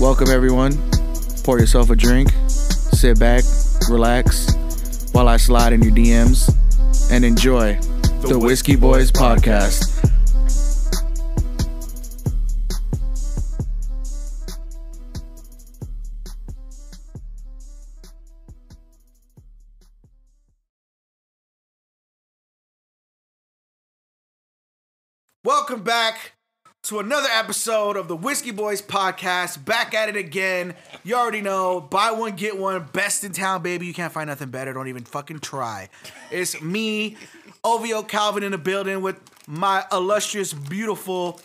Welcome, everyone. Pour yourself a drink, sit back, relax, while I slide in your DMs, and enjoy the, Whiskey Boys podcast. Welcome back to another episode of the Whiskey Boys podcast. Back at it again. You already know, buy one, get one. Best in town, baby. You can't find nothing better. Don't even fucking try. It's me, OVO Calvin, in the building with my illustrious, beautiful,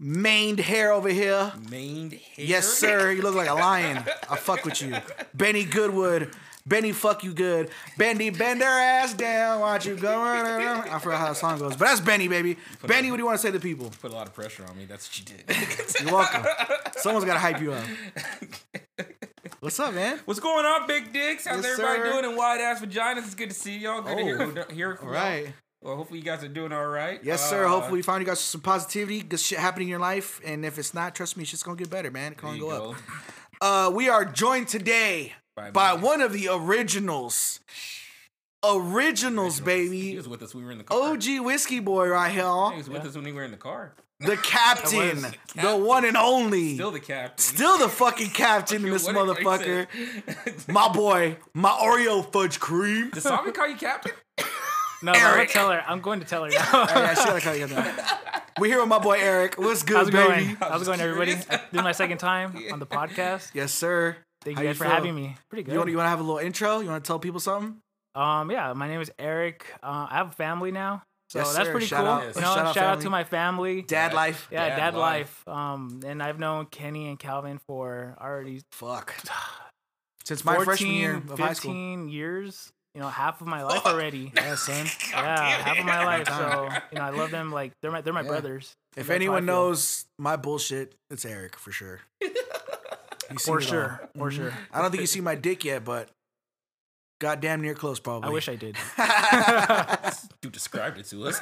maned hair over here. Maned hair. Yes, sir. You look like a lion. I fuck with you. Benny Goodwood. Benny, fuck you good. Benny, bend her ass down. Watch you go. I forgot how the song goes, but that's Benny, baby. Benny, what do you want to say to people? Put a lot of pressure on me. That's what you did. You're welcome. Someone's got to hype you up. What's up, man? What's going on, big dicks? How's Yes, everybody sir. doing in wide ass vaginas? It's good to see y'all. Good to hear, Oh. hear from All y'all. right. Well, hopefully you guys are doing all right. Yes, sir. Uh, Hopefully, you found you got some positivity, good shit happening in your life. And if it's not, trust me, it's just gonna get better, man. It can there only go go. up. Uh, we are joined today By by one of the originals. Originals, He baby. He was with us when we were in the car. OG whiskey boy right here. He was with us when we were in the car. The captain. was. The one and only. Still the captain. Still the fucking captain in this What did I motherfucker. My boy, my Oreo fudge cream. Did Simon call you captain? No, I'm gonna tell her. I'm going to tell her now. Oh, yeah, she gotta call you that. We're here with my boy Eric. What's good, How's it baby? going? How's it going, everybody? curious. This is my second time on the podcast. Yes, sir. Thank How you you guys for feel? having me. Pretty good. You want, you want to have a little intro? You want to tell people something? um, yeah, my name is Eric. Uh, I have a family now, so Yes, that's sir. pretty Shout cool. out- You know, shout out shout, out family. to my family. Dad life. yeah, Dad dad, life. life. Um, and I've known Kenny and Calvin for already Fuck. Since my 14, freshman year of 15 high school. years. You know, half of my life already. Yeah, son. Yeah, half of my life. So you know, I love them like they're my they're my Yeah. brothers. If That's how I anyone knows my bullshit, it's Eric for sure. He's seen for it all. sure, for sure. Mm-hmm. I don't think you see my dick yet, but goddamn near close probably. I wish I did. Dude described it to us.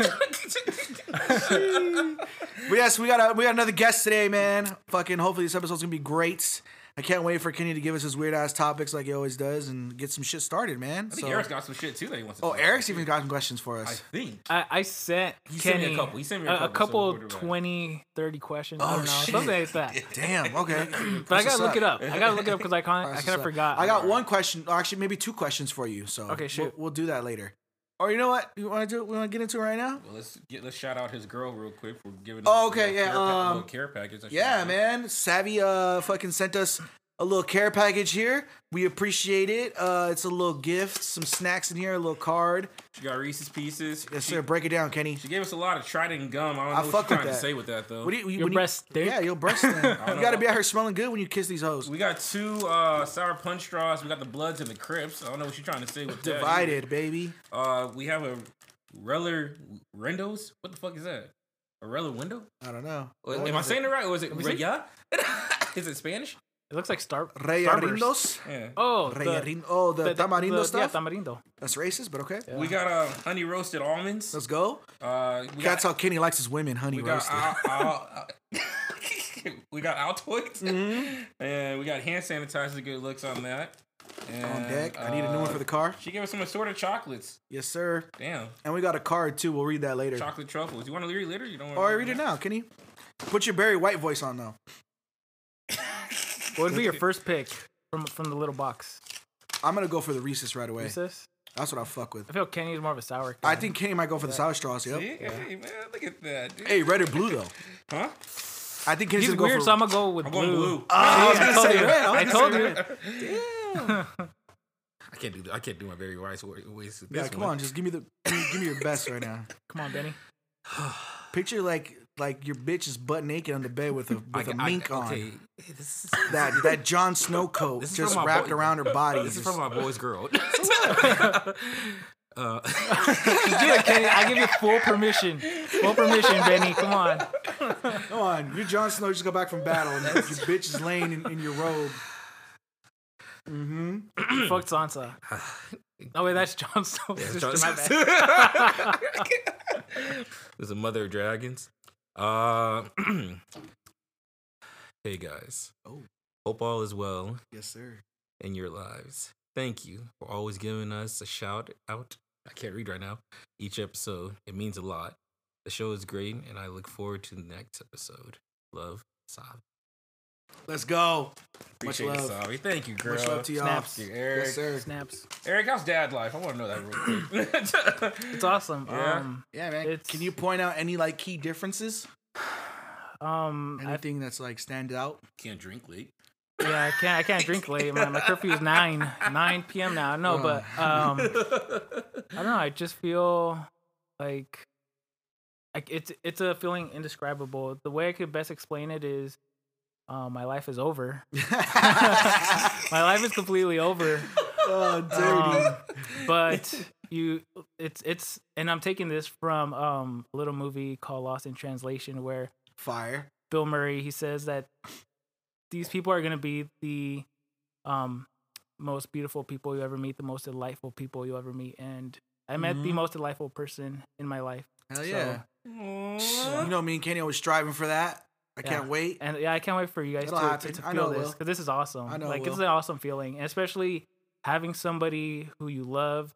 But yes, we got a, we got another guest today, man. Fucking hopefully this episode's gonna be great. I can't wait for Kenny to give us his weird ass topics like he always does and get some shit started, man. I think So- Eric's got some shit too that he wants to oh, talk Eric's about, even too. got some questions for us. I think. I, I sent He sent me a Kenny couple. He sent me a a, couple, so couple we'll do that. 20, 30 questions. Oh, I don't know, shit. something like that. Damn. Okay. But I gotta look it up. I gotta look it up because I can't. I kind of forgot. I got one question, actually maybe two questions for you. So Okay, we'll, we'll do that later. Or you know what? You want to do? We want to get into it right now? Well, let's get let's shout out his girl real quick for giving. us Oh, okay, yeah, care, um, care package. Yeah, man. Savvy uh fucking sent us a little care package here. We appreciate it. Uh it's a little gift, some snacks in here, a little card. She got Reese's Pieces. Yes, she, sir. Break it down, Kenny. She gave us a lot of Trident gum. I don't I know fuck what with she's trying that. to say with that though. What do you, Your when you- breast stink? Yeah, your breast stink. you gotta be out here smelling good when you kiss these hoes. we got two uh, sour punch straws. We got the Bloods and the Crips. I don't know what she's trying to say with that. Divided, baby. Uh, we have a Reller Rendos. What the fuck is that? A Reller window? I don't know. Or- Am I saying it right, or is it me see. Reya? is it Spanish? It looks like Star. Rey Starburst. Arindos? Yeah. Oh, the, Rey Oh, the, tamarindo the- stuff? Yeah, tamarindo. That's racist, but okay. Yeah. We got uh, honey roasted almonds. Let's go. Uh, we That's got, how Kenny likes his women, honey we roasted. Al- Al- Al- we got Altoids, Mm-hmm. and we got hand sanitizer. Good looks on that. And, On deck. I need a new one uh, for the car. She gave us some assorted chocolates. Yes, sir. Damn, And we got a card too. We'll read that later. chocolate truffles. You want to read it later? You don't want Or read it now, Kenny. Put your Barry White voice on though. What would be your first pick from from the little box? I'm gonna go for the Reese's right away. Reese's? That's what I fuck with. I feel Kenny's more of a sour. I think Kenny might go for the sour straws. Yep. See? Hey, man, look at that. Dude. Hey, red or blue though? Huh? I think Kenny's he's gonna go weird, for. so I'm gonna go with I'm blue. going blue. Oh, I was gonna told say red. I I told you. red. I can't do. that. I can't do my very wise wa- ways. Yeah, come one. on, just give me the give me, give me your best right now. Come on, Benny. Picture like like your bitch is butt naked on the bed with a I with a got- I- mink on. Okay, this is That that Jon Snow coat just wrapped boy- around her body. this is Just- from my boy's girl. uh, do it, Kenny, I give you full permission. Full permission, Benny. Come on. Come on, you're Jon Snow. You just got back from battle, and your bitch is laying in, in your robe. Mm-hmm. Fuck Sansa. Oh wait, that's Jon Snow. Yeah, sister. Jon My Snow. bad. There's a mother of dragons. Uh, hey guys. Oh. Hope all is well Yes, sir. in your lives. Thank you for always giving us a shout out. I can't read right now. Each episode, it means a lot. The show is great, and I look forward to the next episode. Love, Sav. Let's go. Appreciate Much it, love. Savi. Thank you, girl. Much love to y'all. Snaps. Thank you, Eric. Yes, sir. Snaps. Eric, how's dad life? I want to know that real quick. It's awesome. Yeah. Um, Yeah, man. It's- Can you point out any like key differences? um, I, Anything that's like stand out? Can't drink late. yeah, I can't. I can't drink late. My, my curfew is nine nine p.m. now. No, but um, I don't know. I just feel like, like it's it's a feeling indescribable. The way I could best explain it is, um, my life is over. my life is completely over. oh, dirty. Um, but you, it's it's, and I'm taking this from um a little movie called Lost in Translation where Fire. Bill Murray he says that these people are gonna be the um most beautiful people you ever meet, the most delightful people you ever meet, and I met the Mhm. most delightful person in my life. Hell So- yeah. You know, me and Kenny always striving for that. I Yeah. can't wait. And yeah, I can't wait for you guys It'll to, to, happen. to feel this because this is awesome. I know like it's an awesome feeling, and especially having somebody who you love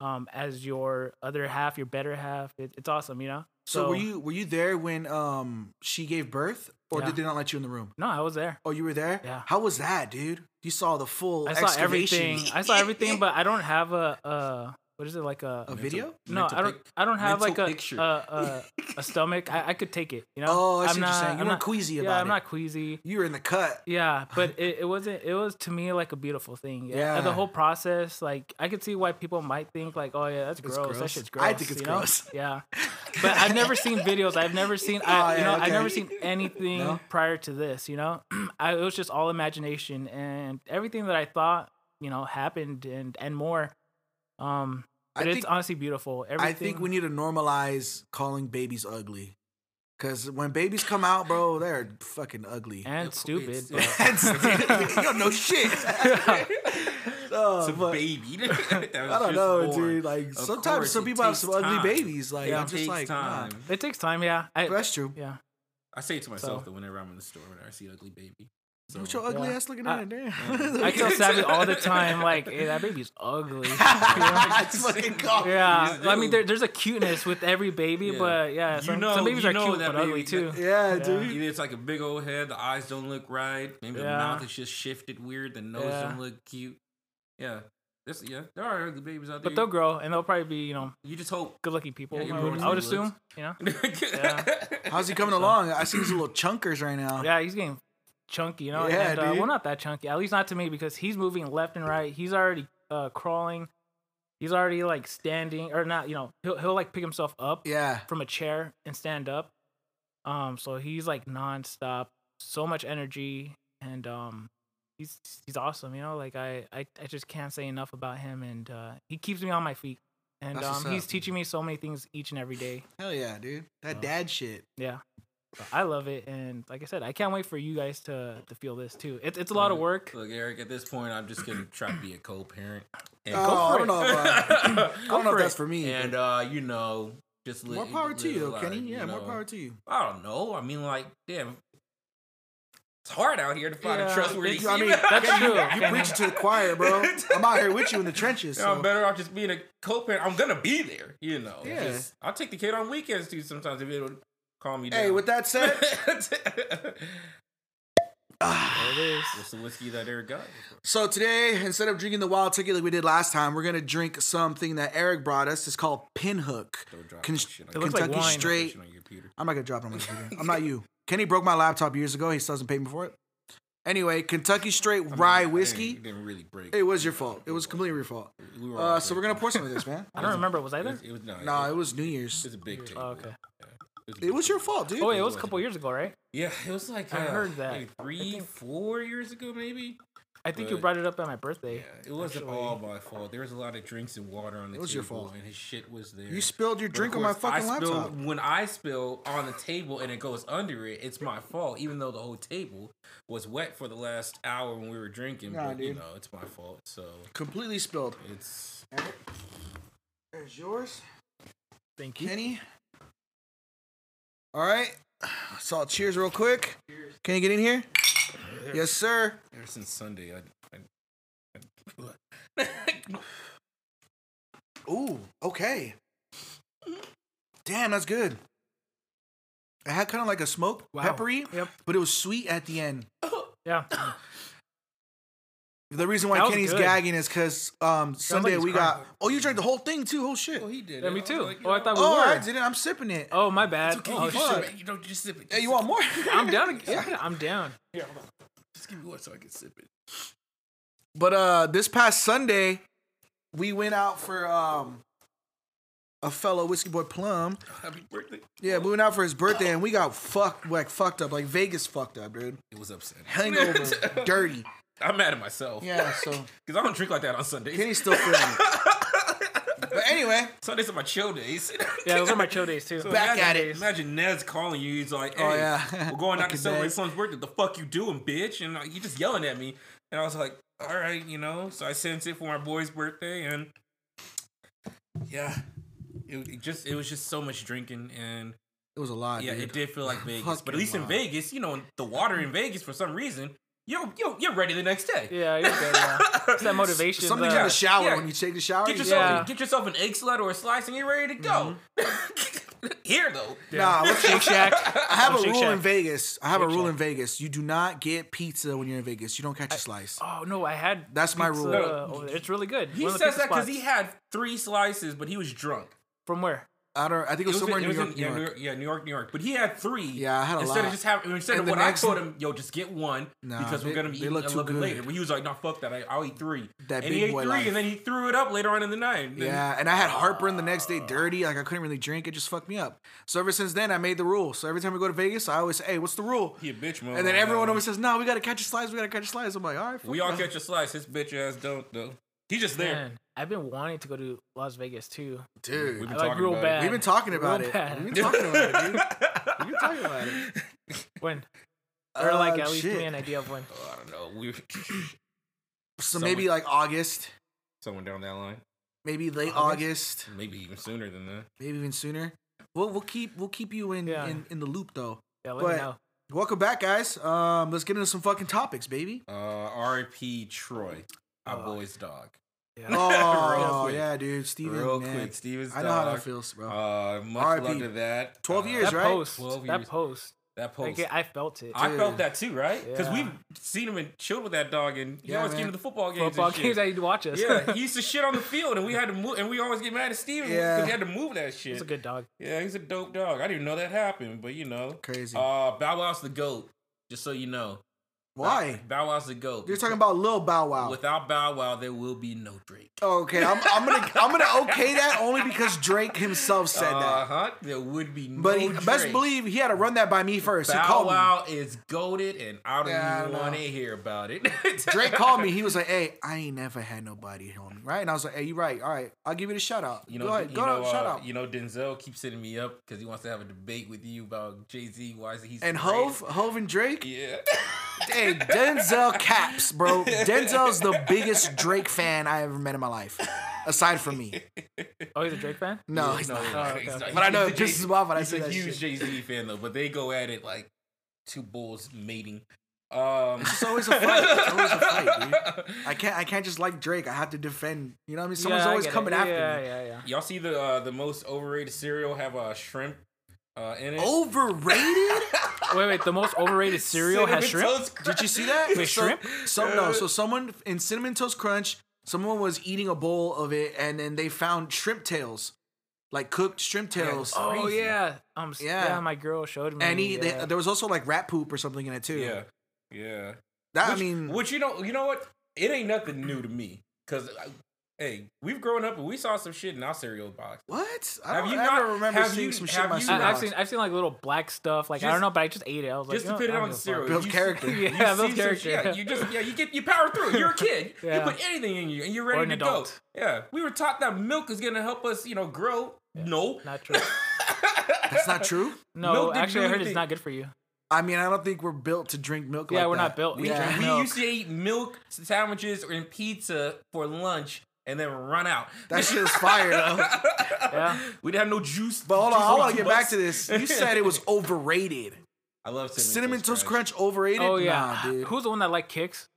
um as your other half, your better half. It, it's awesome, you know. So, were you were you there when um she gave birth, or Yeah. did they not let you in the room? No, I was there. Oh, you were there. Yeah. How was that, dude? You saw the full. I saw excavation. everything. I saw everything, but I don't have a uh what is it like a A video? no, I don't. pic- I don't have like a a, a a stomach. I, I could take it. You know. Oh, I see I'm what not, you're saying. You I'm weren't not, queasy Yeah, about I'm it. not queasy. You were in the cut. Yeah, but it, it wasn't. It was to me like a beautiful thing. Yeah, the whole process. Like I could see why people might think like, oh yeah, that's It's gross. That gross. shit's gross. I think it's you know? gross. Yeah, but I've never seen videos. I've never seen. I, Oh, you yeah, know, okay. I've never seen anything No? prior to this. You know, I, it was just all imagination and everything that I thought you know happened and and more. Um, I it's think honestly beautiful. Everything. I think we need to normalize calling babies ugly. Cause when babies come out, bro, they're fucking ugly. and It's- stupid. it's- but- And you don't know shit. oh, It's a but baby. I don't know, dude. Like Of sometimes course, some people have takes some ugly babies. Like Yeah. I'm It just takes like, nah. time. it takes time. Yeah. I, That's true. yeah. I say to myself So- that whenever I'm in the store and I see an ugly baby. So, What your ugly Yeah. ass looking I- at it? Damn. I tell Savvy all the time, like, hey, that baby's ugly. It's fucking cool. Yeah, You I mean, there, there's a cuteness with every baby, Yeah. but yeah, You some, know- some babies you are know cute that but ugly baby- too. Yeah, Yeah. dude. Either it's like a big old head, the eyes don't look right, maybe the mouth is just shifted weird, the nose Yeah. don't look cute. Yeah, this yeah, there are ugly babies out there. But they'll grow and they'll probably be, you know, you just hope. good-looking people. Yeah, I would, I would assume, you know. yeah. How's he coming along? I see these little chunkers right now. Yeah, he's getting chunky, you know. Yeah, and, uh, well, not that chunky. At least not to me because he's moving left and right. He's already uh, crawling. He's already like standing or not. You know, he'll he'll like pick himself up Yeah. from a chair and stand up. Um, so he's like nonstop, so much energy, and um, he's he's awesome. You know, like I I, I just can't say enough about him, and uh, he keeps me on my feet, and um, he's teaching me so many things each and every day. Hell yeah, dude. That Oh. dad shit. Yeah. But I love it, and like I said, I can't wait for you guys to to feel this too. It's it's a lot of work. Look, Eric. At this point, I'm just gonna try to be a co-parent. And, Oh, I for don't it. know. About, I don't know if that's for me. and uh, you know, just li- more power to live you, though, life, Kenny. you Yeah, more power to you. I don't know. I mean, like, damn, it's hard out here to find Yeah, a trustworthy. it's- I mean, That's true. You Kenny. preaching to the choir, bro. I'm out here with you in the trenches. Yeah, I'm better off just being a co-parent. I'm gonna be there, you know. Yeah. Just- I'll take the kid on weekends too. Sometimes if it would calm me down. Hey, with that said, There it is. what's the whiskey that Eric got? so today instead of drinking the Wild Turkey like we did last time, we're gonna drink something that Eric brought us. It's called Pinhook. Don't drop Con- that shit on It your- looks like Kentucky wine. Straight. Shit on your computer. I'm not gonna drop it on my computer. I'm not you. Kenny broke my laptop years ago. He still doesn't pay me for it. Anyway, Kentucky Straight I mean, Rye I didn't- Whiskey. It didn't really break. It was your fault. It was completely your fault. We were Uh, so we're gonna pour some of this, man. I don't remember. Was I It there? was, it was no. No, it, it was New it Year's. was a big table. Oh, okay. Yeah. a It was your fault, dude. Oh wait, it it was a couple years ago, right? Yeah, it was like I uh, heard that. maybe I three, think- four years ago, maybe. I think you brought it up at my birthday. Yeah, it wasn't actually. all my fault. There was a lot of drinks and water on the It was your table, fault. and his shit was there. You spilled your But of drink on my course, I fucking spill- laptop. When I spill on the table and it goes under it, it's my fault. Even though the whole table was wet for the last hour when we were drinking, Nah, but you know it's my fault. So Completely spilled. it's There's yours, Thank you. Kenny. All right. So cheers real quick. Can you get in here? Yes, sir. Ever since Sunday, I. I, I Ooh, okay. Damn, that's good. It had kind of like a smoke, Wow. peppery, Yep. but it was sweet at the end. Yeah. The reason why That was Kenny's good. gagging is because um, Sunday he's we crying. got. Oh, you drank the whole thing too? Oh shit! well, he did. Yeah, it. me I too. like, you oh, I know, thought we Oh, were. I didn't. I'm sipping it. Oh, my bad. It's okay. Oh, you just fuck. sip it. You don't just sip it. Hey, you want more? I'm down. Yeah, I'm down. Here, hold on. Just give me one so I can sip it. But uh, this past Sunday, we went out for um, a fellow whiskey boy Plum. Happy birthday. Yeah, we went out for his birthday and we got fucked, like fucked up, like Vegas fucked up, dude. It was upsetting. Hangover, dirty. I'm mad at myself. Yeah, so Because I don't drink like that on Sundays. Kenny's still feeling it. But anyway, Sundays are my chill days. Yeah, those are my chill days too. So Back imagine, at it. Imagine Ned's calling you. He's like, oh, "Hey, Oh, yeah. we're going out to Fucking celebrate Ned. son's birthday. The fuck you doing, bitch?" And like, you just yelling at me. And I was like, "All right, you know." So I sent it for my boy's birthday, and yeah, it, it just it was just so much drinking, and it was a lot. yeah, dude. it did feel like Vegas. But at least in. Vegas, you know, the water in Vegas for some reason, you're you're, you're ready the next day. Yeah, you're good. Yeah. It's that motivation. Something uh, in the shower yeah. when you take the shower. Get yourself Yeah. get yourself an egg salad or a slice, and you're ready to go. Mm-hmm. Here though, Nah, what's Shake Shack. I have a rule Shack. in Vegas. I have a rule Shack. in Vegas. You do not get pizza when you're in Vegas. You don't catch a slice. Oh no, I had. That's my rule. over. It's really good. he One says that because he had three slices, but he was drunk. From where? I don't. I think it was, somewhere in New York. yeah, New New York. York, yeah, New York, New York. But he had three. Yeah, I had a instead lot. of just having instead And of what I told him, yo, just get one Nah, because they- we're gonna they eat look a too little bit later. But he was like, no, fuck that, I, I'll eat three. That and big he ate boy three, life. and then he threw it up later on in the night. And then- Yeah, and I had heartburn the next day, dirty. Like I couldn't really drink. It just fucked me up. So ever since then, I made the rule. So every time we go to Vegas, I always say, "Hey, what's the rule?" he a bitch man. And then everyone always says, "No, we gotta catch a slice. We gotta catch a slice." I'm like, "All right." fuck we all catch a slice. His bitch ass don't though. He just there. Man, I've been wanting to go to Las Vegas too. dude. We've I been like talking real about bad. We've been talking about Real it. bad. We've been talking about it, dude. We've been talking about it. When? Or like Uh, at least shit. give me an idea of when. Oh, I don't know. We So maybe like August, someone down that line, maybe late August? August, maybe even sooner than that. maybe even sooner. We'll we'll keep we'll keep you in Yeah. in, in the loop though. Yeah, let But- me know. Welcome back, guys. Um, let's get into some fucking topics, baby. Uh, R.I.P. Troy, our Oh. boy's dog. Yeah. Oh quick. yeah, dude. Steven, Real man. quick, Steven's I know how that feels, bro. Uh, much R.I.P. love to that. 12 Uh, years, that right? post. 12 That post. That post. Like, I felt it. I Dude. felt that too, right? Because Yeah. we've seen him and chilled with that dog, and he Yeah, always man. came to the football games. Football and shit. games that you'd watch us. yeah, he used to shit on the field, and we had to move, and we always get mad at Steven because Yeah. he had to move that shit. He's a good dog. yeah, he's a dope dog. I didn't even know that happened, but you know, Crazy. uh, Bow Wow's the goat. Just so you know, Why? Bow Wow's the goat. You're talking about Lil Bow Wow. Without Bow Wow, there will be no Drake. okay, I'm, I'm gonna I'm gonna okay that only because Drake himself said that. Uh huh. There would be no But he, Drake. best believe he had to run that by me first. he Bow called me. Wow is goaded, and I don't Yeah, I even know. want to hear about it. Drake called me. He was like, "Hey, I ain't never had nobody on me, right?" And I was like, "Hey, you right? All right, I'll give you the shout out. You know, go ahead, you go know, ahead, shout uh, out." You know, Denzel keeps hitting me up because he wants to have a debate with you about Jay Z. Why is he? And great? Hove, Hove and Drake. Yeah. Hey, Denzel caps, bro. Denzel's the biggest Drake fan I ever met in my life, aside from me. Oh, he's a Drake fan? No, he's no, not. no, Oh, he's okay. not. But I know He's it a pisses Jay- him off when I he's say a that huge. Jay Z fan though, but they go at it like two bulls mating. Um, It's always a fight. It's always a fight, dude. I can't. I can't just like Drake. I have to defend. You know what I mean? Someone's Yeah, always get it. coming after yeah, me. Yeah, yeah, Y'all see the uh, the most overrated cereal have a uh, shrimp uh, in it? Overrated? Wait, wait. The most overrated cereal has Cinnamon shrimp? Toast Did you see that? Wait, So- shrimp? Some no. So someone in cinnamon toast crunch, someone was eating a bowl of it, and then they found shrimp tails, like cooked shrimp tails. Yeah, Oh, Crazy. yeah. Um, s- Yeah. yeah. my girl showed me. and he, they, yeah. there was also like rat poop or something in it too. Yeah, yeah. that which, I mean, which you know, you know what? It ain't nothing new to me because, hey, we've grown up and we saw some shit in our cereal box. what? I Have don't you ever not- remember have seeing you- some shit in my cereal I, I've box. seen I've seen like little black stuff. Like I don't know, but I just ate it. I was like, Just you to know, put it on the give a fuck. cereal. Builds character. See, Yeah, you builds some character, yeah. You just yeah, you get you power through. You're a kid. Yeah. You put anything in you and you're ready Or an to adult. go. Yeah, we were taught that milk is gonna help us, you know, grow. No, Not true. That's not true. No, actually, I heard it's not good for you. I mean, I don't think we're built to drink milk. Yeah, like we're that. not built. We Yeah. drink we used to eat milk sandwiches and pizza for lunch and then run out. That shit is fire though. Yeah. we didn't have no juice. But hold on, I want to two get back to this. You said it was overrated. I love cinnamon, Cinnamon Toast Crunch overrated? Oh yeah. Nah, dude. Who's the one that like kicks?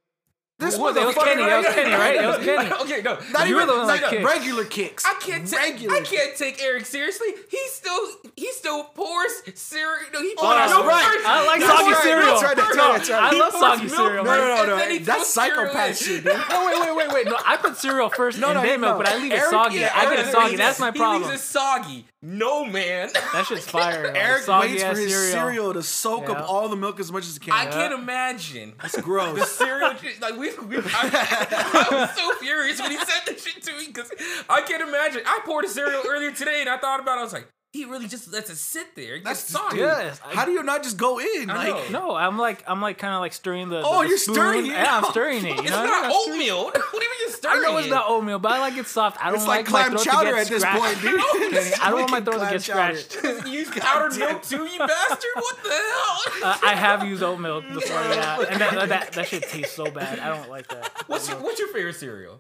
This Who was it? It was motherfucker Kenny. It was right Kenny, right? It was Kenny. okay, no. Not You were even the one like kicks. regular kicks. I can't take regular. I can't take Eric seriously. He still he still pours cereal. No, he Oh, pours that's milk right. first. I like That's soggy right, cereal. that's right, that's right, that's right. I He love soggy milk cereal. No, no, no, no. That's psychopath shit, dude. No, wait, wait, wait, wait. No, I put cereal first No, and no, then no. milk, but I leave it soggy. yeah, I get Eric it soggy. That's it- my He problem. leaves it soggy. No man. That shit's fire. Eric soggy waits for his cereal. cereal. to soak Yeah. up all the milk as much as it can. I can't imagine. That's gross. The cereal, like we, we I, I was so furious when he said that shit to me because I can't imagine. I poured a cereal earlier today and I thought about it. I was like, he really just lets it sit there. It That's gets just- soggy. Yes, I- How do you not just go in? I Like, know. No, I'm like I'm like kind of like stirring the. Oh, the you're spoon. stirring it? Yeah, I'm stirring it. You It's know, not oatmeal. what do you mean you're I know it's not oatmeal, but I like it soft. I don't it's like my clam throat chowder get at this scratched. point, dude. Okay, I don't want my throat to get chowder. scratched. You use powdered damn. milk too, you bastard? What the hell? Uh, I have used oat milk before, yeah, and that, that that shit tastes so bad. I don't like that. What's your What's your favorite cereal?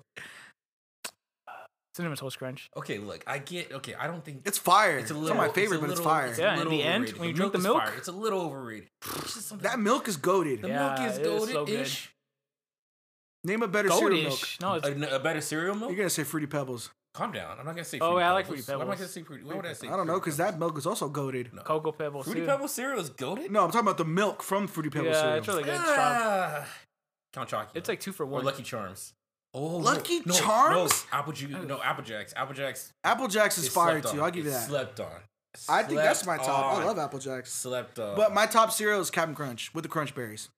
Cinnamon toast crunch. Okay, look, I get. Okay, I don't think It's fire. it's It's, a not little. my favorite, a but it's little- fire. It's a Yeah, in little the end, overrated. when you The drink the is milk- fire. it's a little overrated. It's just something. that milk is goaded. the Yeah, milk is it is so golden ish. Name a better cereal milk. Goldish. No, it's A, a better cereal milk? You're gonna say Fruity Pebbles. Calm down. I'm not gonna say. Oh, Fruity yeah, I like Pebbles. Fruity Why am I Pebbles. gonna say fruity? Why would I say? I don't know, Fruity because that milk is also goaded. No. cocoa pebbles Fruity too. Pebbles cereal is goaded. No, I'm talking about the milk from Fruity Pebbles yeah, cereal. it's really good. Strong. Ah, Count Chocula. It's like two for or one. Lucky Charms. Oh, Lucky no, Charms? No, Apple Juice. No, Apple Jacks. Apple Jacks. Apple Jacks is is fire too. I'll give you that. Slept on. I think that's my Slept top. I love Apple Jacks. Slept on. But my top cereal is Captain Crunch with the Crunch Berries.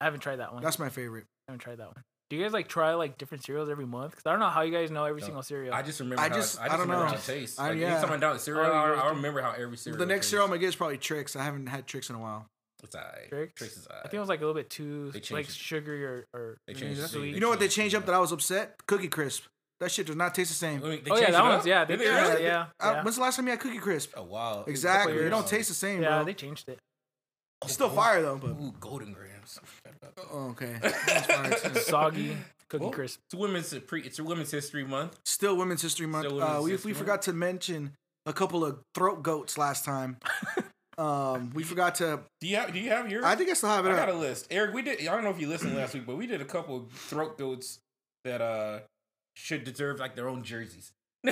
I haven't tried that one. That's my favorite. I haven't tried that one. Do you guys like try like different cereals every month? Because I don't know how you guys know every No. single cereal. I just remember. I how just- I I just don't remember know. how it tastes. I- Like, yeah. anytime I'm down at cereal, Oh, I, I remember how every cereal. the next tastes. cereal I'm gonna get is probably Trix. I haven't had Trix in a while. It's alright. Trix? Trix is I think it was like a little bit too like it. sugary or, or They changed it. sweet. You know what they changed changed up that I was upset? Cookie Crisp. That shit does not taste the same. Wait, they Oh yeah, that one's up? yeah. They, Did yeah, really? yeah, Uh, yeah. When's the last time you had Cookie Crisp? Oh wow. Exactly. years It don't taste the same, Yeah, bro. they changed it. It's still fire though, but Ooh, Golden Grahams. oh, okay. That's fire too. Soggy cookie Well, crisp. It's women's pre. It's a Women's History Month. Still Women's History Month. Still uh, we History we Month. forgot to mention a couple of throat goats last time. um, we forgot to. Do you have? Do you have yours? I think I still have it I got a list. Eric, we did. I don't know if you listened last week, but we did a couple of throat goats that uh should deserve like their own jerseys.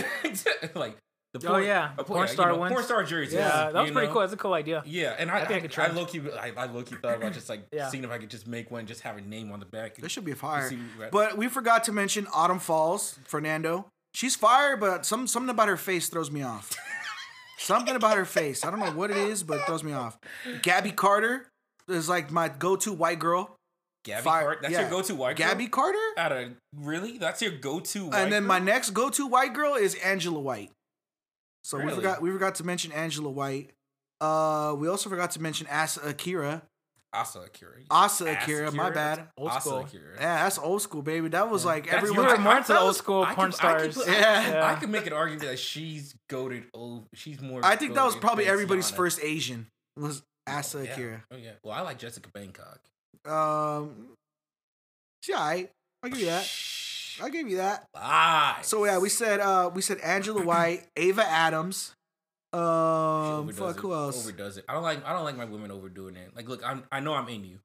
like the Oh, yeah. uh, Porn you star know, ones. porn star jerseys. Yeah, that was you pretty know? cool. That's a cool idea. Yeah, and I, I think I I, could I, try. low key, I, I low key thought about just like Yeah. seeing if I could just make one, just have a name on the back. This should be fire. see what- But we forgot to mention Autumn Falls, Fernando. She's fire, but some something about her face throws me off. something about her face. I don't know what it is, but it throws me off. Gabby Carter is like my go-to white girl. Gabby Fire- Cart. That's yeah. your go-to white girl? Gabby Carter. Out of really? That's your go-to white and then girl? my next go-to white girl is Angela White. So we forgot we forgot to mention Angela White. Uh, we also forgot to mention Asa Akira. Asa Akira. Asa Asa Akira, my bad. Old Asa school. Akira. Yeah, that's old school, baby. That was like That's- everyone. You were more into old was- school I porn could- I could stars. put- Yeah. I could make an argument that she's goaded. Oh, she's more. I think that was probably everybody's Tiana. first Asian. Was Asa Oh, yeah. Akira. Oh yeah. Well, I like Jessica Bangkok. Um, she alright. I'll give you that. I'll give you that. Lies. So yeah, we said uh we said Angela White, Ava Adams. Um, overdoes fuck it. who else? Overdoes it. I don't like. I don't like my women overdoing it. Like, look, I'm. I know I'm in you,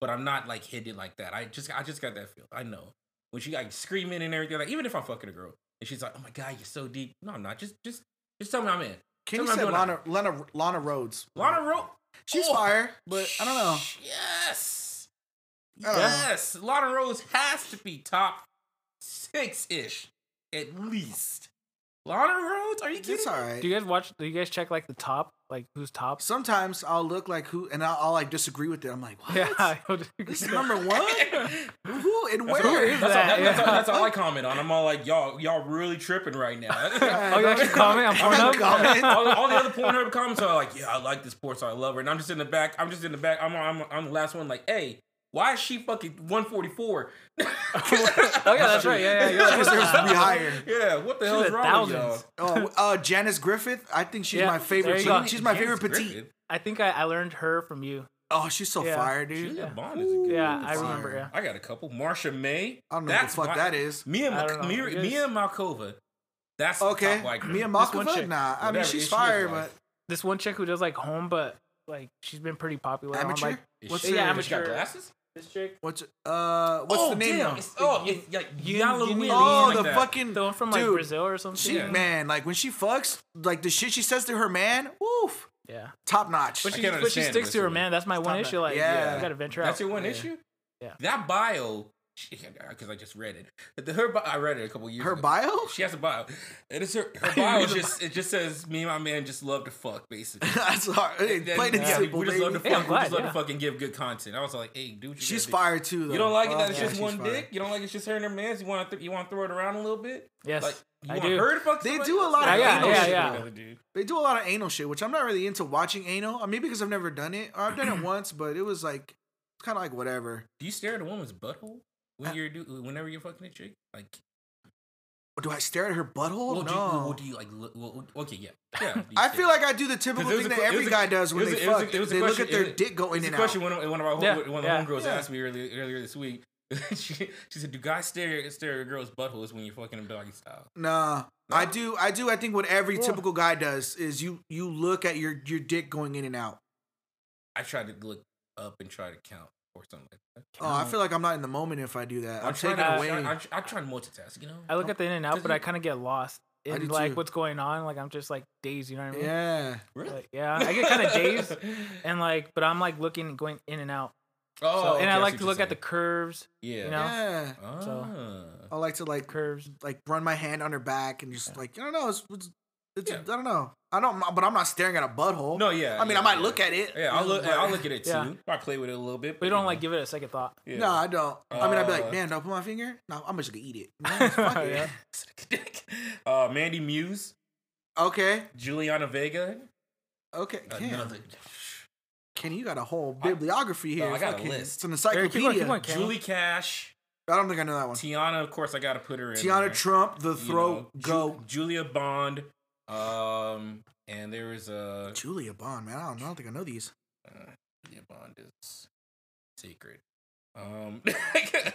but I'm not like hidden like that. I just. I just got that feel. I know when she like screaming and everything. Like, even if I'm fucking a girl and she's like, "Oh my god, you're so deep." No, I'm not. Just, just, just tell me I'm in. Kenny Tell me said Lana, Lana Lana Rhodes. Lana Ro. She's Oh, fire, but I don't know. Yes. Don't know. Yes. Lana Rhodes has to be top six ish, at least. Lana Rhodes? Are you kidding? It's alright. Do you guys watch? Do you guys check like the top, like who's top? Sometimes I'll look like who, and I'll, I'll like disagree with it. I'm like, what? Yeah, This is number one. Who and That's, where? all, is that's, all, that? that's, all, Yeah. that's all I comment on. I'm all like, y'all, y'all really tripping right now. Oh, you actually comment on Pornhub? all, all the other Pornhub comments are like, yeah, I like this porn so I love her. And I'm just in the back. I'm just in the back. I'm, I'm, I'm the last one. Like, hey, why is she fucking 144? Oh yeah, that's right. Yeah, yeah. You're She deserves to be higher. Yeah, what the hell is wrong with y'all? Oh, uh, Janice Griffith. I think she's Yeah, my favorite. She- she's my Janice favorite petite. Griffith. I think I, I learned her from you. Oh, she's so Yeah. fire, dude. Julia Yeah. Bond is a good Yeah. I remember. Yeah. I got a couple. Marsha May. I don't know That's what the fuck my- that is. Mia, I don't know. Mia, You Mia Malkova. That's Okay, top white girl. Mia This one Malkova. chick. Nah, I mean she's fire, like- but This one chick who does like home, but like she's been pretty popular. on, Amateur? like, Is What's she- her- Does she got glasses? This chick. What's uh what's oh, the name damn. now? It's, oh, it's like Yala you need- Willy, Oh, like the that. fucking The one from like Dude, Brazil or something. she Yeah. man, like when she fucks, like the shit she says to her man, woof, Yeah. top notch. But she, but she sticks to her man. That's my one top issue. Like, Yeah. yeah, you gotta venture That's out. That's your one Yeah. issue. Yeah. That bio, because I just read it. The, her, I read it a couple years. her ago. bio? She has a bio. And it's her, her bio is just it just says me and my man just love to fuck basically. That's hard. Hey, then- plain and yeah, simple, we just love to fuck. Yeah, I'm we just love yeah. to fucking give good content. I was like, hey, dude, you She's do- fired too, though. You don't like it oh, that Fuck it's just one fired. dick? You don't like it's just her and her man's? You want to th- you want to throw it around a little bit? Yes. Like you I do. her to fuck They do a lot of Yeah, anal yeah, shit yeah. together. They do a lot of anal shit, which I'm not really into watching anal. I mean, because I've never done it. Or I've done it once, but it was like it's kind of like whatever. Do you stare at a woman's butthole when Uh, you're do whenever you're fucking a chick? Like, Do I stare at her butthole? well, do no. you, well, do you like? Look, well, okay, yeah, yeah. I feel like I do the typical thing a that every a- guy does when they a- a- fuck. a they look at their dick go in and question out. one of, one of our Yeah, one of yeah. the homegirls Yeah. asked me earlier earlier this week. she, she said, "Do guys stare stare at girls' buttholes when you're fucking them doggy style?" Nah, I do. I do. I think what every Yeah. typical guy does is you you look at your your dick going in and out. I tried to look up and try to count or something like that. Oh, I feel like I'm not in the moment if I do that. I'm, trying taking to, away. I'm, I'm, I'm trying to multitask, you know. I look at the in and out, but I kind of get lost in like too. what's going on. Like I'm just like dazed. You know what I mean? yeah. really? Like, yeah, I get kind of dazed and like, but I'm like looking, going in and out. Oh, So, and okay, I like what to you're look at the curves, yeah. you know? Yeah. So- Ah. I like to like curves. like run my hand on her back and just like I don't know. It's, it's, it's Yeah. I don't know. I don't. But I'm not staring at a butthole. No, yeah. I mean, yeah, I might yeah. look at it. Yeah, I'll look. but- I'll look at it too. Yeah. I play with it a little bit, But you don't know. like give it a second thought. Yeah. No, I don't. I mean, I'd be like, Uh, man, don't put my finger? No, I'm just gonna eat it. No, fuck it. Yeah. uh, Mandy Muse, Okay. Juliana Vega, Okay. Damn. another. Kenny, you got a whole bibliography here. Oh, I got a Fucking- list. It's an Very- keep going, encyclopedia. keep going, Julie Cash, I don't think I know that one. Tiana. Of course, I got to put her in. Tiana there. Trump, the You throat know, Ju- go. Julia Bond. Um, and there is a Julia Bond, man. I don't, I don't think I know these. uh, Julia Bond is secret. Um,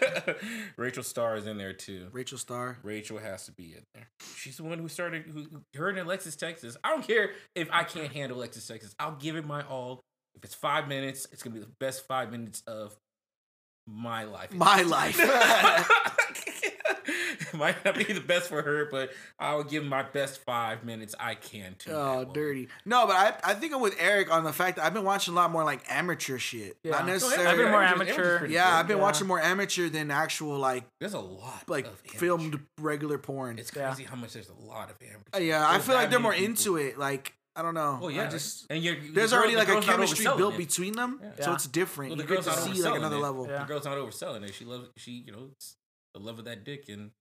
Rachel Starr is in there too. Rachel Starr. Rachel has to be in there. She's the one who started. Who her and Alexis Texas. I don't care if I can't handle Alexis Texas. I'll give it my all. If it's five minutes, it's gonna be the best five minutes of my life. My life. it might not be the best for her, but I will give my best five minutes I can to. that Oh, woman. dirty. No, but I, I think I'm with Eric on the fact that I've been watching a lot more like amateur shit. Yeah. Not necessarily. I've been more Amateurs- amateur. yeah, good. I've been Yeah. watching more amateur than actual like There's a lot like of filmed regular porn. It's Yeah. crazy how much there's a lot of amateur. Uh, yeah, I feel like they're more people. into it. Like I don't know. Oh I yeah, just and you're, there's the already girl- like a chemistry built it. between them, Yeah. so it's different. Well, the you get girl's to not see like overselling another it. level. Yeah. The girl's not overselling it. She loves she you know it's the love of that dick and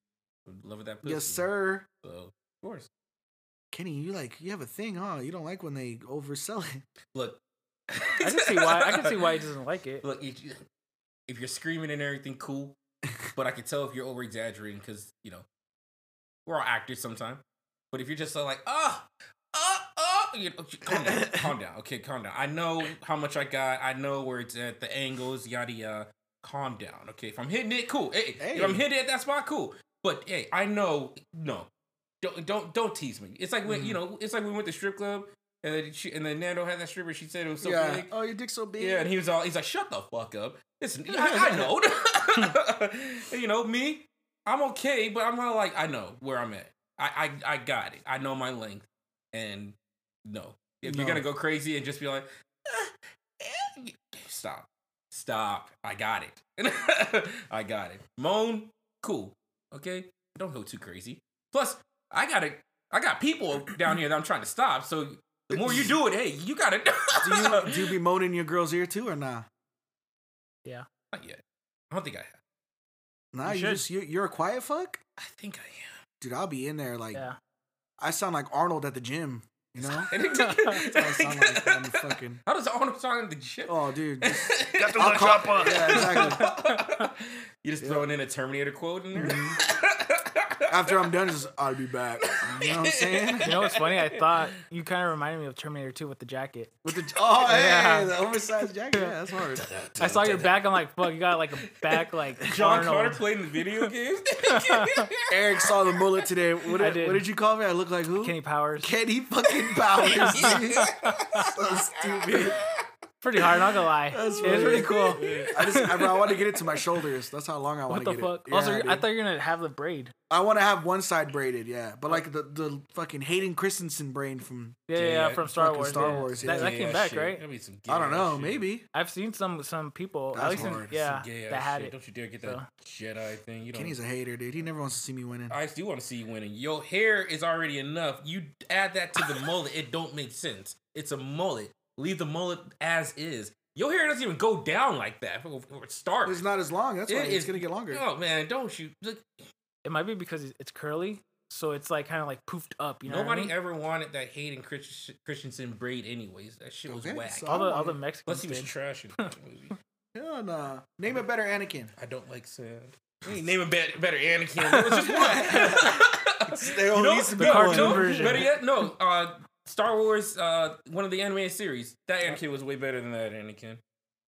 the love of that pussy. Yes, sir. So of course, Kenny, you like you have a thing, huh? You don't like when they oversell it. look. I can see why. I can see why he doesn't like it. Look, if, you, if you're screaming and everything, cool. But I can tell if you're over exaggerating because you know we're all actors sometimes. But if you're just so like, oh, oh, oh, you know, calm down, calm down. Okay, calm down. I know how much I got. I know where it's at, the angles, yada yada. Calm down. Okay, if I'm hitting it, cool. Hey, if I'm hitting it at that spot, cool. But hey, I know, no, don't don't don't tease me. It's like when you know, it's like we went to strip club and then she, and then Nando had that stripper. She said it was so yeah. big. Oh, your dick's so big. Yeah, and he was all he's like, "Shut the fuck up." Listen, I, I know. you know me. I'm okay, but I'm not like I know where I'm at. I I, I got it. I know my length, and no, if you're gonna go crazy and just be like, "Ah, eh," stop, stop. I got it. I got it. Moan, cool. Okay, don't go too crazy. Plus, I got it. I got people down here that I'm trying to stop. So the more you do it, hey, you gotta. do you do you be moaning your girl's ear too or nah? Yeah. Not yet. I don't think I have. Nah, You you, just you, you're a quiet fuck, I think I am. dude. I'll be in there like Yeah. I sound like Arnold at the gym. You know, How That's what I sound like when does Arnold sound the shit? Oh, dude. just- Got I'll call- Yeah, exactly. You just throwing in a Terminator quote in there? Mm-hmm. After I'm done, just I'll be back. You know what I'm saying? You know what's funny? I thought you kind of reminded me of Terminator 2 with the jacket. With the oh hey, Yeah. the oversized jacket. Yeah, that's hard. I saw your back. I'm like, fuck, you got like a back like John Arnold. Connor played in the video games? Eric saw the mullet today. What I did, did. what did you call me? I look like who? Kenny Powers. Kenny fucking Powers. dude. so stupid. Pretty hard, not gonna lie. That's it's funny. pretty cool. I just I, I want to get it to my shoulders. That's how long I want What to the get fuck? it. also, Yeah, I thought you were gonna have the braid. I want to have one side braided, yeah. But like the the fucking Hayden Christensen braid from Yeah, yeah, Yeah, yeah, from Star Wars. Star yeah. Wars, That, yeah. that came back, right? That'd be some I don't know, shit. maybe I've seen some some people. That's at least in, yeah, Some gay-ass that had shit. it. Don't you dare get that So- Jedi thing. You don't. Kenny's a hater, dude. He never wants to see me winning. I do want to see you winning. Your hair is already enough. You add that to the mullet, it don't make sense. It's a mullet. Leave the mullet as is. Your hair doesn't even go down like that for, for a start. It's not as long. That's why It it's gonna get longer. Oh man, don't you? Look, It might be because it's curly, so it's like kind of like poofed up. You know, what I nobody mean? ever wanted that Hayden Christ- Christensen braid, anyways. That shit was Okay, whack. so- all the I all want the it. Mexicans Plus, he was trash in that movie. Hell nah. Name a better Anakin. I don't like sand. You ain't naming better, better Anakin. There was just one. There You know, needs to be the no, one. cartoon no, version. Better yet, no. Uh, Star Wars, uh, one of the animated series. That Anakin was way better than that Anakin.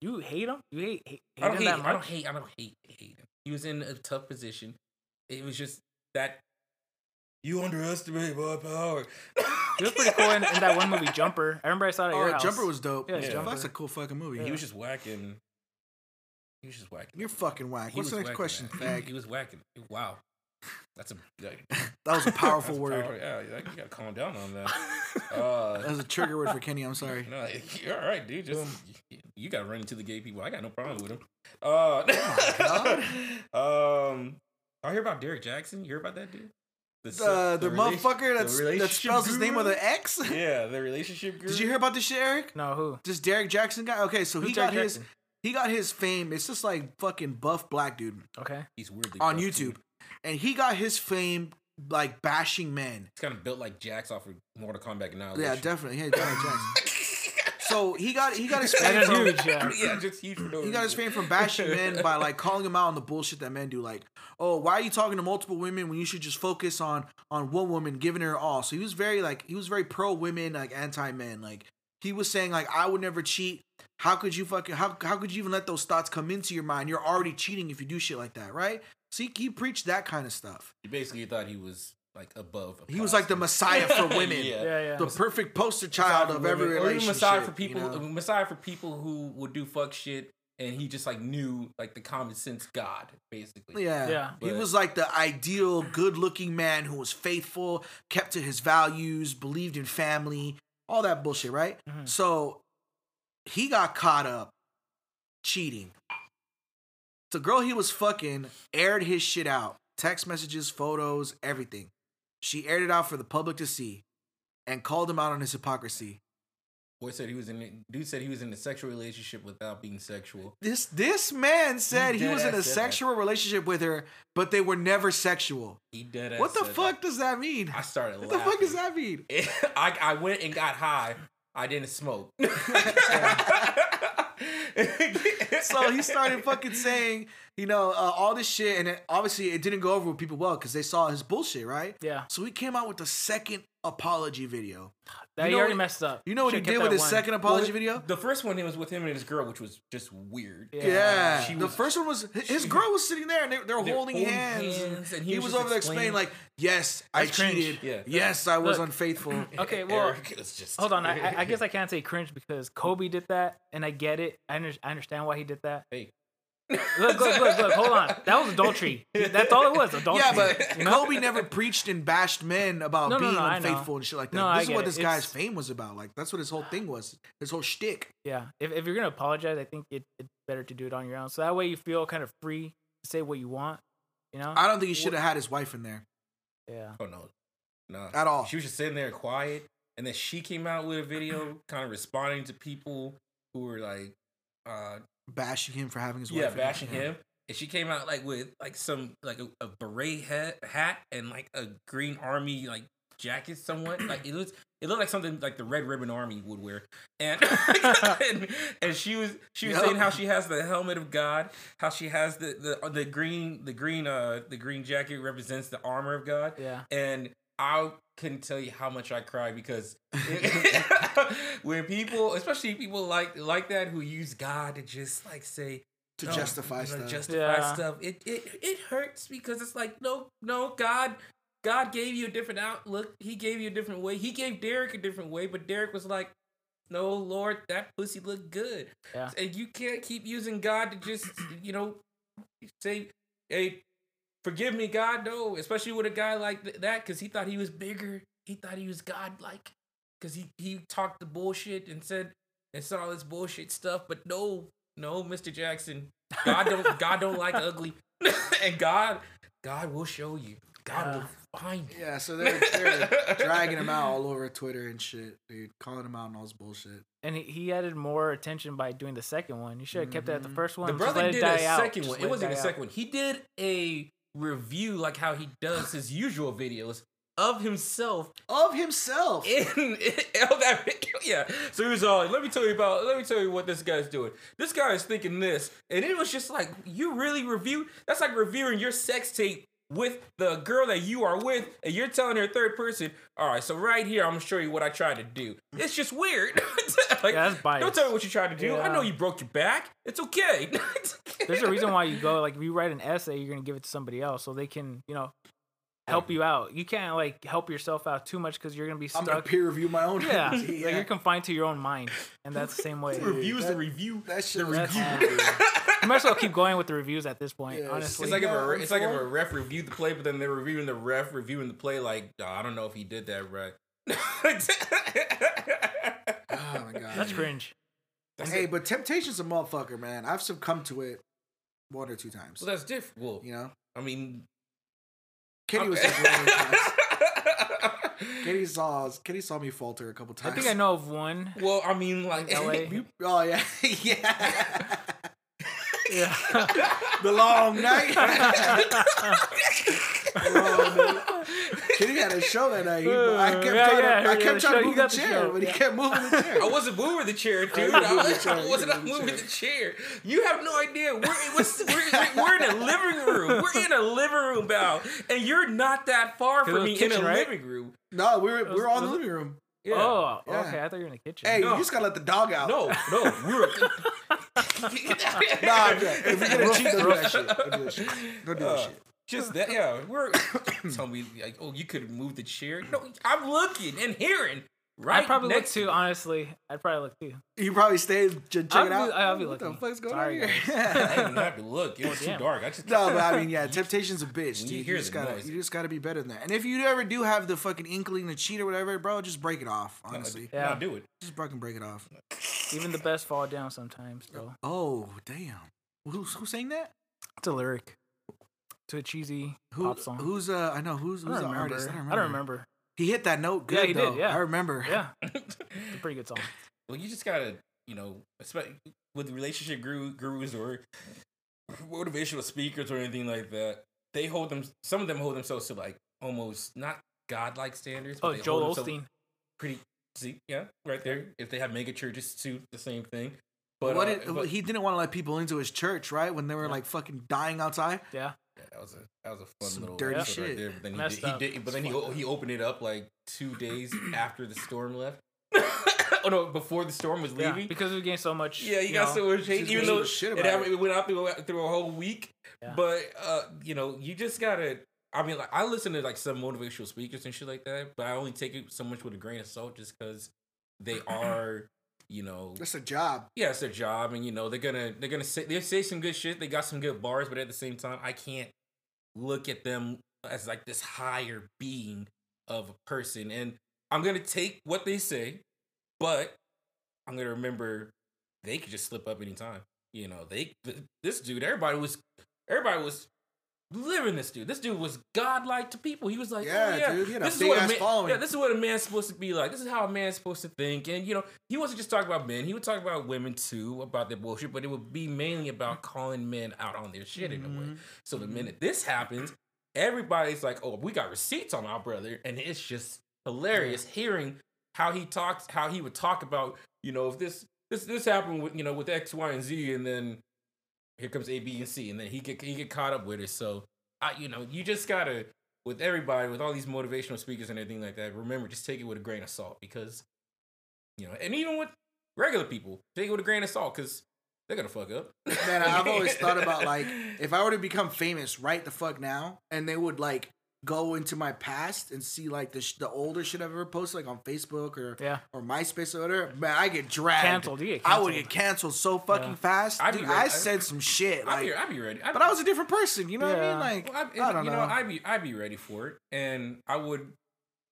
You hate him? You hate, hate, hate I don't him hate. that I don't hate. I don't hate. Hate him. He was in a tough position. It was just that you underestimate my power. He was pretty cool in, in that one movie, Jumper. I remember I saw it at your Oh, house. Jumper was dope. Yeah, Yeah, Jumper. that's a cool fucking movie. He was just whacking. He was just whacking. You're fucking whack. He What's the next question, that. fag? He was whacking. Wow. That's a like, That was a powerful that's a word. power- yeah, you gotta calm down on that. Uh, That was a trigger word for Kenny. I'm sorry. No, you're all right, dude. Just you, you gotta run into the gay people. I got no problem with them. Uh, um, I hear about Derrick Jaxn. You hear about that dude? The the, rela- motherfucker the that relationship spells his name with an X. Yeah, the relationship. Guru. Did you hear about this shit, Eric? No, who? This Derrick Jaxn guy. Okay, so Who's he got Derrick his he got his fame. It's just like fucking buff black dude Okay. He's weirdly on buff, YouTube, dude. And he got his fame like bashing men. He's kind of built like Jax off of Mortal Kombat now. Yeah, definitely. Yeah, Jackson. So he got he got his fame from, huge, yeah. yeah, just huge. He got his fame from bashing men by like calling them out on the bullshit that men do. Like, oh, why are you talking to multiple women when you should just focus on on one woman, giving her all? So he was very like he was very pro women, like anti men. Like he was saying like I would never cheat. How could you fucking how how could you even let those thoughts come into your mind? You're already cheating if you do shit like that, right? See, he preached that kind of stuff. He basically thought he was like above. He was like the messiah for women. yeah. Yeah, yeah. The perfect poster child of every Or even relationship. Messiah for you people, know? Messiah for people who would do fuck shit, and he just like knew like the common sense God, basically. Yeah. Yeah. He was like the ideal, good looking man who was faithful, kept to his values, believed in family, all that bullshit, right? Mhm. So he got caught up cheating. The girl he was fucking aired his shit out text messages, photos, everything. She aired it out for the public to see and called him out on his hypocrisy. Boy said he was in. Dude said he was in a sexual relationship without being sexual. This this man said he dead was in a said that. sexual relationship with her, but they were never sexual. He dead. What the fuck that. does that mean? I started What laughing. the fuck does that mean? I I went and got high. I didn't smoke. so he started fucking saying, you know, uh, all this shit, and it, obviously it didn't go over with people well because they saw his bullshit, right? Yeah. So he came out with the second apology video. That You he know already what- messed up. You know what he Should've did with his one. second apology video? The first one, he was with him and his girl, which was just weird. Yeah. Yeah, the was- first one was his girl was sitting there and they, they were They're holding, holding hands. hands, and he, he was, was over just there explaining explaining- like, "Yes, I cringe. cheated. Yeah. Yes, I was Look. unfaithful." Okay, well, Eric was just Hold on, I, I- I guess I can't say cringe because Kobe did that, and I get it. I, under, I understand why he did that. Hey. Look, look, look, look. Hold on, that was adultery. That's all it was, adultery. Yeah, but you know? Kobe never preached and bashed men about No, no, being no, I know. unfaithful and shit like that. No, I this is get what it. this guy's It's- fame was about. Like that's what his whole thing was. His whole shtick. Yeah, if, if you're gonna apologize, I think it, it's better to do it on your own. So that way you feel kind of free to say what you want. You know? I don't think he should have had his wife in there yeah. Oh no, no. at all. She was just sitting there quiet, and then she came out with a video, kind of responding to people who were like, uh, bashing him for having his wife. yeah, in there. bashing him. And she came out like with like some like a, a beret hat, hat and like a green army like jacket, somewhat like it looks. It looked like something like the Red Ribbon Army would wear, and and, and she was she was Yup. saying how she has the helmet of God, how she has the the the green the green uh the green jacket represents the armor of God, Yeah. and I couldn't tell you how much I cried because when people, especially people like like that who use God to just like say to no, justify you know, stuff. justify Yeah. stuff. It it it hurts because it's like no no God. God gave you a different outlook. He gave you a different way. He gave Derrick a different way, but Derrick was like, no, Lord, that pussy looked good. Yeah. And you can't keep using God to just, you know, say, hey, forgive me, God. No, especially with a guy like th- that, because he thought he was bigger. He thought he was God like, because he, he talked the bullshit and said, and said all this bullshit stuff. But no, no, Mr. Jackson, God don't, God don't like ugly. and God, God will show you. God Yeah. will find you. Yeah, so they're, they're dragging him out all over Twitter and shit, dude. Calling him out and all this bullshit. And he, he added more attention by doing the second one. You should have kept it at the Mhm. first one. The brother it did a die out. second Just one. It wasn't die a out. second one. He did a review like how he does his usual videos of himself Of himself. in, in of that video. Yeah. So he was all, let me tell you about, let me tell you what this guy's doing. This guy is thinking this, and it was just like, you really review? That's like reviewing your sex tape with the girl that you are with, and you're telling her third person, all right, so right here, I'm gonna show you what I tried to do. It's just weird. like, Yeah, that's biased. don't tell me what you tried to do. I know you broke your back. It's okay. There's a reason why you go like if you write an essay, you're gonna give it to somebody else so they can you know help you out. You can't like help yourself out too much because you're gonna be I'm gonna stuck. peer review my own. Yeah, like you're confined to your own mind, and that's the same way. Dude, Reviews that- the review. that shit the review. comedy. You might as well keep going with the reviews at this point. Yeah, honestly, It's like if a it's like if a ref reviewed the play, but then they're reviewing the ref reviewing the play. Like "Oh, I don't know if he did that right. Oh my god. that's cringe. Hey, but temptation's a motherfucker, man. I've succumbed to it one or two times. well, that's different. Well, You know, I mean, Kitty was okay. like one times. Kitty saw Kitty saw me falter a couple times. I think I know of one. well, I mean, like LA. You- oh yeah, yeah. Yeah. the long night. The long night. Kitty had a show that night. He- I kept Yeah, trying yeah, to, I kept the trying to move the got the chair, but he Yeah. kept moving the chair. I wasn't moving the chair, dude. I, moved the was, chair, I you wasn't moved the moving chair. the chair. You have no idea. We're, we're, we're, we're in a living room. We're in a living room, Bow, and you're not that far from was me in a right? living room. No, we were we was- were all in the living room. Yeah. Oh, Yeah. okay. I thought you were in the kitchen. Hey, No. you just gotta let the dog out. No, no, we were. Nah, I'm just- if you're gonna cheat, don't do that shit. Don't do that shit. Don't do that Uh, shit. Just that, yeah. We're tell me like, oh, you could move the chair. No, I'm looking and hearing right I'd probably look next too. Honestly, I'd probably look too. You probably stay to check I'll it be- out. I'll be what looking. the fuck's going Sorry, on I here? didn't even have to look. It was too dark. I just no, but I mean, yeah, temptation's a bitch. Dude. you You, hear just the gotta, noise. you just gotta be better than that. And if you ever do have the fucking inkling to cheat or whatever, bro, just break it off. Honestly, yeah, Yeah. do it. just fucking break it off. Even the best fall down sometimes. Though Oh damn, who's who's saying that? it's a lyric to a cheesy Who, pop song. Who's uh? I know who's I who's don't the remember. artist. I don't remember. I don't remember. He hit that note good Yeah, he did, yeah. I remember. Yeah, it's a pretty good song. Well, you just gotta, you know, especially with relationship guru, gurus or motivational speakers or anything like that. They hold them. Some of them hold themselves to like almost not godlike standards. But Oh, they hold Joel themselves Osteen. Pretty. See, yeah, right there. If they have mega churches too, the same thing. But, But what uh, did, but- he didn't want to let people into his church, right? When they were Yeah. like fucking dying outside. Yeah, Yeah, that was a that was a fun Some little dirty episode shit. Right there. But then he Messed did, he up. did, but then he he opened it up like two days after the storm left. oh no, before the storm was leaving yeah. leaving. Because we gained so much. Yeah, you you got know, so much hate, even though shit it, about happened- it. it went out through, through a whole week. Yeah. But uh, you know, you just gotta. I mean, like I listen to like some motivational speakers and shit like that, but I only take it so much with a grain of salt, just because they are, you know, That's a job. yeah, it's their job, and you know they're gonna they're gonna say they say some good shit. They got some good bars, but at the same time, I can't look at them as like this higher being of a person. And I'm gonna take what they say, but I'm gonna remember they could just slip up anytime. You know, they this dude, everybody was everybody was living this dude. This dude was godlike to people. He was like, Yeah, oh, yeah, dude, he had this is big what a ass man, following. Yeah, this is what a man's supposed to be like. This is how a man's supposed to think. And you know, he wasn't just talking about men. He would talk about women too, about their bullshit. But it would be mainly about calling men out on their shit in a way. Mhm. So the minute this happens, everybody's like, "Oh, we got receipts on our brother," and it's just hilarious hearing how he talks, how he would talk about, you know, if this this this happened with you know with X, Y, and Z, and then here comes A, B, and C, and then he get he get caught up with it. So I, you know, you just gotta with everybody, with all these motivational speakers and everything like that. Remember, just take it with a grain of salt because, you know, and even with regular people, take it with a grain of salt because they're gonna fuck up. Man, I've always thought about like if I were to become famous right the fuck now, and they would like go into my past and see like the sh- the older shit I've ever posted, like on Facebook or Yeah. or MySpace or whatever, man, I get dragged. Canceled, you get I would get canceled so fucking Yeah. fast. I'd Dude, I I- said some shit, I'd like, be, I'd be ready. I'd, but I was a different person. You know what I mean? Like, Well, I, I don't you know. know, I'd be I'd be ready for it, and I would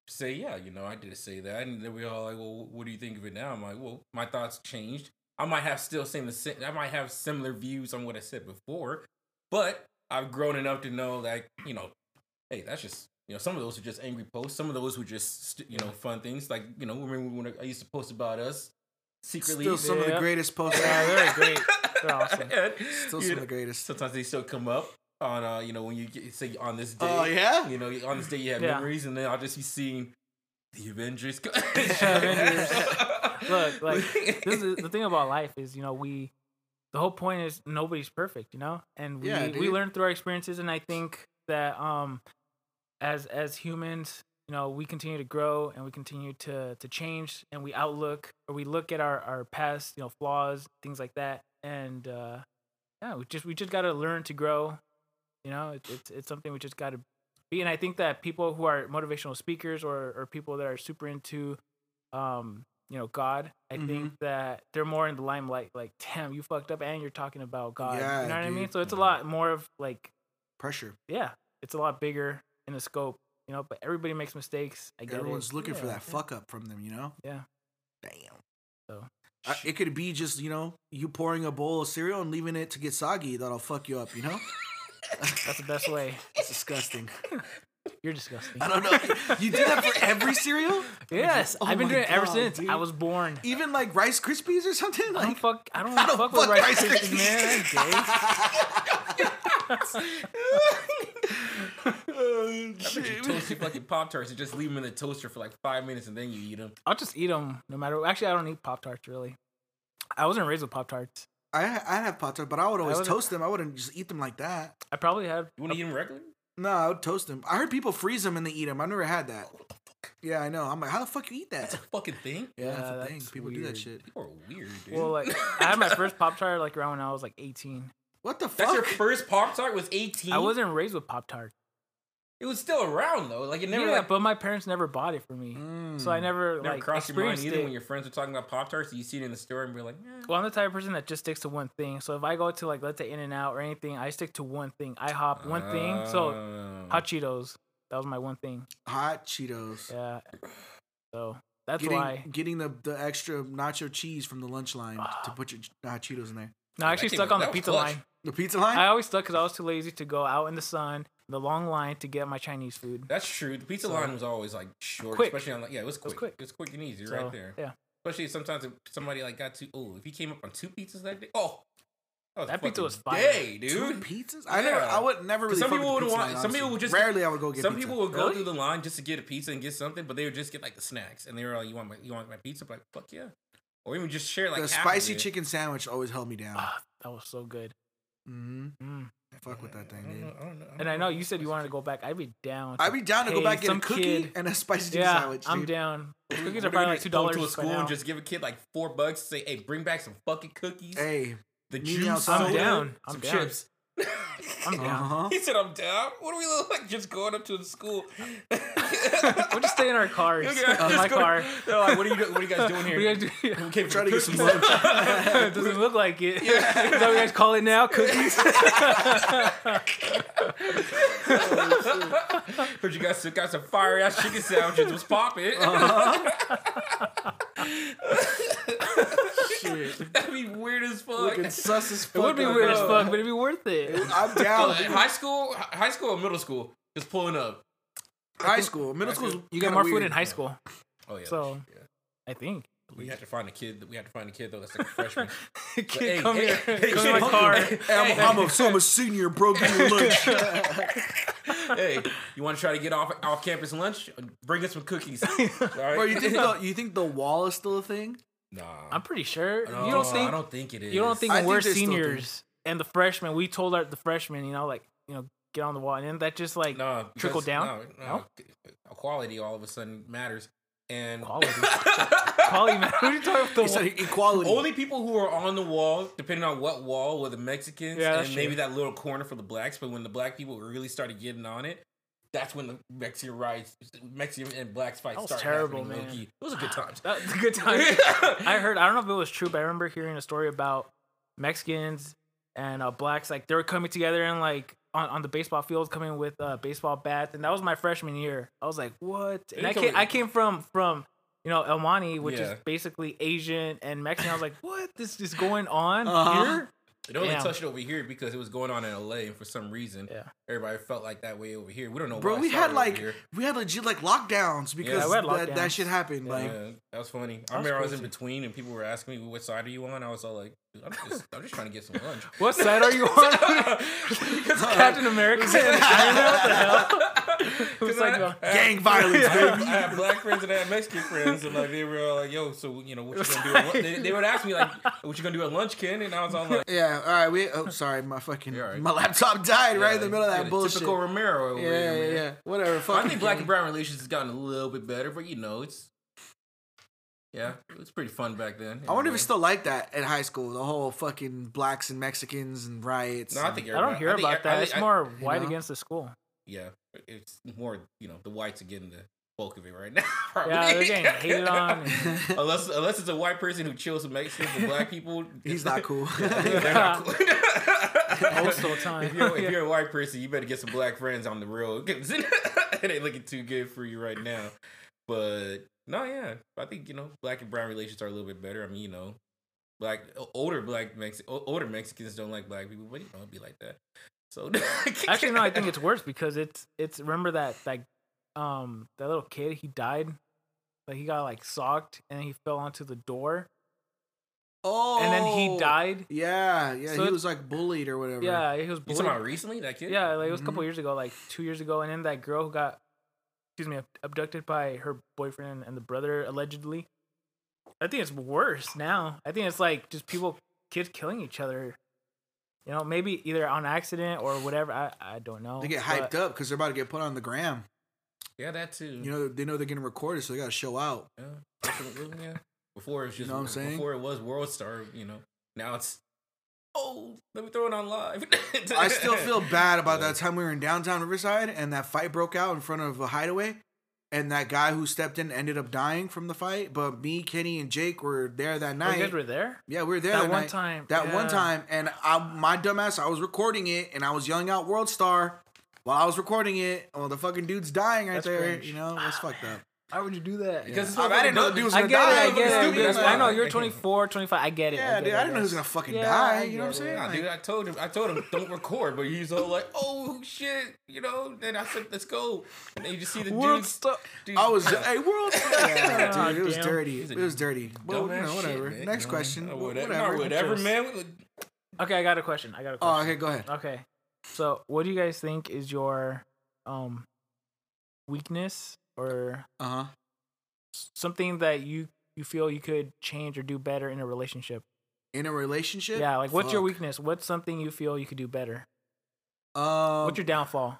say, yeah, you know, I did say that, and then we all like, well, what do you think of it now? I'm like, well, my thoughts changed. I might have still same the same. I might have similar views on what I said before, but I've grown enough to know that you know, hey, that's just you know, some of those are just angry posts. Some of those were just st- you know fun things. Like you know, remember when I used to post about us secretly. still some of the greatest posts. Yeah, they're great. They're awesome. And, Still some know, of the greatest. sometimes they still come up on uh you know when you get, say on this day Oh yeah. you know on this day you have Yeah. memories and then i'll just be seeing the avengers Avengers. Look, like, this is the thing about life is you know we the whole point is nobody's perfect you know and we Yeah, we learn through our experiences and i think that um as as humans you know we continue to grow and we continue to to change and we outlook or we look at our our past you know flaws things like that. And uh yeah we just we just got to learn to grow you know it, it's it's something we just got to be. And i think that people who are motivational speakers or or people that are super into um you know god i Mhm. think that they're more in the limelight like damn you fucked up and you're talking about god Yeah, you know what i mean? so it's a lot more of like Pressure. yeah it's a lot bigger in the scope you know but everybody makes mistakes i get Everyone's it. looking for that yeah. fuck up from them. You know. Yeah. Damn. So. Uh, it could be just you know you pouring a bowl of cereal and leaving it to get soggy. That'll fuck you up. You know. that's the best way It's disgusting. you're disgusting I don't know. You do that for every cereal? yes Oh i've been doing it ever God, since dude. i was born Even like Rice Krispies or something? I don't Like fuck. I don't, I don't fuck, with fuck Rice Rice Krispies, man. I'm oh, I bet shit. you toast your fucking pop tarts and just leave them in the toaster for like five minutes and then you eat them. I'll just eat them no matter. Actually, I don't eat Pop Tarts really. I wasn't raised with Pop Tarts. I I have Pop Tarts, but I would always would- toast them. I wouldn't just eat them like that. I probably had. You want to eat them regular? No, I would toast them. I heard people freeze them and they eat them. I've never had that. Yeah, I know. I'm like, how the fuck you eat that? That's a that? fucking thing. Yeah, Yeah, that's a thing. that's People do that shit. People are weird, dude. Well, like I had my first Pop Tart like around when I was like 18. What the fuck? That's your first pop tart was eighteen. I wasn't raised with Pop Tart. It was still around though. Like it never yeah, like but my parents never bought it for me, so I Mm. never, never like crossed your mind either it. when your friends were talking about pop tarts. You see it in the store and be like, eh. Well, I'm the type of person that just sticks to one thing. So if I go to like let's say In and Out or anything, I stick to one thing. I hop one thing. So Oh. hot Cheetos, that was my one thing. hot Cheetos. Yeah. So that's getting why. getting the, the extra nacho cheese from the lunch line to Ah. put your hot Cheetos in there. No, I actually stuck on the pizza clutch. line. The pizza line? I always stuck because I was too lazy to go out in the sun, the long line to get my Chinese food. That's true. The pizza So- line was always like short, Quick. especially on like yeah, it was quick. It was quick. quick. It was quick and easy So, right there. Yeah, Especially sometimes if somebody like got two. Oh, if he came up on two pizzas that day, oh, that, That pizza was fire. Day, Two dude. pizzas? I never. I would never really. Some people would pizza want- line, some people would just- Rarely I would go get. Some pizza. people would go Really? through the line just to get a pizza and get something, but they would just get like the snacks, and they were like, "You want my, you want my pizza?" I'm like, fuck yeah. Or even just share like the half of spicy it. chicken sandwich always held me down. ah, that was so good. hmm Mm. Fuck with that thing, I don't dude. know, I don't know, I And don't I know you said you wanted to go back. I'd be down. I'd be down to go pay back get a some cookie kid- and a spicy chicken Yeah, sandwich. I'm down. chicken. Cookies What are probably gonna like two go dollars to a school and just give a kid like four bucks. Say, hey, bring back some fucking cookies. Hey, the meet juice. I'm soda, down. I'm some down. chips. I'm down. uh-huh. He said, "I'm down." What do we look like? Just going up to the school. We'll just stay in our cars. Okay, in uh, just my go- car. They're like, "What are you? What are you guys doing here?" do you guys do? We came Try to get some cookies. lunch. it doesn't look like it. Is that what you guys call it now? Cookies? Heard you guys got some fire ass chicken sandwiches. It was popping. Uh-huh. Shit. That'd be weird as fuck. Looking sus as It fuck. would be weird as fuck, but it'd be worth it. I'm down. high school, high school or middle school, just pulling up. High school, middle school. school. You get more food in high school, Oh yeah. So- yeah. I think. we had to find a kid. We had to find a kid though. That's like a freshman. Kid, hey, come hey, here. hey, come in my car. hey, Hey, I'm, I'm, a, so I'm a senior, bro. Give me lunch. hey, you want to try to get off off campus lunch? Bring us some cookies. All right. Bro, you think the you think the wall is still a thing? Nah. I'm pretty sure. No, you don't think I don't think it is. you don't think I we're they still do. seniors and the freshmen, we told our the freshmen, you know, like you know, get on the wall, and then that just like no trickle down? No, no. Equality all of a sudden matters, and quality. quality man. What are you talking He about? said equality. only people who are on the wall, depending on what wall, were the Mexicans Yeah, and that's maybe true. that little corner for the blacks. But when the black people really started getting on it, that's when the Mexican riots, Mexican and blacks fight started terrible, man. low-key. It was a good time. That was a good time. I heard. I don't know if it was true, but I remember hearing a story about Mexicans and uh, blacks. Like they were coming together and like on, on the baseball fields, coming with uh, baseball bats, and that was my freshman year. I was like, what? And I came, I came from from you know El Monte, which Yeah. is basically Asian and Mexican. I was like, what? This is going on Uh-huh. here? It only Damn. touched over here because it was going on in LA, and for some reason, Yeah. everybody felt like that way over here. We don't know, Bro, why we had like here. we had legit like lockdowns because we had that, that lockdowns. shit happened. Yeah. Like Yeah, that was funny. I That's remember I was in between, and people were asking me, "What side are you on?" I was all like, "Dude, "I'm just, I'm just trying to get some lunch." What side are you on? because Captain America and Iron Man. What the hell? It was like, gang violence, I had, baby. I had black friends and I had Mexican friends, and like they were all like, "Yo, so you know what you gonna do?" At, lun-" they, they would ask me like, "What you gonna do at lunch, Ken?" And I was all like, Yeah, all right. We oh sorry, my fucking You're all right. my laptop died right in the middle of that bullshit. Typical Romero over yeah, here, yeah, man. yeah. Whatever. I think black and brown relations has gotten a little bit better, but you know, it's yeah, it was pretty fun back then. I wonder if it's still like that in high school. The whole fucking blacks and Mexicans and riots. No, I think I don't hear I think- about I that. think- It's I- more white know? against the school. Yeah, it's more you know the whites are getting the bulk of it right now. Yeah, they're getting hated on. and- unless unless it's a white person who chills with Mexicans and black people, He's not cool. they're not cool. Old school time. If you're, if you're a white person, you better get some black friends on the road. 'cause it ain't looking too good for you right now. But no, yeah, I think you know black and brown relations are a little bit better. I mean, you know, black older black Mex older Mexicans don't like black people, but you know, it'd be like that. So Actually, no, I think it's worse because it's it's remember that like um that little kid he died, like he got like socked and he fell onto the door oh, and then he died. Yeah, yeah. So he was like bullied or whatever. Yeah, he was You talking bullied. about recently that kid? Yeah, like it was a couple years ago, like two years ago, and then that girl who got, excuse me, abducted by her boyfriend and the brother allegedly. I think it's worse now. I think it's like just people, kids killing each other. You know, maybe either on accident or whatever. I I don't know. They get hyped but- up because they're about to get put on the gram. yeah, that too. You know, they know they're getting recorded, so they got to show out. Yeah. Yeah. Before it was just you know what I'm saying? before it was World Star, you know. Now it's oh, let me throw it on live. I still feel bad about Yeah. that time we were in downtown Riverside and that fight broke out in front of a hideaway. And that guy who stepped in ended up dying from the fight. But me, Kenny, and Jake were there that Oh, night. you guys were there. yeah, we were there that that, one night. time. That one time, and I, my dumbass, I was recording it, and I was yelling out "World Star" while I was recording it. Well, the fucking dude's dying right That's there. cringe. You know, it's fucked up. Why would you do that? Because Yeah. I, I didn't know the dude was I gonna get it. die. I get it. I, Stupid, get it. that's I know you're 24, 25. I get it. Yeah, I get dude, it, I didn't know he was gonna fucking Yeah, die. You know what I'm saying? Nah, Like, dude, I told him. I told him don't record, but he's all like, "Oh shit," you know. Then I said, "Let's go." And then you just see the World dude. Star. dude I was, hey, world. Yeah, Ah, dude, it was damn. dirty. It was dirty. Well, you know, whatever. man, Next you question. Whatever, Whatever. nah, whatever, Just- man. Okay, I got a question. I got a Oh, question. okay. Go ahead. Okay. So, what do you guys think is your um weakness or Uh huh. something that you you feel you could change or do better in a relationship? In a relationship. Yeah, like what's your weakness? What's something you feel you could do better? Um, What's your downfall?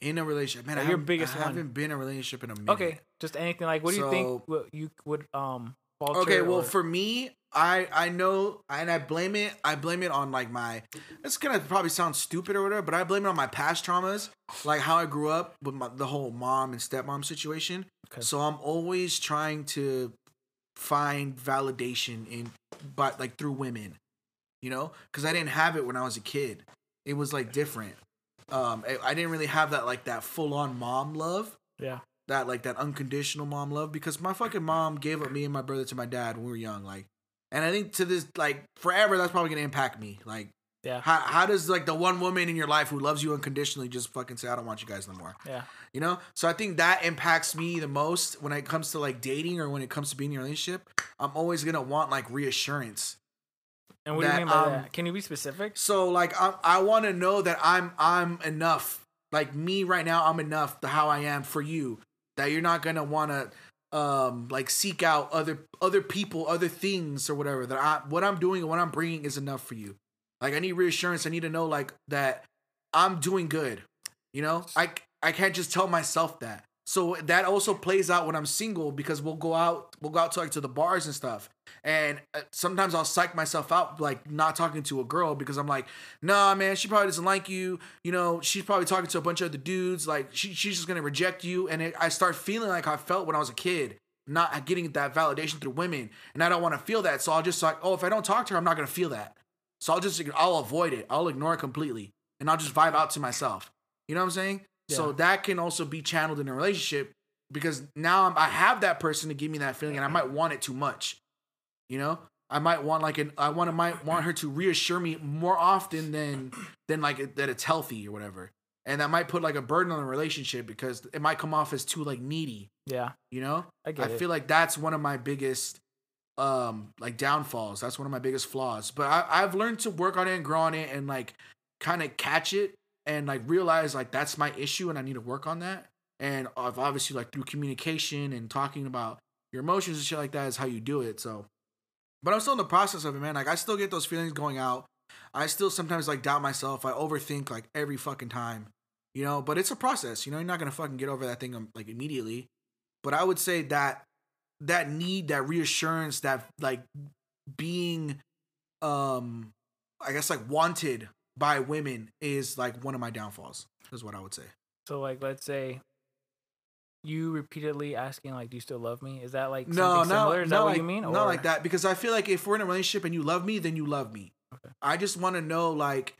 in a relationship, man? Like I your haven't- biggest I one. haven't been in a relationship in a minute. Okay, just anything like what do you think you would um Okay, well, or- for me, I I know, and I blame it. I blame it on like my. It's gonna probably sound stupid or whatever, but I blame it on my past traumas, like how I grew up with my, the whole mom and stepmom situation. Okay. So I'm always trying to find validation in, but like through women, you know, because I didn't have it when I was a kid. It was like different. Um, I, I didn't really have that like that full on mom love yeah. that like that unconditional mom love because my fucking mom gave up me and my brother to my dad when we were young like and i think to this like forever that's probably gonna impact me like Yeah. how, how does like the one woman in your life who loves you unconditionally just fucking say i don't want you guys no more Yeah. you know so i think that impacts me the most when it comes to like dating or when it comes to being in a relationship i'm always gonna want like reassurance And what do you mean by um, that? Can you be specific? so like I, I want to know that I'm I'm enough. Like me right now, I'm enough to how I am for you. That you're not gonna want to um like seek out other other people, other things or whatever. That I what I'm doing and what I'm bringing is enough for you. Like I need reassurance. I need to know like that I'm doing good. You know, I I can't just tell myself that. So that also plays out when I'm single because we'll go out, we'll go out to like to the bars and stuff. And uh, sometimes I'll psych myself out like not talking to a girl because I'm like, nah, man, she probably doesn't like you. You know, she's probably talking to a bunch of other dudes. Like she, she's just gonna reject you. And it, I start feeling like I felt when I was a kid, not getting that validation through women. And I don't want to feel that. So I'll just like, oh, if I don't talk to her, I'm not gonna feel that. So I'll just, I'll avoid it. I'll ignore it completely, and I'll just vibe out to myself. You know what I'm saying? So that can also be channeled in a relationship because now I'm, I have that person to give me that feeling, and I might want it too much. You know, I might want like an I want to might want her to reassure me more often than than like that it's healthy or whatever, and that might put like a burden on the relationship because it might come off as too like needy. Yeah, You know, I get I feel like that's one of my biggest um like downfalls. That's one of my biggest flaws. But I, I've learned to work on it and grow on it and like kind of catch it and like realize like that's my issue and I need to work on that. And I've obviously like through communication and talking about your emotions and shit like that is how you do it. So but I'm still in the process of it, man. Like I still get those feelings going out. I still sometimes like doubt myself. I overthink like every fucking time. You know, but it's a process. You know, you're not gonna fucking get over that thing um, like immediately. But I would say that that need, that reassurance, that like being um I guess like wanted by women is like one of my downfalls, is what I would say. so like, let's say you repeatedly asking like, "Do you still love me?" Is that like No, something no, similar? Is not that what like, you mean? Not like that. Because I feel like if we're in a relationship and you love me, then you love me. Okay. I just want to know like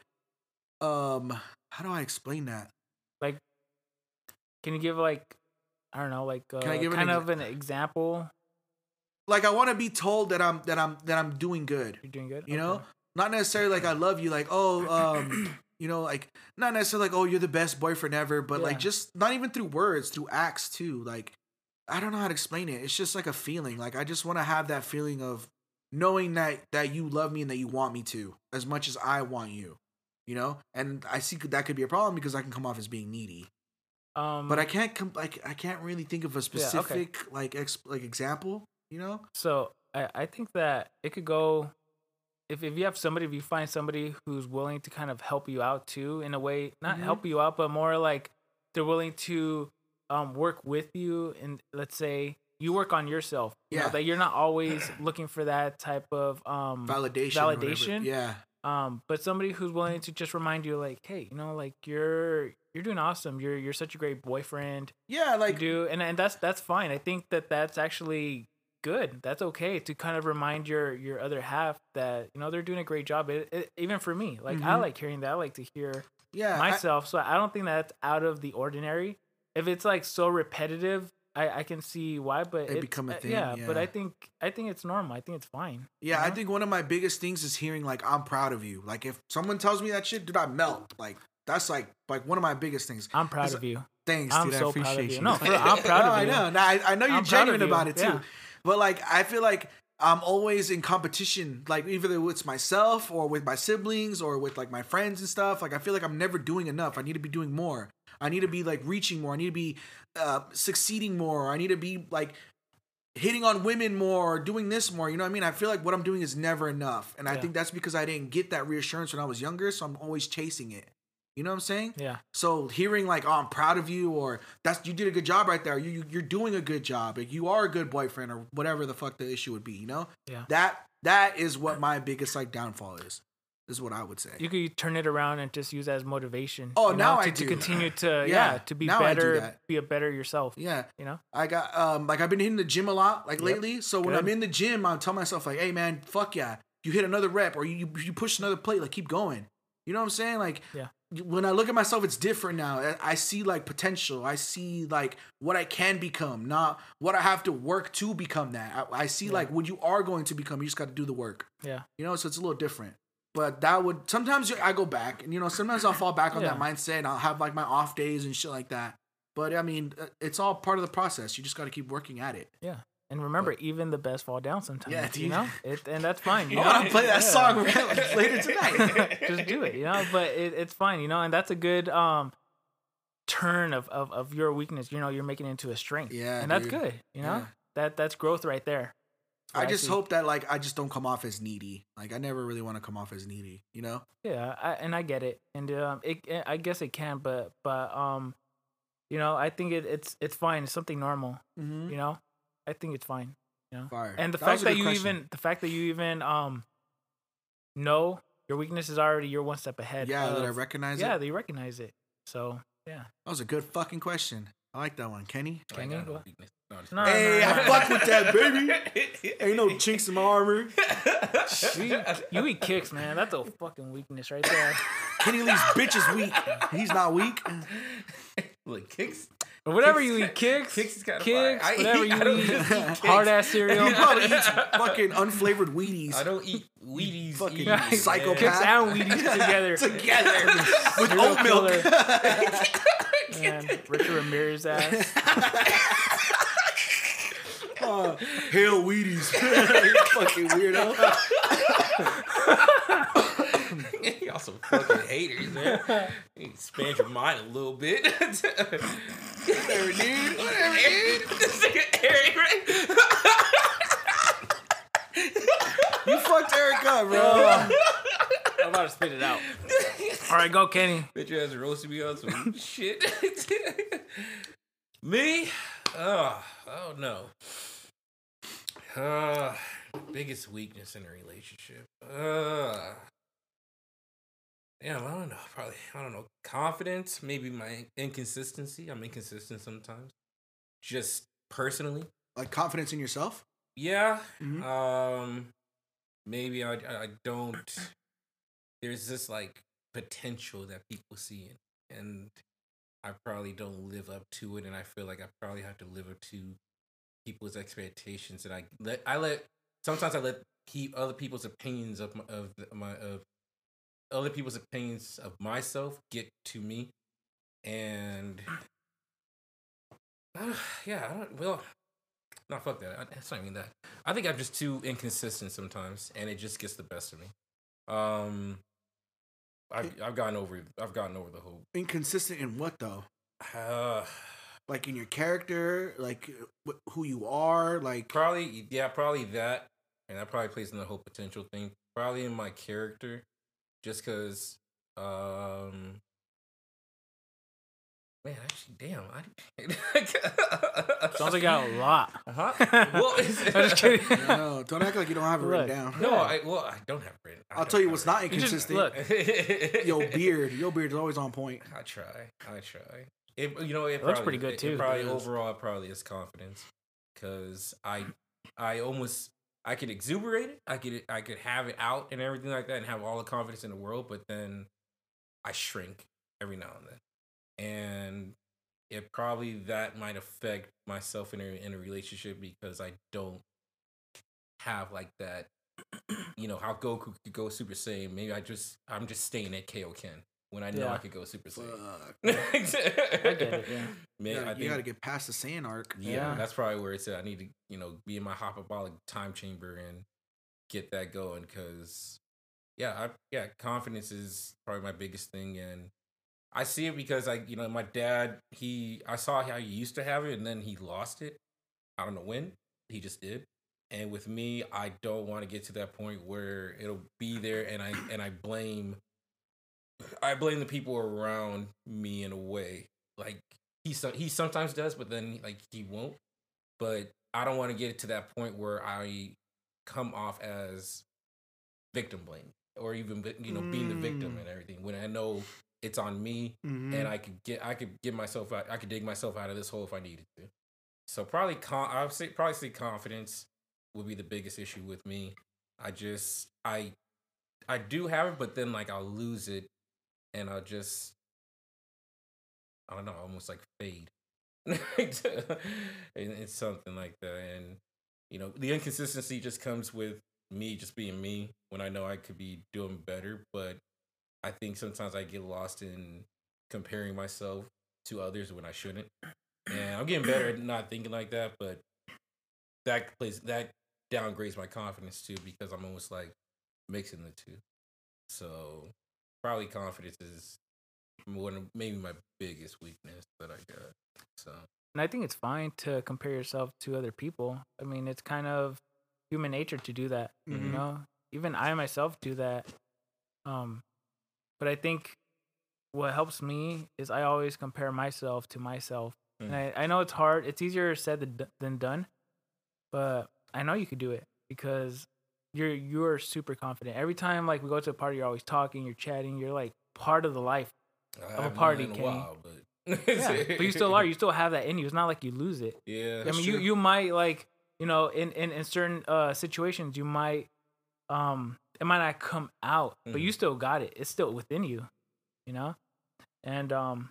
um how do I explain that? Like, can you give like, I don't know, like uh, can I give an kind exa- of an example? Like I want to be told that I'm that I'm that I'm doing good. You're doing good. You know? Not necessarily like I love you like oh um you know like not necessarily like oh you're the best boyfriend ever, but like just not even through words, through acts too. Like I don't know how to explain it. It's just like a feeling. Like I just want to have that feeling of knowing that that you love me and that you want me to as much as I want you. You know? And I see that could be a problem because I can come off as being needy. Um, But I can't com- like I can't really think of a specific like ex- like example, you know? So I, I think that it could go if if you have somebody, if you find somebody who's willing to kind of help you out too, in a way, not Mhm. help you out, but more like they're willing to um work with you and let's say you work on yourself. You know, Yeah. that you're not always looking for that type of um Validation. Validation? Yeah. um but somebody who's willing to just remind you like, hey, you know, like you're you're doing awesome. You're you're such a great boyfriend. Yeah, You like do and and that's that's fine. I think that that's actually good. That's okay to kind of remind your your other half that you know they're doing a great job. It, it, even for me, like I Mhm. like hearing that. I like to hear yeah, I- myself. so I don't think that's out of the ordinary. If it's like so repetitive, I I can see why. But It become a uh, thing, Yeah, but. I think I think it's normal. I think it's fine. Yeah, I know? think one of my biggest things is hearing like I'm proud of you. Like if someone tells me that shit, dude, I melt. Like that's like like one of my biggest things. I'm proud of you. Thanks, I'm dude. I so of appreciate you. you. No, I'm proud of I you. know. No, I, I know you're I'm genuine you, about it too. yeah. But like I feel like I'm always in competition, like either it's myself or with my siblings or with like my friends and stuff. Like I feel like I'm never doing enough. I need to be doing more. I need to be like reaching more. I need to be uh, succeeding more. I need to be like hitting on women more or doing this more. You know what I mean? I feel like what I'm doing is never enough. And I Yeah. think that's because I didn't get that reassurance when I was younger. So I'm always chasing it. You know what I'm saying? Yeah. So hearing like, "Oh, I'm proud of you," or "That's you did a good job right there," you you- you're doing a good job, like, you are a good boyfriend, or whatever the fuck the issue would be, you know? Yeah. That that is what my biggest like downfall is. Is what I would say. You could turn it around and just use that as motivation. Oh, you now know, I to, to continue to Yeah, yeah, to be now better, be a better yourself. yeah, You know. I got um like I've been hitting the gym a lot like Yep. lately. So when I'm in the gym, I tell myself like, "Hey man, fuck yeah, you hit another rep or you, you push another plate, like keep going." You know what I'm saying? Like Yeah. When I look at myself, it's different now. I- see like potential. I see like what I can become, not what I have to work to become that. I, I see Yeah. like what you are going to become. You just got to do the work. Yeah. You know, so it's a little different. But that would sometimes I go back, and you know, sometimes I'll fall back on that mindset, and I'll have like my off days and shit like that. But I mean, uh, it's all part of the process. You just got to keep working at it. And remember, even the best fall down sometimes. Yeah, you know, it, and that's fine. You I want to play that Yeah. song later tonight. Just do it, you know. But it, it's fine, you know, and that's a good um turn of, of of your weakness. You know, you're making it into a strength. Yeah, and that's dude. good. You know, Yeah. that that's growth right there. That's I just hope that like I just don't come off as needy. Like I never really want to come off as needy. You know? Yeah, I, and I get it, and um, it, I guess it can, but but um, you know, I think it, it's it's fine. It's something normal. Mm-hmm. You know, I think it's fine. You know, Fire. and the That fact that you question. even the fact that you even um know your weakness is already you're one step ahead. yeah, that I of- recognize yeah, it. they recognize it. So yeah, That was a good fucking question. I like that one, Kenny. I Can ain't no go- No, No, Hey, no, I fuck with that, baby. Ain't no chinks in my armor. you, you eat Kix, man. That's a fucking weakness right there. Kenny Lee's bitch is weak. He's not weak. Look, Kix. But whatever Kix- you eat, Kix, Kix is Kix. I whatever eat- you don't eat, eat hard ass cereal. He probably eat fucking unflavored Wheaties. I don't eat Wheaties. Fucking Eaties, man. psychopath. Kix and Wheaties together. Together with Serial oat milk. killer. Man, Richard Ramirez ass. Uh, Hail Wheaties. You fucking weirdo. Y'all some fucking haters, man. You expand your mind a little bit. Whatever, dude. Whatever, dude. This nigga Eric, right? You fucked Eric up, bro. I'm about to spit it out. All right, go, Kenny. Bitch ass roasted me on some shit. me? Oh, oh no. Uh, biggest weakness in a relationship. Uh, yeah, I don't know. Probably, I don't know. Confidence, maybe my inconsistency. I'm inconsistent sometimes. Just personally. Like confidence in yourself. Yeah. Mhm. Um, maybe I, I I don't. There's this like potential that people see in, and I probably don't live up to it, and I feel like I probably have to live up to people's expectations, and I let I let sometimes I let keep other people's opinions of my of the- my of other people's opinions of myself get to me, and uh, yeah, I don't well. No, fuck that. I- It's not even that. I think I'm just too inconsistent sometimes, and it just gets the best of me. Um, I've I've gotten over I've gotten over the whole. Inconsistent in what though? Uh, Like in your character, like wh- who you are, like probably yeah, probably that, and that probably plays in the whole potential thing. Probably in my character, just because. Um, man, actually, damn, I Sounds like you got a lot. Uh huh? Well, it's- I'm just kidding. no, don't act like you don't have it written down. No, I well, I don't have written. I I'll don't tell you what's not written. You just- inconsistent. look. Yo, beard. Your beard is always on point. I try. I try. It you know it, looks probably- pretty good, it- too. It probably overall it probably is confidence because I I almost I could exuberate it. I could I could have it out and everything like that and have all the confidence in the world, but then I shrink every now and then, and it probably that might affect myself in a in a relationship because I don't have like that. You know how Goku could go Super Saiyan. Maybe I just I'm just staying at Kaioken when I know I Yeah. could go Super Saiyan. Fuck. I get it, yeah. Man, You I gotta, think you gotta get past the Saiyan arc. yeah, Yeah. that's probably where it's at. I need to, you know, be in my hyperbolic time chamber and get that going because, yeah, I, yeah, confidence is probably my biggest thing, and I see it because I, you know, my dad, he, I saw how he used to have it, and then he lost it. I don't know when. He just did. And with me, I don't want to get to that point where it'll be there, and I and I blame, I blame the people around me in a way. Like he he sometimes does, but then like he won't. But I don't want to get to that point where I come off as victim blame or even you know being the victim Mm. and everything when I know it's on me Mhm. and I could get I could get myself out I could dig myself out of this hole if I needed to. So probably con- I would say probably say confidence would be the biggest issue with me. I just I I do have it, but then like I'll lose it and I'll just I don't know, almost like fade. it's something like that. And you know, the inconsistency just comes with me just being me when I know I could be doing better. But I think sometimes I get lost in comparing myself to others when I shouldn't. And I'm getting better at not thinking like that, but that plays that downgrades my confidence too because I'm almost like mixing the two. So probably confidence is one of maybe my biggest weakness that I got. So And I think it's fine to compare yourself to other people. I mean, it's kind of human nature to do that. Mhm. You know, even I myself do that. Um, but I think what helps me is I always compare myself to myself. Mm. And I, I know it's hard. It's easier said than done, but I know you could do it because you're you're super confident. Every time like we go to a party, you're always talking, you're chatting, you're like part of the life. I a haven't party, a Kenny. while, but Yeah, but you still are. You still have that in you. It's not like you lose it. Yeah, I mean, you you might like you know in in in certain uh situations you might um it might not come out, but you Mhm. still got it. It's still within you, you know, and um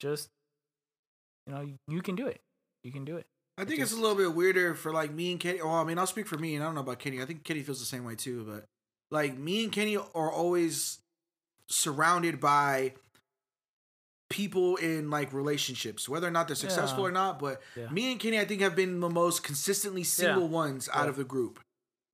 just you know you can do it. You can do it. I think It it's a little bit weirder for like me and Kenny. Well, I mean, I'll speak for me, and I don't know about Kenny. I think Kenny feels the same way too. But like me and Kenny are always surrounded by people in like relationships, whether or not they're successful Yeah. or not. But Yeah. me and Kenny, I think, have been the most consistently single ones out Yeah. of the group.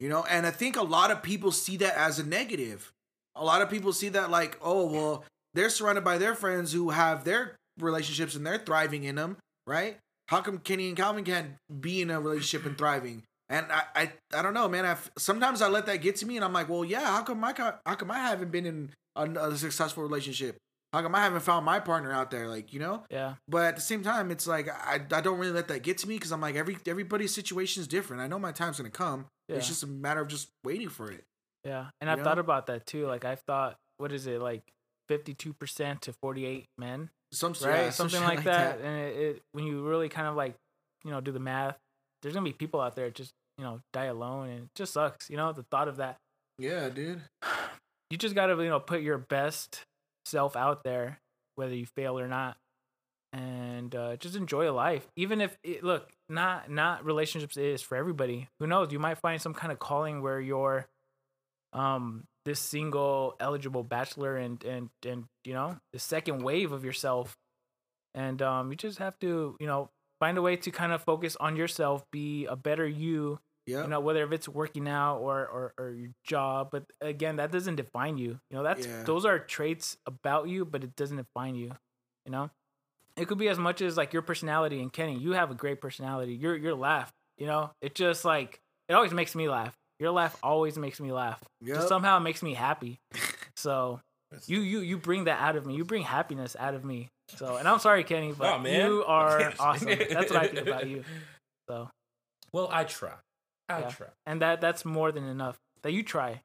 You know, and I think a lot of people see that as a negative. A lot of people see that like, oh well, they're surrounded by their friends who have their relationships and they're thriving in them, right? How come Kenny and Calvin can't be in a relationship and thriving? And I, I, I don't know, man. I sometimes I let that get to me, and I'm like, well, yeah. How come I, ca- how come I haven't been in a, a successful relationship? How come I haven't found my partner out there? Like, you know. Yeah, But at the same time, it's like I, I don't really let that get to me because I'm like every everybody's situation is different. I know my time's gonna come. yeah, It's just a matter of just waiting for it. yeah. And you I've know? thought about that too. Like I've thought, what is it like? Fifty-two percent to forty-eight men, Some right? yeah, some Something shit like, that. And it, it, when you really kind of like, you know, do the math, there's gonna be people out there just you know die alone, and it just sucks. You know, the thought of that. Yeah, dude. you just gotta you know put your best self out there whether you fail or not and uh, just enjoy a life even if it, look not not relationships is for everybody who knows you might find some kind of calling where you're um this single eligible bachelor and and and you know the second wave of yourself. And um you just have to you know find a way to kind of focus on yourself be a better you Yeah. you know whether if it's working out or, or or your job. But again that doesn't define you you know that's Yeah. those are traits about you but it doesn't define you you know? It could be as much as like your personality and kenny. You have a great personality. Your your laugh you know? It just like it always makes me laugh your laugh always makes me laugh Yep. just somehow it makes me happy so you you you bring that out of me you bring happiness out of me so and i'm sorry kenny but Nah, you are awesome that's what i think about you so Well, I try. I Yeah. try. and that that's more than enough that you try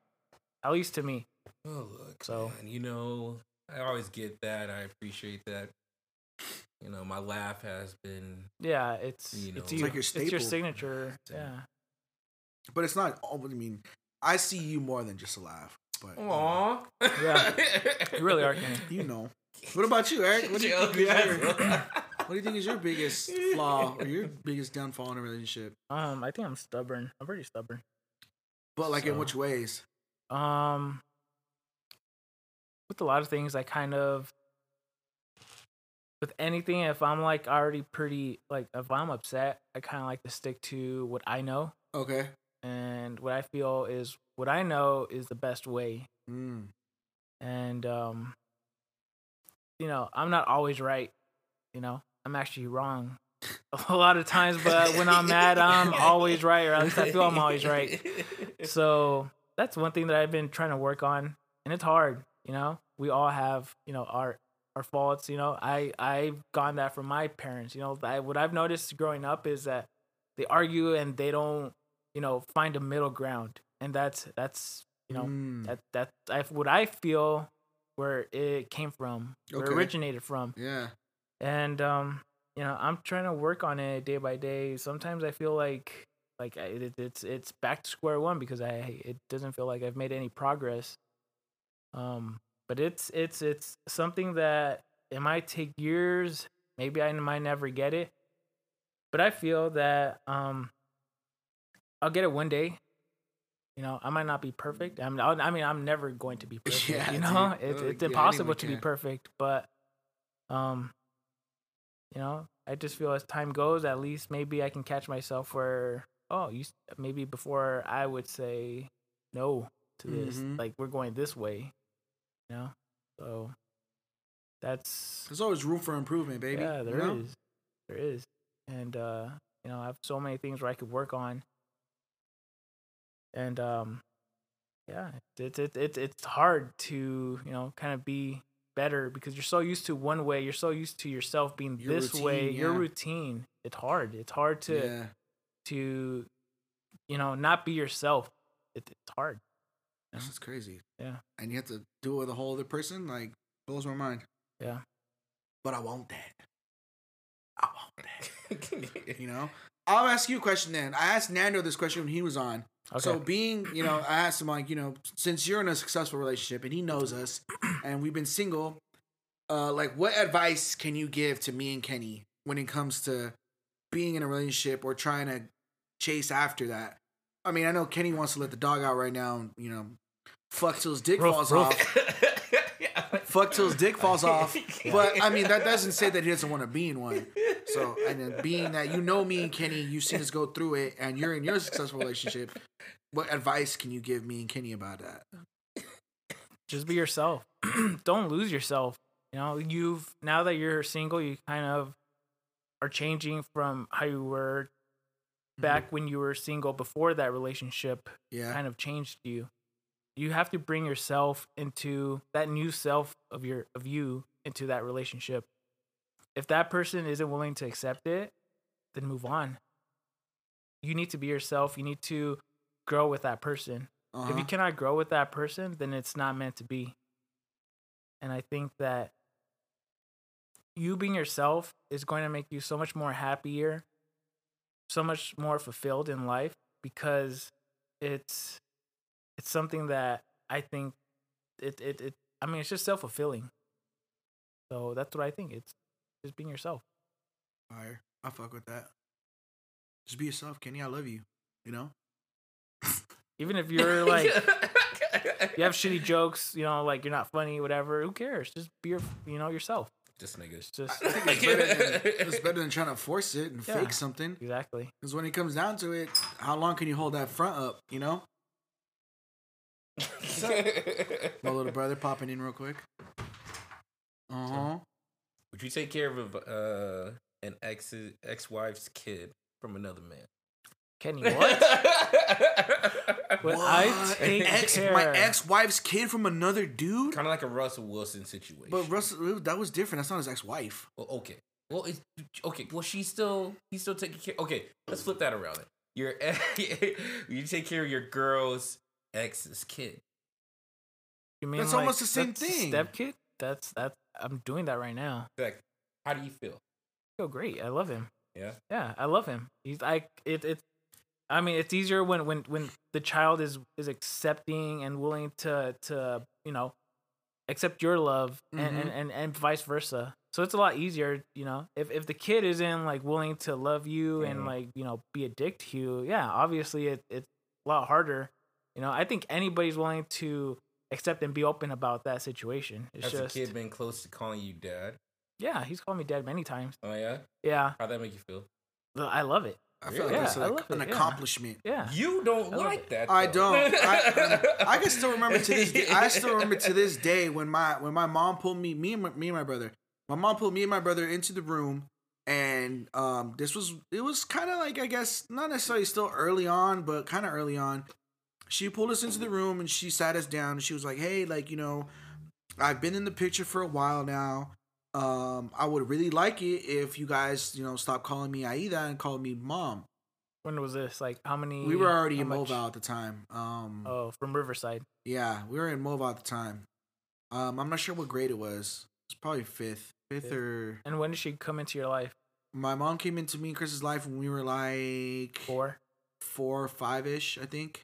at least to me Oh look, So- man, you know, I always get that. I appreciate that. You know, my laugh has been. yeah it's You know, it's It's like your it's your signature Yeah. Yeah But it's not. all- I mean, I see you more than just a laugh. But you know, Aww. Yeah. you really are kenny you know. What about you, Eric? What do you, think is your, what do you think is your biggest flaw or your biggest downfall in a relationship? um i think i'm stubborn i'm pretty stubborn But like in which ways? um with a lot of things i kind of with anything if i'm like already pretty like if i'm upset i kind of like to stick to what i know Okay. And what i feel is what i know is the best way. Mm. and um you know i'm not always right you know? I'm actually wrong a lot of times but when i'm mad i'm always right or at least i feel i'm always right. So that's one thing that i've been trying to work on and it's hard you know? We all have you know our our faults you know? I i've gotten that from my parents you know? I, what i've noticed growing up is that they argue and they don't you know find a middle ground and that's that's you know Mm. that that I, what I feel where it came from, where Okay. it originated from, Yeah. and um, you know, I'm trying to work on it day by day. Sometimes I feel like like I- it, it's it's back to square one because I it doesn't feel like I've made any progress. Um, but it's it's it's something that it might take years. Maybe I might never get it, but I feel that um, I'll get it one day. You know, I might not be perfect. I mean, I'll- I mean, I'm never going to be perfect. Yeah, you know, dude. it's it's yeah, impossible to be perfect. But, um, you know, I just feel as time goes, at least maybe I can catch myself where, oh, you maybe before I would say no to this, Mhm. like we're going this way. You know, so that's There's always room for improvement, baby. yeah, you there is, know? there is, and uh, you know, I have so many things where I could work on, and um, yeah, it's it's it's it's hard to you know kind of be better because you're so used to one way. You're so used to yourself being Your this way. routine, Your routine. It's hard. It's hard to yeah. to you know not be yourself. It, it's hard. This is crazy. Yeah. And you have to do it with a whole other person. Like blows my mind. Yeah. But I want that. I want that. You know. I'll ask you a question then. I asked Nando this question when he was on. Okay. So being, you know, I asked him like, you know, since you're in a successful relationship and he knows us, and we've been single, uh, like, what advice can you give to me and Kenny when it comes to being in a relationship or trying to chase after that? I mean, I know Kenny wants to let the dog out right now, and you know, fuck till his dick Ruff, falls ruff. off. Fuck till his dick falls off. But I mean, that doesn't say that he doesn't want to be in one. So, and then being that you know me and Kenny, you've seen us go through it, and you're in your successful relationship, what advice can you give me and Kenny about that? just be yourself. Don't lose yourself. You know, you've now that you're single, you kind of are changing from how you were mm-hmm. back when you were single before that relationship Yeah. kind of changed you. You have to bring yourself into that new self of your of you into that relationship. If that person isn't willing to accept it, then move on. You need to be yourself. You need to grow with that person. If Uh-huh. you cannot grow with that person, then it's not meant to be. And I think that you being yourself is going to make you so much more happier, so much more fulfilled in life because it's it's something that I think it it, it I mean it's just self fulfilling. So that's what I think. It's just being yourself. Fire. I fuck with that. Just be yourself, Kenny. I love you. You know? Even if you're like you have shitty jokes, you know, like you're not funny, whatever. Who cares? Just be your, you know, yourself. Just niggas. Just it's better than, it's better than trying to force it and Yeah. fake something. exactly. Because when it comes down to it, how long can you hold that front up, you know? My little brother popping in real quick. Uh huh. Would you take care of uh, an ex ex wife's kid from another man? Kenny, what? Would I take ex, care? my ex-wife's kid from another dude? Kind of like a Russell Wilson situation. But Russell, that was different. That's not his ex-wife. Well, okay. Well, it's okay. Well, she's still he's still taking care. Okay, let's flip that around. It your you take care of your girl's ex's kid. You mean That's like, almost the same that's thing. Step kid. That's that's. I'm doing that right now. Like, how do you feel? I feel great. I love him. Yeah. Yeah, I love him. He's like it. It's. I mean, it's easier when when when the child is is accepting and willing to to you know accept your love and, and Mhm. and and vice versa. So it's a lot easier, you know. If if the kid isn't like willing to love you and Mhm. like you know be a dick to you, yeah, obviously it it's a lot harder. You know, I think anybody's willing to accept and be open about that situation. It's Has just the kid been close to calling you dad? yeah, he's called me dad many times. Oh yeah. Yeah, How'd that make you feel? I love it. I feel like Yeah, that's like love an it, yeah. accomplishment. Yeah. You don't I like it. that. I don't. I, I can still remember to this. Day, I still remember to this day when my when my mom pulled me, me and my, me and my brother. My mom pulled me and my brother into the room, and um, this was it was kind of like I guess not necessarily still early on, but kind of early on. She pulled us into the room and she sat us down and she was like, "Hey, like you know, I've been in the picture for a while now. Um, I would really like it if you guys, you know, stop calling me Aida and call me mom." When was this? Like how many? We were already in much? Mobile at the time. Um, Oh, from Riverside. yeah, we were in Mobile at the time. Um, I'm not sure what grade it was. It's probably fifth, fifth Fifth. or. And when did she come into your life? My mom came into me and Chris's life when we were like Four four or five ish, I think.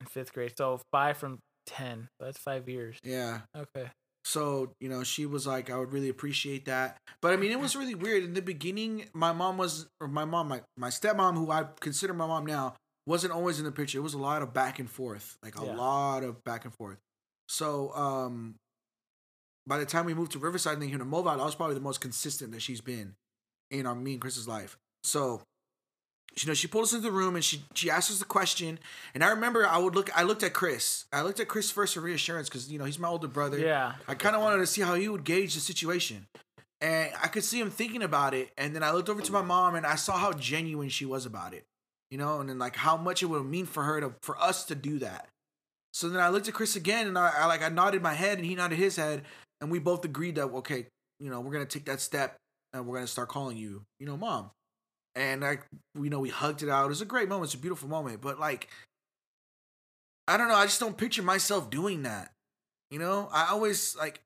In fifth grade. So five from ten. That's five years. Yeah. Okay. So you know, she was like, I would really appreciate that. But I mean, it was really weird in the beginning. My mom was, or my mom, my my stepmom, who I consider my mom now, wasn't always in the picture. It was a lot of back and forth, like a Yeah. lot of back and forth. So um, by the time we moved to Riverside and then here to Mobile, that was probably the most consistent that she's been in our me and Chris's life. So you know, she pulled us into the room and she she asked us the question. And I remember I would look I looked at Chris. I looked at Chris first for reassurance because you know he's my older brother. Yeah. I kind of wanted to see how he would gauge the situation. And I could see him thinking about it. And then I looked over to my mom and I saw how genuine she was about it. You know, and then like how much it would mean for her to for us to do that. So then I looked at Chris again and I, I like I nodded my head and he nodded his head. and we both agreed that okay, you know, we're gonna take that step and we're gonna start calling you, you know, mom. And like, you know, we hugged it out. It was a great moment. It's a beautiful moment. But like, I don't know. I just don't picture myself doing that. You know, I always like.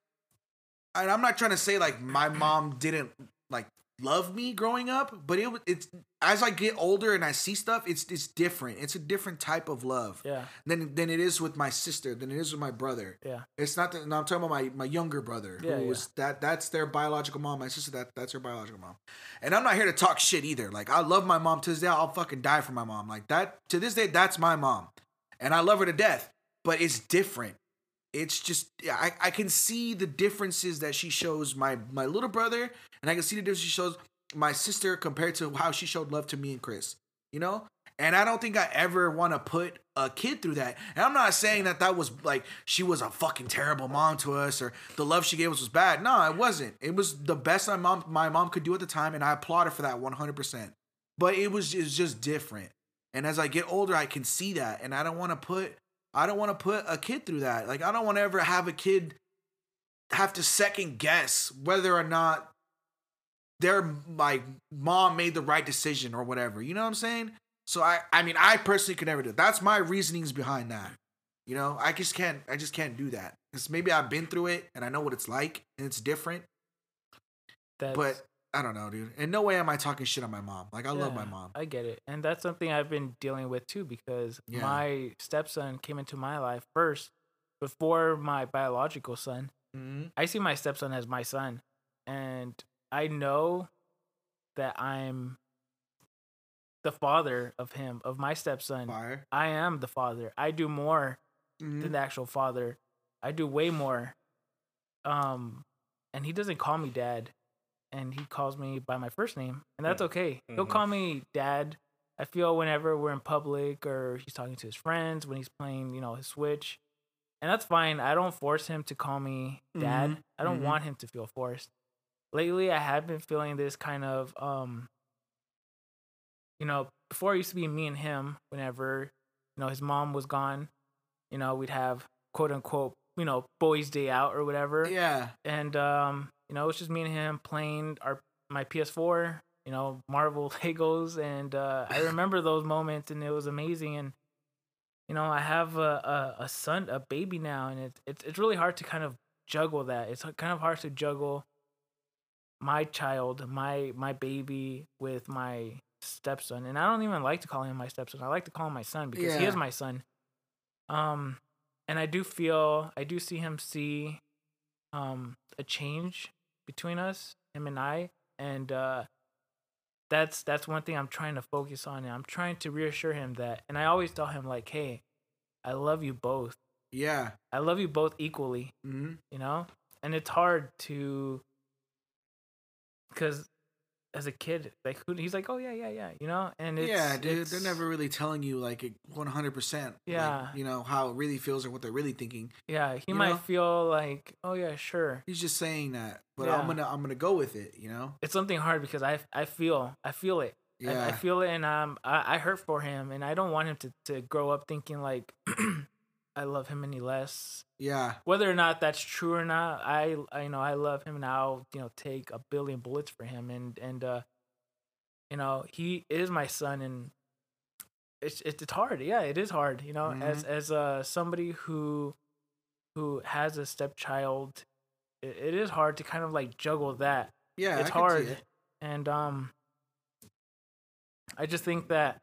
And I'm not trying to say like my mom didn't like love me growing up, but it it's as I get older and I see stuff, it's it's different. It's a different type of love Yeah. than than it is with my sister, than it is with my brother. Yeah. It's not that no, I'm talking about my, my younger brother Yeah, who yeah. was that that's their biological mom. My sister that that's her biological mom. And I'm not here to talk shit either. Like I love my mom to this day. I'll fucking die for my mom. Like that to this day, that's my mom. And I love her to death. But it's different. It's just I, I can see the differences that she shows my my little brother, and I can see the difference she shows my sister compared to how she showed love to me and Chris. You know? And I don't think I ever want to put a kid through that. And I'm not saying that that was like she was a fucking terrible mom to us or the love she gave us was bad. No, it wasn't. It was the best my mom my mom could do at the time, and I applaud her for that 100%. But it was it's just different. And as I get older, I can see that, and I don't want to put I don't want to put a kid through that. Like I don't want to ever have a kid have to second guess whether or not their like mom made the right decision or whatever. You know what I'm saying? So I I mean I personally could never do it. That's my reasonings behind that. You know, I just can't I just can't do that. Cuz maybe I've been through it and I know what it's like and it's different, That's, but I don't know, dude. In no way am I talking shit on my mom. Like I love my mom. I get it, and that's something I've been dealing with too because Yeah. my stepson came into my life first before my biological son. Mhm. I see my stepson as my son, and I know that I'm the father of him, of my stepson. Fire. I am the father. I do more Mhm. than the actual father. I do way more. Um, and he doesn't call me dad, and he calls me by my first name, and that's okay. He'll Mhm. call me dad. I feel whenever we're in public or he's talking to his friends when he's playing, you know, his Switch, and that's fine. I don't force him to call me dad. Mhm, I don't mhm. want him to feel forced. Lately, I have been feeling this kind of um you know, before it used to be me and him whenever, you know, his mom was gone, you know, we'd have quote unquote, you know, boys day out or whatever. Yeah. And um, you know, it's just me and him playing our my PS4, you know, Marvel Legos and uh I remember those moments and it was amazing and you know, I have a, a, a son, a baby now, and it's it's it's really hard to kind of juggle that. It's kind of hard to juggle my child, my my baby with my stepson, and I don't even like to call him my stepson. I like to call him my son because he is my son. Um, and I do feel I do see him see, um, a change between us, him and I, and uh, that's that's one thing I'm trying to focus on, and I'm trying to reassure him that, and I always tell him like, hey, I love you both. Yeah. I love you both equally hmm you know and it's hard to because as a kid like who he's like oh yeah yeah yeah you know and it's yeah, dude. They're never really telling you like one hundred percent. Yeah. you know how it really feels or what they're really thinking. yeah he might know? feel like oh yeah sure He's just saying that, but Yeah. I'm gonna I'm gonna go with it. You know. it's something hard because i i feel i feel it I, Yeah. I feel it and um I, I hurt for him and i don't want him to to grow up thinking like i love him any less yeah. whether or not that's true or not i, I you know i love him and i'll you know take a billion bullets for him and and uh you know he is my son and it's it's, hard yeah it is hard you know as as uh somebody who who has a stepchild it, it is hard to kind of like juggle that Yeah. it's I hard it. and um i just think that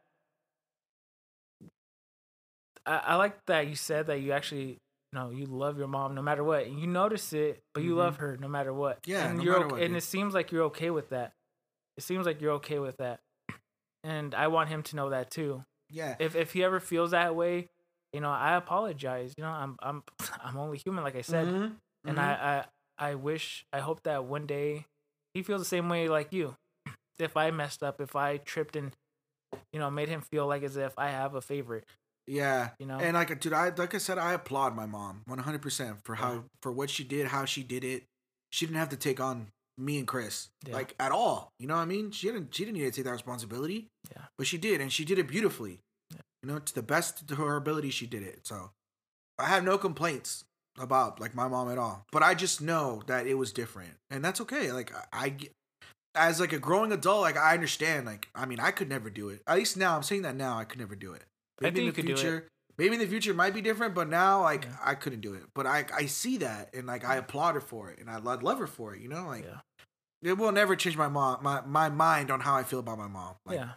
I, I like that you said that you actually you know you love your mom no matter what. And you notice it but you Mhm. love her no matter what. Yeah, and no you're okay, what, and it seems like you're okay with that. It seems like you're okay with that. And i want him to know that too. Yeah. if if he ever feels that way you know i apologize. You know i'm i'm i'm only human like i said. Mhm, and mhm. I, I I wish I hope that one day he feels the same way like you. If I messed up, if I tripped and you know made him feel like as if I have a favorite, Yeah. you know. And like, dude, I like I said, I applaud my mom 100 percent for how Yeah. for what she did, how she did it. She didn't have to take on me and Chris Yeah. like at all. You know what I mean? She didn't. She didn't need to take that responsibility. Yeah. But she did, and she did it beautifully. Yeah. You know, to the best of her ability, she did it. So I have no complaints. about like my mom at all. But I just know that it was different, and that's okay. Like I, I as like a growing adult, like I understand. Like I mean, I could never do it. At least now, I'm saying that now, I could never do it. I Maybe think in you the could do it. future, maybe in the future it might be different, but now like Yeah. I couldn't do it. But I I see that, and like I applaud her for it, and I I'd love her for it. You know, like Yeah. it will never change my mom my my mind on how I feel about my mom. Like, yeah.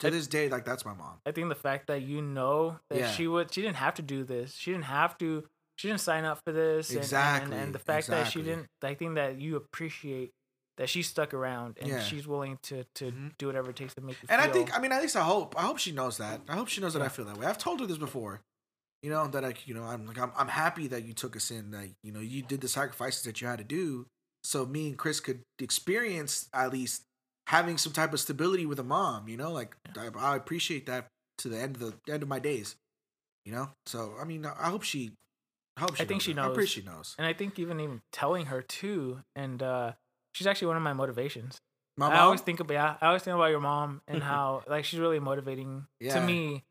To this day, like that's my mom. I think the fact that you know that Yeah. she would, she didn't have to do this. She didn't have to. She didn't sign up for this. and- and- Exactly, And, the fact that she didn't, I think that you appreciate that she stuck around and Yeah. she's willing to to Mhm. do whatever it takes to make you. And I think, I mean, at least I hope, I hope she knows that. I hope she knows that I feel that way. I've told her this before. You know that I you know I'm like I'm I'm happy that you took us in. That you know you did the sacrifices that you had to do, so me and Chris could experience at least having some type of stability with a mom. You know, like I, I appreciate that to the end of the end of my days. You know, so I mean, I hope she. I hope she. I think knows she that. I'm pretty knows. sure she knows. and I think even even telling her too, and uh she's actually one of my motivations. My I mom. always think about yeah, I always think about your mom and how like she's really motivating Yeah. to me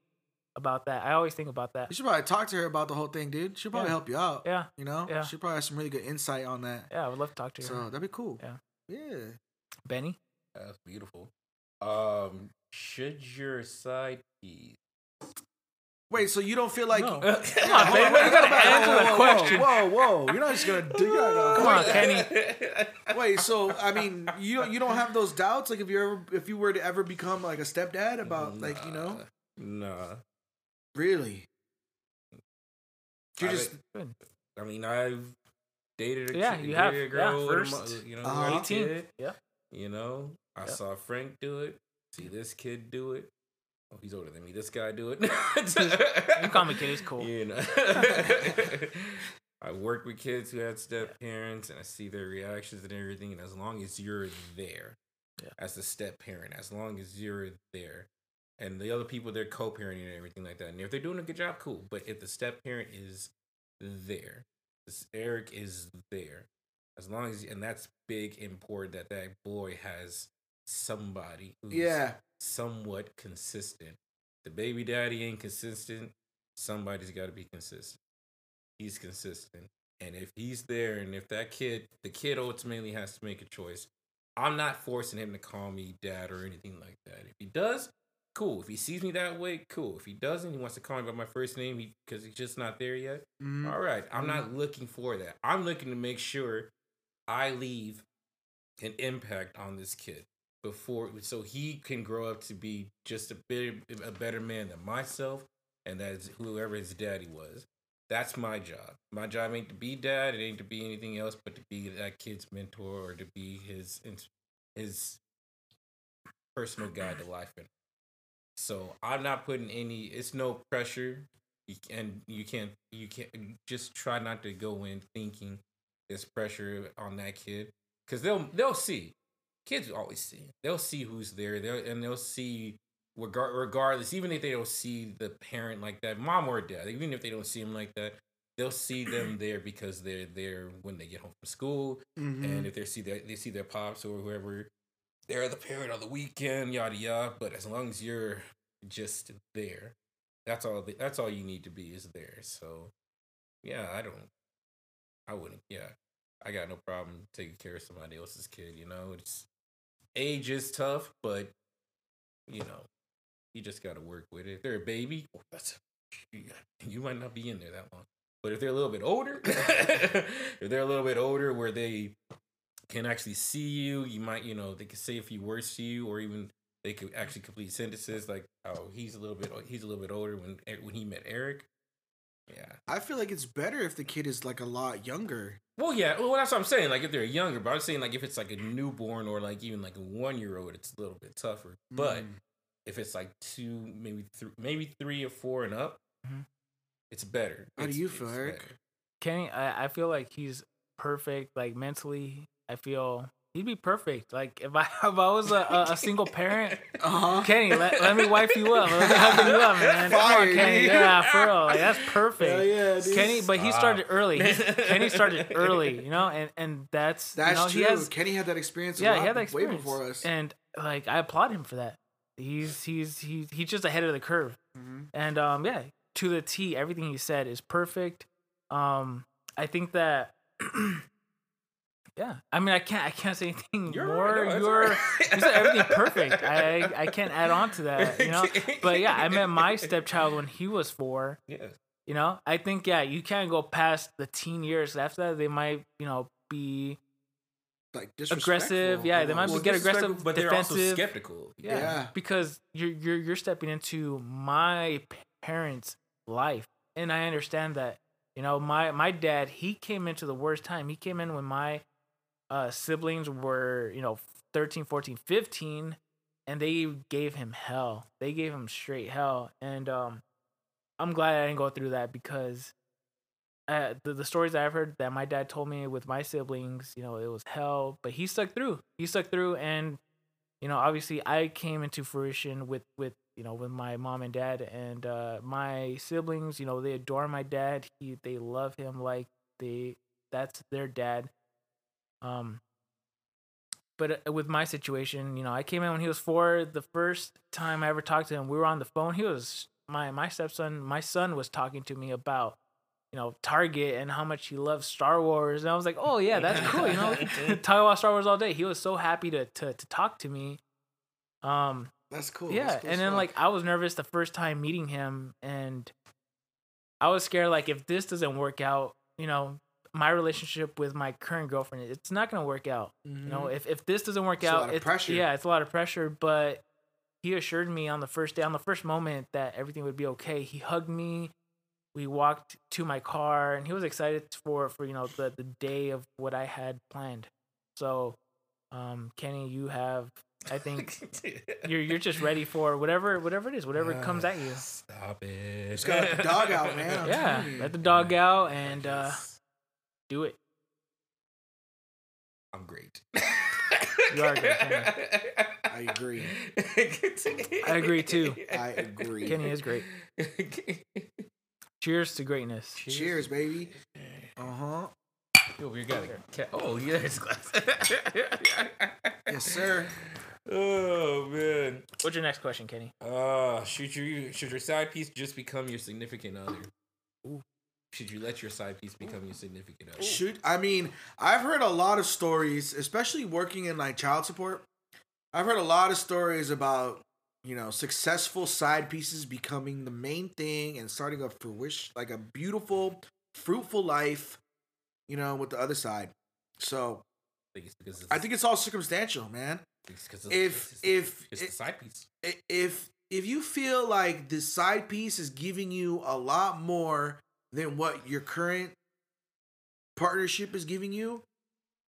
about that. I always think about that. you should probably talk to her about the whole thing, dude. She'll probably Yeah. help you out. Yeah, You know, Yeah. she probably has some really good insight on that. yeah, I would love to talk to her. So that'd be cool. Yeah. Yeah. Benny, That's beautiful. Um, should your side piece? Wait, so you don't feel like? No. Come Come on, Benny, you gotta answer the question. Whoa, whoa, whoa! You're not just gonna do. You're gonna Come on, Kenny. Wait, so I mean, you you don't have those doubts? Like if you ever if you were to ever become like a stepdad about like you know Nah. really? You're just I mean, I've dated a, Yeah, kid- you have. dated a Yeah, girl with first, you know, uh-huh. 18. Yeah. You know, I Yep. saw Frank do it. See this kid do it. Oh, he's older than me. This guy do it. You call me kid, it's cool. You know. I work with kids who had step parents, and I see their reactions and everything. And as long as you're there, Yeah. as the step parent, as long as you're there, and the other people they're co-parenting and everything like that, and if they're doing a good job, cool. But if the step parent is there, this Eric is there, as long as and that's big important that that boy has somebody who's yeah. somewhat consistent. The baby daddy ain't consistent. Somebody's got to be consistent. He's consistent. And if he's there and if that kid, the kid ultimately has to make a choice. I'm not forcing him to call me dad or anything like that. If he does, cool. If he sees me that way, cool. If he doesn't, he wants to call me by my first name because he's just not there yet. Mhm. All right. I'm not looking for that. I'm looking to make sure I leave an impact on this kid before so he can grow up to be just a bit a better man than myself and that's whoever his daddy was. That's my job. My job ain't to be dad, it ain't to be anything else but to be that kid's mentor or to be his his personal guide to life in. So I'm not putting any it's no pressure. Can you can't you can't just try not to go in thinking there's pressure on that kid because they'll they'll see kids always see they'll see who's there they'll, and they'll see regar- regardless even if they don't see the parent like that mom or dad even if they don't see him like that they'll see them there because they're there when they get home from school Mhm. and if they see their they see their pops or whoever they're the parent on the weekend yada yada but as long as you're just there that's all the, that's all you need to be is there so yeah i don't i wouldn't yeah i got no problem taking care of somebody else's kid you know it's age is tough but you know you just got to work with it. If they're a baby you might not be in there that long. But if they're a little bit older if they're a little bit older where they can actually see you you might you know they can say a few words to you or even they could actually complete sentences like oh he's a little bit he's a little bit older when eh, when he met eric yeah I feel like it's better if the kid is like a lot younger. well yeah well that's what i'm saying like if they're younger but i'm saying like if it's like a newborn or like even like a one year old it's a little bit tougher but Mm. if it's like two maybe three maybe three or four and up Mhm. it's better How do you feel, Eric? better. Kenny, I, I feel like he's perfect. Like mentally, I feel he'd be perfect. Like if I if I was a, a, a single parent, Uh-huh. Kenny, let, let me wipe you up. Let me hug you up, man. Come Fire, on, Kenny. dude. Yeah, for real. Like, that's perfect. Hell yeah, dude. Kenny, but he started early. He, Kenny started early, you know, and and that's That's you know, true. He has, Kenny had that experience. Yeah, lot he had that experience. way before us. and like I applaud him for that. He's he's he's he's just ahead of the curve. Mhm. And um, yeah, to the T, everything he said is perfect. Um, I think that. yeah, I mean, I can't. I can't say anything You're more. right, no, You're all right. you said everything perfect. I I can't add on to that. You know. But yeah, I met my stepchild when he was four. Yeah. You know, I think yeah, you can't go past the teen years. After that, they might you know be Like Aggressive, yeah, they might Well, get aggressive, but they're also defensive. skeptical. yeah, Yeah. because you're you're you're stepping into my parents' life, and I understand that. You know, my my dad he came into the worst time. He came in when my uh, siblings were you know 13, 14, 15, and they gave him hell. They gave him straight hell, and um, I'm glad I didn't go through that because uh, the the stories I've heard that my dad told me with my siblings, you know, it was hell, but he stuck through. He stuck through, and you know, obviously, I came into fruition with with you know with my mom and dad, and uh, my siblings. You know, they adore my dad. He they love him like they that's their dad. Um. But uh, with my situation, you know, I came in when he was four. The first time I ever talked to him, we were on the phone. He was my my stepson. My son was talking to me about you know Target and how much he loves Star Wars, and I was like, oh yeah, that's cool. You know, talk about Star Wars all day. He was so happy to to to talk to me. Um, That's cool. yeah, That's cool and then stuff. like I was nervous the first time meeting him, and I was scared like if this doesn't work out, you know, my relationship with my current girlfriend, it's not gonna work out. You know, if if this doesn't work Mm-hmm. It's a out, lot of it's pressure. yeah, it's a lot of pressure. But he assured me on the first day, on the first moment, that everything would be okay. He hugged me. We walked to my car, and he was excited for for you know the the day of what I had planned. So, um, Kenny, you have, I think, you're you're just ready for whatever whatever it is, whatever comes at you. Stop it. Just gotta let the dog out, man. I'm Yeah, let the dog out and uh, do it. I'm great. You are great, I agree. I agree, too. I agree. Kenny is great. Cheers to greatness. Cheers, baby. Uh huh. Yo, we got a cat. Oh, yeah, it's glass. Yes, sir. Oh man. What's your next question, Kenny? Uh, should you should your side piece just become your significant other? Ooh. Should you let your side piece become your significant other? Shoot, I mean, I've heard a lot of stories, especially working in like child support. I've heard a lot of stories about you know successful side pieces becoming the main thing and starting a fruition, like a beautiful, fruitful life. You know, with the other side. So I think it's I think it's all circumstantial, man. it's 'cause it's- If it's, if it's the side piece. if if you feel like the side piece is giving you a lot more than what your current partnership is giving you,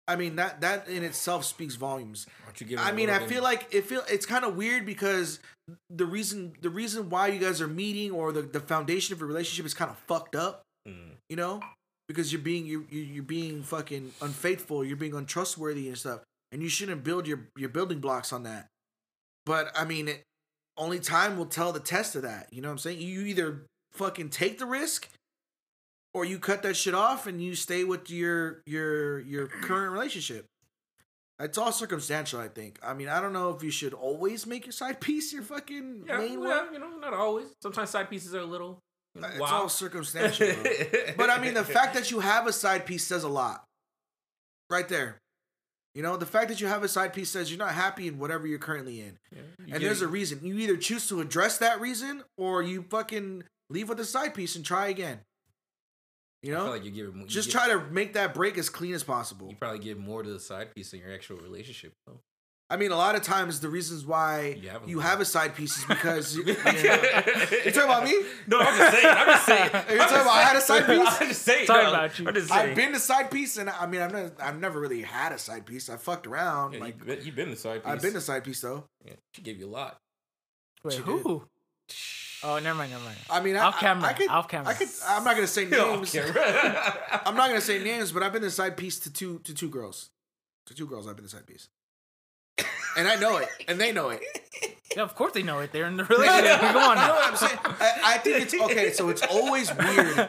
I mean that that in itself speaks volumes. Giving? Mean, I feel like it feel it's kind of weird because the reason the reason why you guys are meeting or the, the foundation of your relationship is kind of fucked up, Mm. you know, because you're being you you- you're being fucking unfaithful, you're being untrustworthy and stuff, and you shouldn't build your your building blocks on that. But I mean, it, only time will tell the test of that. You know what I'm saying? You either fucking take the risk, or you cut that shit off and you stay with your your your current relationship. It's all circumstantial, I think. I mean, I don't know if you should always make your side piece your fucking Yeah, main well, one. you know, not always. Sometimes side pieces are a little. You know, uh, It's wild. all circumstantial. but I mean, the fact that you have a side piece says a lot. Right there. You know, the fact that you have a side piece says you're not happy in whatever you're currently in. Yeah, you and there's it. a reason. You either choose to address that reason or you fucking leave with the side piece and try again. You I know? feel like you give you Just give- try to make that break as clean as possible. You probably give more to the side piece than your actual relationship. Though. I mean, a lot of times the reasons why You have 'em. you have a side piece is because you, you you talking about me? No, I'm just saying. I'm just saying. Are you talking about I had a side piece? I'm just saying. Talking no, about you. I'm just saying. I've been the side piece, and I mean, I've never, I've never really had a side piece. I fucked around. Yeah, like you've, been, you've been the side piece. I've been the side piece though. Yeah, she gave you a lot. Wait, She did. Who? Oh, never mind, never mind. I mean, Off I, camera, I, I could, off camera. I could. I'm not gonna say names. I'm not gonna say names, but I've been the side piece to two to two girls. To two girls, I've been the side piece, and I know it, and they know it. Yeah, of course they know it. They're in the relationship. Come on You know what I'm saying? I, I think it's okay. So it's always weird.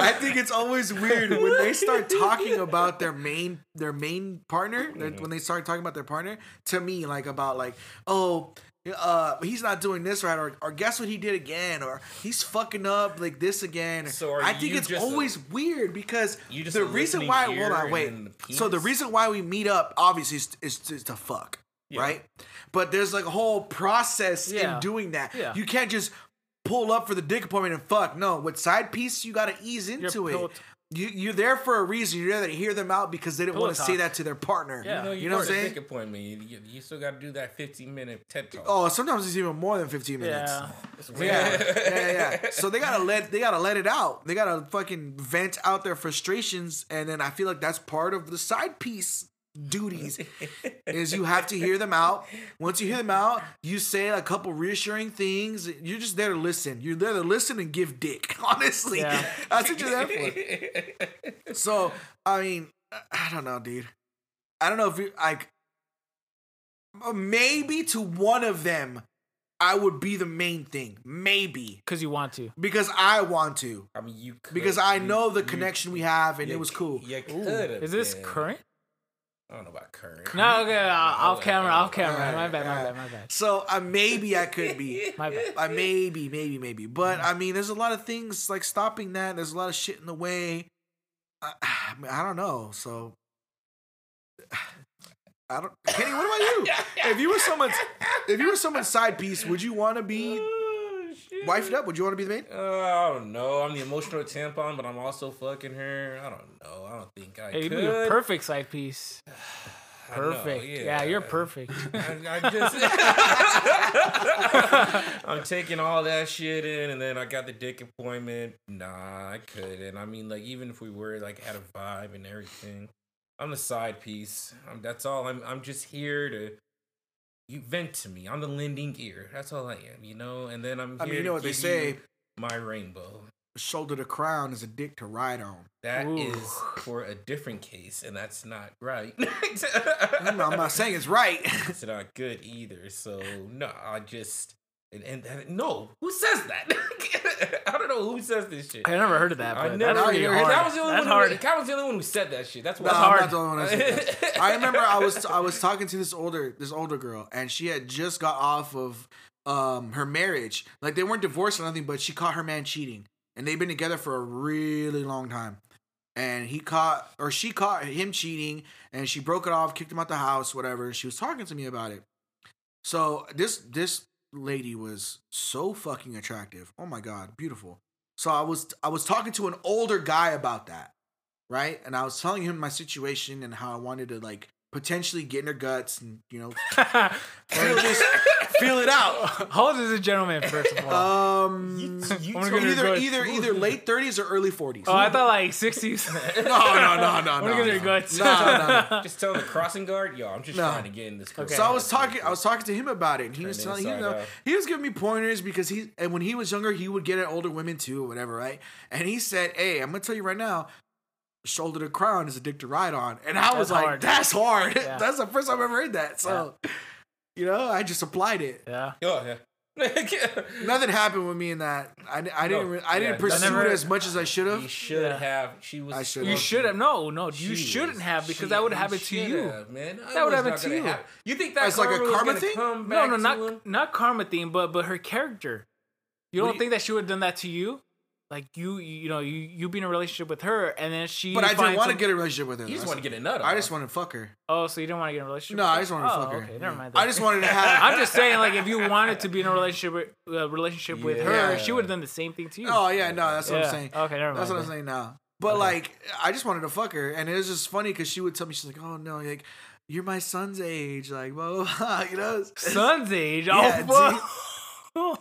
I think it's always weird when they start talking about their main their main partner. their- When they start talking about their partner, to me, like about like, oh, uh, he's not doing this right, or, or guess what he did again, or he's fucking up like this again. So are I think you it's just a- always weird because You just the reason why ear hold on wait. So the reason why we meet up obviously is, is, is to fuck, Yeah. right? But there's like a whole process Yeah. in doing that. Yeah. You can't just pull up for the dick appointment and fuck. No, with side piece you got to ease into it. pillow- You you're there for a reason. You're there to hear them out because they didn't Pillow want to say that to their partner. Yeah. You know, You you, know know what I'm a saying? dick appointment. You, you, you still got to do that 15 minute TED talk. Oh, sometimes it's even more than 15 minutes. Yeah. It's weird. Yeah, yeah, yeah. So they gotta let they gotta let it out. They gotta fucking vent out their frustrations, and then I feel like that's part of the side piece duties is you have to hear them out. Once you hear them out, you say a couple reassuring things. You're just there to listen. You're there to listen and give dick. Honestly, Yeah. that's what you're there for. So I mean, I don't know, dude. I don't know if you like. Uh, maybe to one of them, I would be the main thing. Maybe Because you want to. because I want to. I mean, you could, Because I you- know the you- connection we have, and you it was cool. You could Is this current? I don't know about current. No, okay. Uh, off camera, off camera. My bad, my bad, my bad. So uh, maybe I could be. My bad. I maybe, maybe, maybe. But Mm-hmm. I mean, there's a lot of things like stopping that. There's a lot of shit in the way. I, I, mean, I don't know. So I don't. Kenny, what about you? If you were someone's, if you were someone's side piece, would you want to be Shit. wifed up? Would you want to be the maid? Uh, I don't know. I'm the emotional tampon, but I'm also fucking her. I don't know. I don't think I Hey, you'd be a perfect side piece. I know, Perfect. yeah. you're perfect. I, I just I'm taking all that shit in, and then I got the dick appointment. Nah, I couldn't. I mean, like even if we were like at a vibe and everything, I'm the side piece. I'm, that's all. I'm. I'm just here to. You vent to me. I'm the lending ear. That's all I am, you know. And then I'm. I mean, you know what they say: My rainbow. shoulder to crown is a dick to ride on. That is Ooh. for a different case, and that's not right. I'm I'm not saying it's right. it's not good either. So no, I just and, and, and- no, who says that? I don't know who says this shit. I never heard of that. I never. that's pretty heard hard. that That was the only that's one. hard. Who, that was the only one who said that shit. That's why. No, That's I'm hard. not the only one that said. I remember I was I was talking to this older this older girl and she had just got off of um her marriage. Like they weren't divorced or nothing, but she caught her man cheating. And they've been together for a really long time. And he caught or she caught him cheating and she broke it off, kicked him out the house, whatever. She was talking to me about it. So this this lady was so fucking attractive. Oh my god, beautiful. So I was I was talking to an older guy about that right? And I was telling him my situation and how I wanted to like potentially get in her guts and you know feel this, feel it out. How old is this gentleman, first of all? Um, you wanna told- get her either guts. either either late thirties or early forties. oh, I thought like 60s. no, no, no, no, I no. want to no. guts. No, no, no. Just tell the crossing guard, yo, I'm just No. trying to get in this. Okay. So I was talking. I was talking to him about it, and he Turn was telling he, inside know, he was giving me pointers because he and when he was younger, he would get at older women too, or whatever, right? And he said, "Hey, I'm gonna tell you right now." Shoulder to crown is a dick to ride on, and I was like, hard. "That's hard." Yeah. That's the first time I've ever heard that. So, you know, I just applied it. Yeah. Yo, yeah. Nothing happened with me in that. I, I didn't. No, I didn't yeah, pursue never- it as much as I should have. You should Yeah. have. She was. I should You should have. No, no, She you shouldn't have because that would have happened to you. have, man. That would happen to you. happen. You think that's like a karma gonna thing? Come No, back no, to not not karma theme, but but her character. You What don't do you- think that she would have done that to you? Like you, you know, you you be in a relationship with her, and then she. But I didn't want to some- get a relationship with her. You just want to get a nut. I just want to fuck her. Oh, so you didn't want to get in a relationship? No, with I just wanted to oh, fuck her. Okay, never mind. I just wanted to have. I'm just saying, like, if you wanted to be in a relationship with, uh, relationship with her, she would have done the same thing to you. Oh yeah, no, that's what Yeah. I'm saying. Okay, never mind. That's what I'm saying now. But Okay. like, I just wanted to fuck her, and it was just funny because she would tell me, she's like, "Oh no, like, you're my son's age, like, blah blah, blah. you know." Son's age. Yeah, Oh, fuck.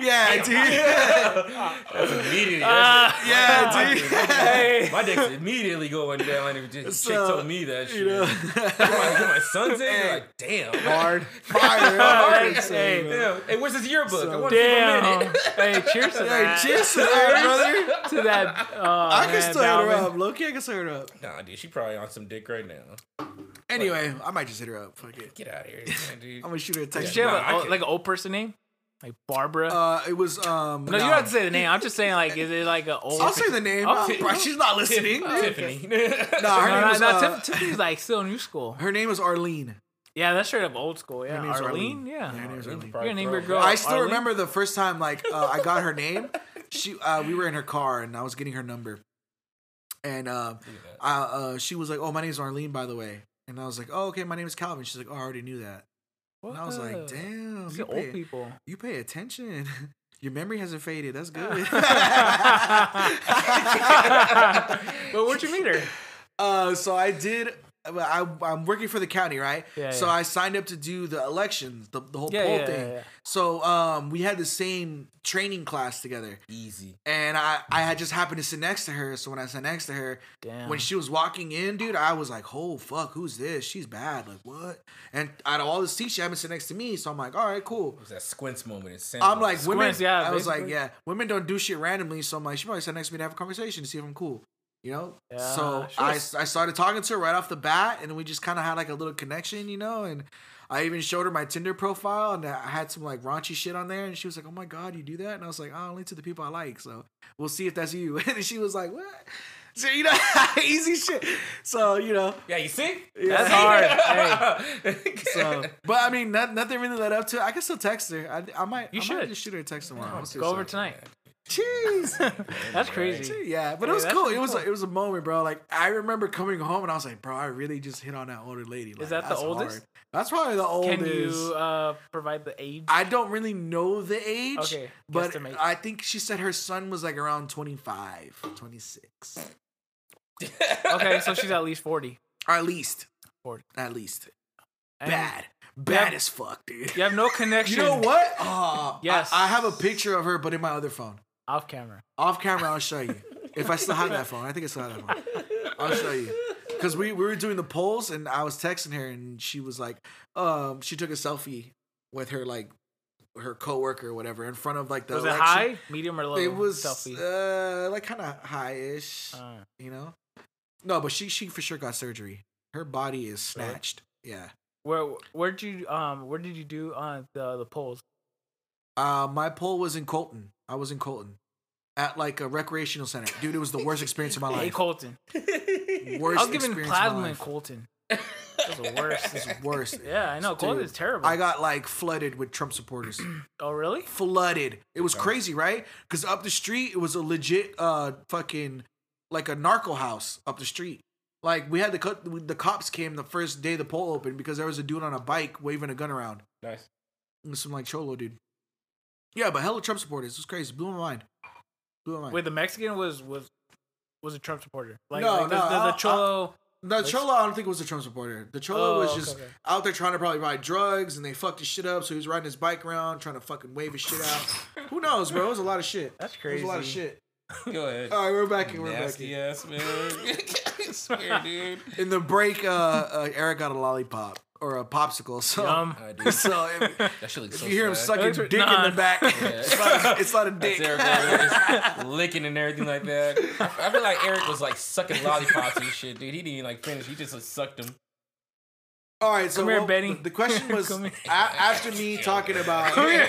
Yeah, dude. That's immediately. Ah. Yeah, my, dude. my, Hey. my dick's immediately going down. And just chick told me that shit. you know. You're my, you're my son's age. Hey. Like, damn. Hard fire. hard, Hey, hey. Damn. Hey, where's his yearbook? I So- want to a Damn. minute. hey, cheers to Hey, that. cheers to that, brother. to that. Oh, I can man, still hit her Dalvin. up. Lowkey, I can still hit her up. Nah, dude, she probably on some dick right now. Anyway, I might just hit her up. Fuck it. Get out of here, dude. I'm gonna shoot her a Does text. she have Nah, a, I like an old person name? Like Barbara? Uh, it was um. no, you don't have to say the name. I'm just saying, like, is it like an old? I'll say the name. Okay. Uh, she's not listening. Okay. Tiffany. Nah, her No, name no, was. no, uh, Tiff- Tiffany's like still in new school. her name was Arlene. Yeah, that's straight up old school. Yeah, Her name's Arlene. Arlene. Yeah. Yeah, her name's Arlene's Arlene. probably You're gonna name your girl- I still Arlene? remember the first time like uh, I got her name. She uh, we were in her car and I was getting her number, and uh, Look at that. I, uh, she was like, "Oh, my name's Arlene, by the way." And I was like, "Oh, okay, my name is Calvin." She's like, "Oh, I already knew that." And I was like, "Damn, These you are old pay, people. you pay attention. Your memory hasn't faded. That's good." but where'd you meet her? Uh, so I did. I, I'm working for the county, right? Yeah, so yeah. I signed up to do the elections, the, the whole Yeah, poll yeah, thing. yeah, yeah. So um, we had the same training class together, Easy. and I I had just happened to sit next to her. So when I sat next to her, Damn. when she was walking in, dude, I was like, "Oh fuck, who's this? She's bad. Like what?" And out of all the seats, she happened to sit next to me. So I'm like, "All right, cool." It was that squints moment. It's I'm like, women. Yeah, I was like, yeah, women don't do shit randomly. So I'm like, she probably sat next to me to have a conversation to see if I'm cool. You know, Yeah, so she I, I started talking to her right off the bat, and we just kind of had like a little connection, you know. And I even showed her my Tinder profile, and I had some like raunchy shit on there, and she was like, "Oh my god, you do that?" And I was like, "Oh, only to the people I like." So we'll see if that's you. And she was like, "What?" So you know, easy shit. So you know, yeah, you see? That's hard. So but I mean, not, nothing really led up to. it. I can still text her. I, I might. You I should. might just shoot her a text tomorrow. We'll Go over tonight. Jeez. That's crazy. Yeah, but it was cool. pretty It was cool. a, it was a moment, bro. Like I remember coming home and I was like, bro, I really just hit on that older lady. Like, is that the oldest? hard. That's probably the oldest. Can you uh, provide the age? I don't really know the age. Okay, but guesstimate. I think she said her son was like around 25, 26. okay, so she's at least forty. Or at least. 40. At least. And Bad. Bad Yeah. as fuck, dude. You have no connection. You know what? Uh, Yes. I, I have a picture of her, but in my other phone. Off camera. Off camera, I'll show you. If I still have that phone, I think I still have that phone. I'll show you. Because we, we were doing the polls and I was texting her and she was like, um, she took a selfie with her like her coworker or whatever in front of like the Was it high, medium, or low? It was selfie. uh like kind of high-ish, Uh, you know. No, but she she for sure got surgery. Her body is Really? snatched. Yeah. where where did you um where did you do on the the polls? Uh, my poll was in Colton. I was in Colton at like a recreational center. Dude, it was the worst experience of my Hey life. Colton. Worst I was giving experience of plasma in life. Colton. That's the worst. It's worse. yeah, I know. Colton is terrible. I got like flooded with Trump supporters. oh really? flooded. It was crazy, right? Because up the street, it was a legit uh fucking like a narco house up the street. Like we had the co- the cops came the first day the poll opened because there was a dude on a bike waving a gun around. nice. It some like cholo dude. Yeah, but hella Trump supporters. It was crazy. Blew my mind. Blew my mind. Wait, the Mexican was was was a Trump supporter. Like, No, like the, no, the, the I'll- cholo. the cholo, I don't think was a Trump supporter. The cholo Oh, was just okay. out there trying to probably buy drugs, and they fucked his shit up. So he was riding his bike around, trying to fucking wave his shit out. Who knows, bro? It was a lot of shit. That's crazy. It was a lot of shit. Go ahead. All right, we're back. and We're back. Nasty ass man. I swear, dude. In the break, uh, uh, Eric got a lollipop or a popsicle. So, Yum. I do. so if, That shit looks if so you hear him sad. sucking That's dick what- in the back, it's, not a, it's not a dick. Eric there licking and everything like that. I, I feel like Eric was like sucking lollipops and shit, dude. He didn't even like finish. He just like, sucked them. All right, so Come here, what- Benny. The, the question was Come here. a- after me talking about Come here.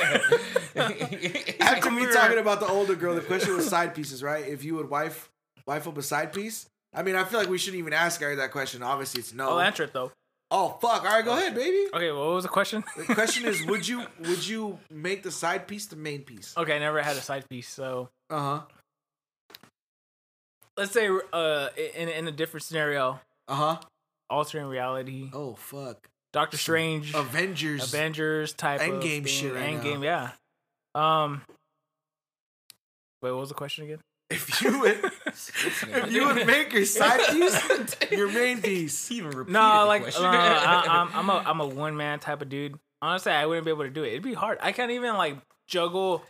after Come me here. talking about the older girl. The question was side pieces, right? If you would wife wife up a side piece. I mean, I feel like we shouldn't even ask her that question. Obviously, it's no. I'll answer it though. Oh fuck! All right, go ahead, baby. Okay, what was the question? The question is, would you would you make the side piece the main piece? okay, I never had a side piece, so Uh huh. let's say uh in in a different scenario, Uh huh. altering reality, Oh fuck. Doctor Strange, Avengers. Avengers type of Endgame thing, shit right now. Endgame, yeah. Um, wait, what was the question again? If you would, if you would make your side piece your main piece. He even repeated No, the like question. uh, I, I'm I'm a I'm a one man type of dude. Honestly, I wouldn't be able to do it. It'd be hard. I can't even like juggle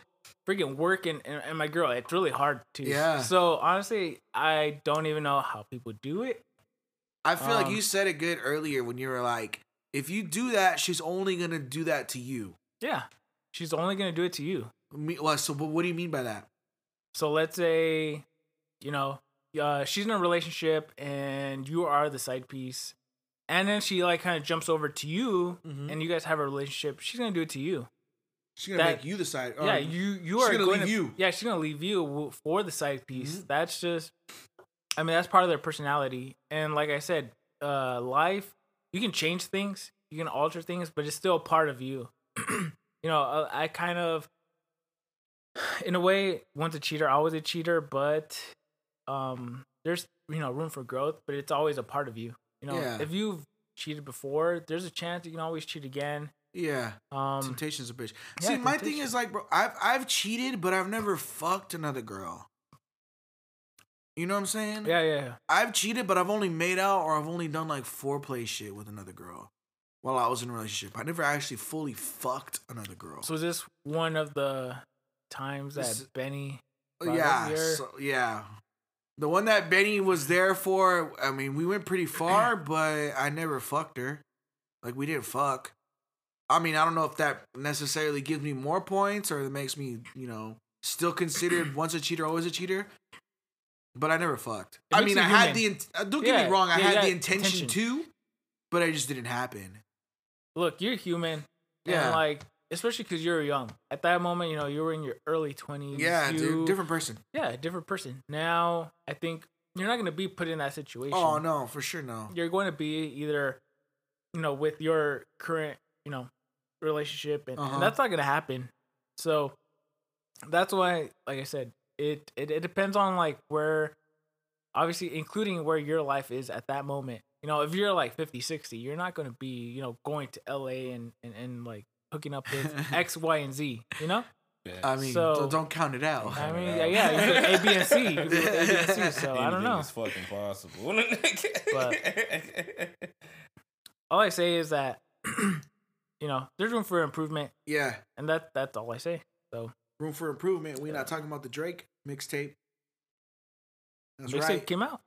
freaking work and, and, and my girl. It's really hard to. Yeah. So honestly, I don't even know how people do it. I feel like Um, you said it good earlier when you were like, if you do that, she's only gonna do that to you. Yeah, she's only gonna do it to you. Me, well, so but what do you mean by that? So let's say, you know, uh, she's in a relationship and you are the side piece, and then she like kind of jumps over to you, Mhm. and you guys have a relationship. She's gonna do it to you. She's gonna That- make you the side. yeah, um, you you are gonna going leave to, you. Yeah, she's gonna leave you for the side piece. Mhm. That's just, I mean, that's part of their personality. And like I said, uh, life you can change things. you can alter things, but it's still a part of you. you know, uh, I kind of, in a way, once a cheater, always a cheater, but um, there's you know room for growth, but it's always a part of you. You know, Yeah. if you've cheated before, there's a chance you can always cheat again. Yeah. Um, Temptation's a bitch. yeah, See, my thing is like, bro, I've I've cheated, but I've never fucked another girl. You know what I'm saying? yeah, yeah, yeah. I've cheated, but I've only made out or I've only done like foreplay shit with another girl while I was in a relationship. I never actually fully fucked another girl. So is this one of the times that This- Benny? yeah, so, yeah. The one that Benny was there for, I mean, we went pretty far, but I never fucked her. Like we didn't fuck. I mean, I don't know if that necessarily gives me more points or it makes me, you know, still considered once a cheater, always a cheater. But I never fucked. It I mean, I had human. the. int- uh, Don't get Yeah, me wrong. I yeah, had the intention, intention. to, but it just didn't happen. Look, you're human. Yeah. And like, especially because you're young. At that moment, you know, you were in your early twenties. Yeah, you, dude, different person. Yeah, a different person. Now, I think you're not gonna be put in that situation. Oh no, for sure no. You're going to be either, you know, with your current, you know, relationship, and, and Uh-huh. that's not gonna happen. So, that's why, like I said, it it, it depends on like where, obviously, including where your life is at that moment. You know, if you're like 50, 60, you're not going to be, you know, going to LA and, and, and like hooking up with X, Y, and Z, you know? Yeah. I mean, So- don't- don't count it out. I mean, yeah, yeah, you could A, B, and C. You could do A, B, and C. So I don't know. is fucking possible. All I say is that, you know, there's room for improvement, Yeah, and that that's all I say. So room for improvement. We're Yeah. not talking about the Drake mixtape. That's mixtape right. came out.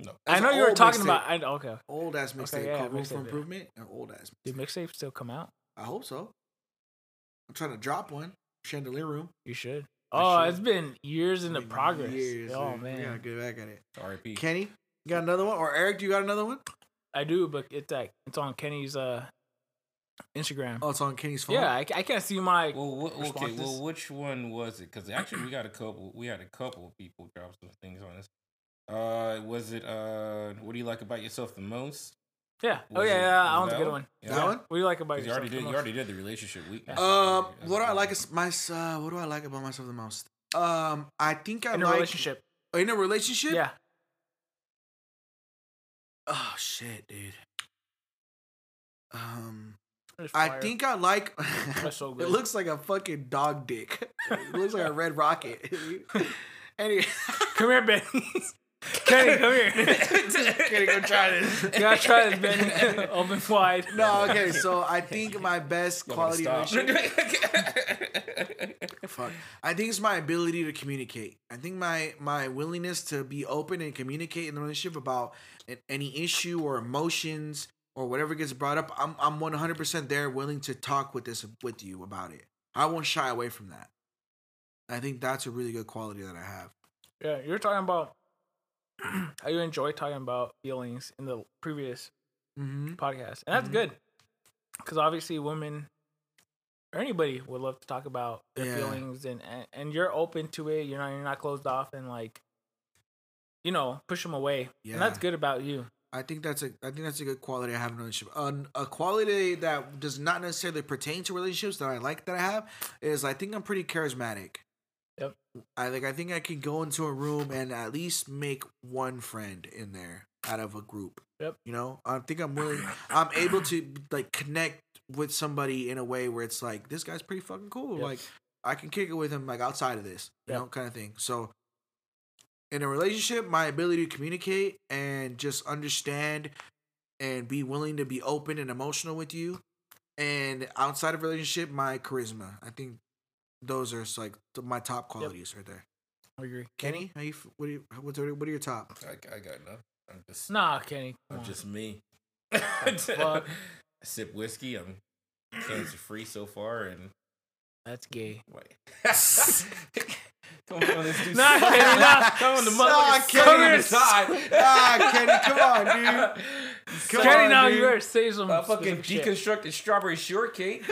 no. I know you were talking mixtape. about. I, okay, old ass mixtape yeah, called Room for mixtape, yeah. Improvement. An old ass. did mixtape still come out? I hope so. I'm trying to drop one. Chandelier Room. You should. I Oh, should. it's been years in the progress. years, oh dude. We gotta man, get back at it. R.I.P. Kenny, you got another one? Or Eric, do you got another one? I do, but it's like it's on Kenny's uh Instagram. Oh, it's on Kenny's phone. yeah, I, I can't see my. Well, wh- okay. Well, which one was it? Because actually, we got a couple. We had a couple of people drop some things on us. Uh, was it? Uh, what do you like about yourself the most? Yeah. Oh yeah, it- yeah. was That one's a good one? one. Yeah. That one? What do you like about 'Cause you yourself? already the did. You most? already did the relationship week. Um, what do I like? as- My uh, what do I like about myself the most? Um, I think I in a like relationship? in a relationship. Yeah. Oh shit, dude. Um, It's I fire. think I like. That's so it looks like a fucking dog dick. it looks like a red rocket. anyway, Come here, Benny. Kenny, come here. Kenny, go try this. You gotta try this, Benny. Open wide. No, okay. So I think my best Y'all quality stop. Fuck. I think it's my ability to communicate. I think my my willingness to be open and communicate in the relationship about any issue or emotions or whatever gets brought up. I'm I'm 100% there, willing to talk with this with you about it. I won't shy away from that. I think that's a really good quality that I have. Yeah, you're talking about you enjoy talking about feelings in the previous Mm-hmm. podcast, and that's Mhm. good because obviously women or anybody would love to talk about their Yeah. feelings, and, and and you're open to it. You're not you're not closed off and like you know push them away, and that's good about you. I think that's a I think that's a good quality I have in a relationship. An a quality that does not necessarily pertain to relationships that I like that I have is I think I'm pretty charismatic. Yep. I like I think I can go into a room and at least make one friend in there out of a group. Yep. You know, I think I'm willing. I'm able to like connect with somebody in a way where it's like this guy's pretty fucking cool. Yep. Like I can kick it with him like outside of this, you Yep. know, kind of thing. So in a relationship, my ability to communicate and just understand and be willing to be open and emotional with you, and outside of relationship, my charisma. I think those are like my top qualities right there. I agree. Kenny, how you? What do you? What's what are your top? I, I got enough. I'm just. Nah, Kenny. I'm on. just me. fuck? I sip whiskey. I'm cancer free so far, and That's gay. wait. Come on, let's do Nah, something. Kenny, nah. Come on, the Nah. Kenny, Come here, aside. Ah, Kenny, come on, dude. Come Kenny, on, now dude. you better say some. A fucking some shit. deconstructed strawberry shortcake.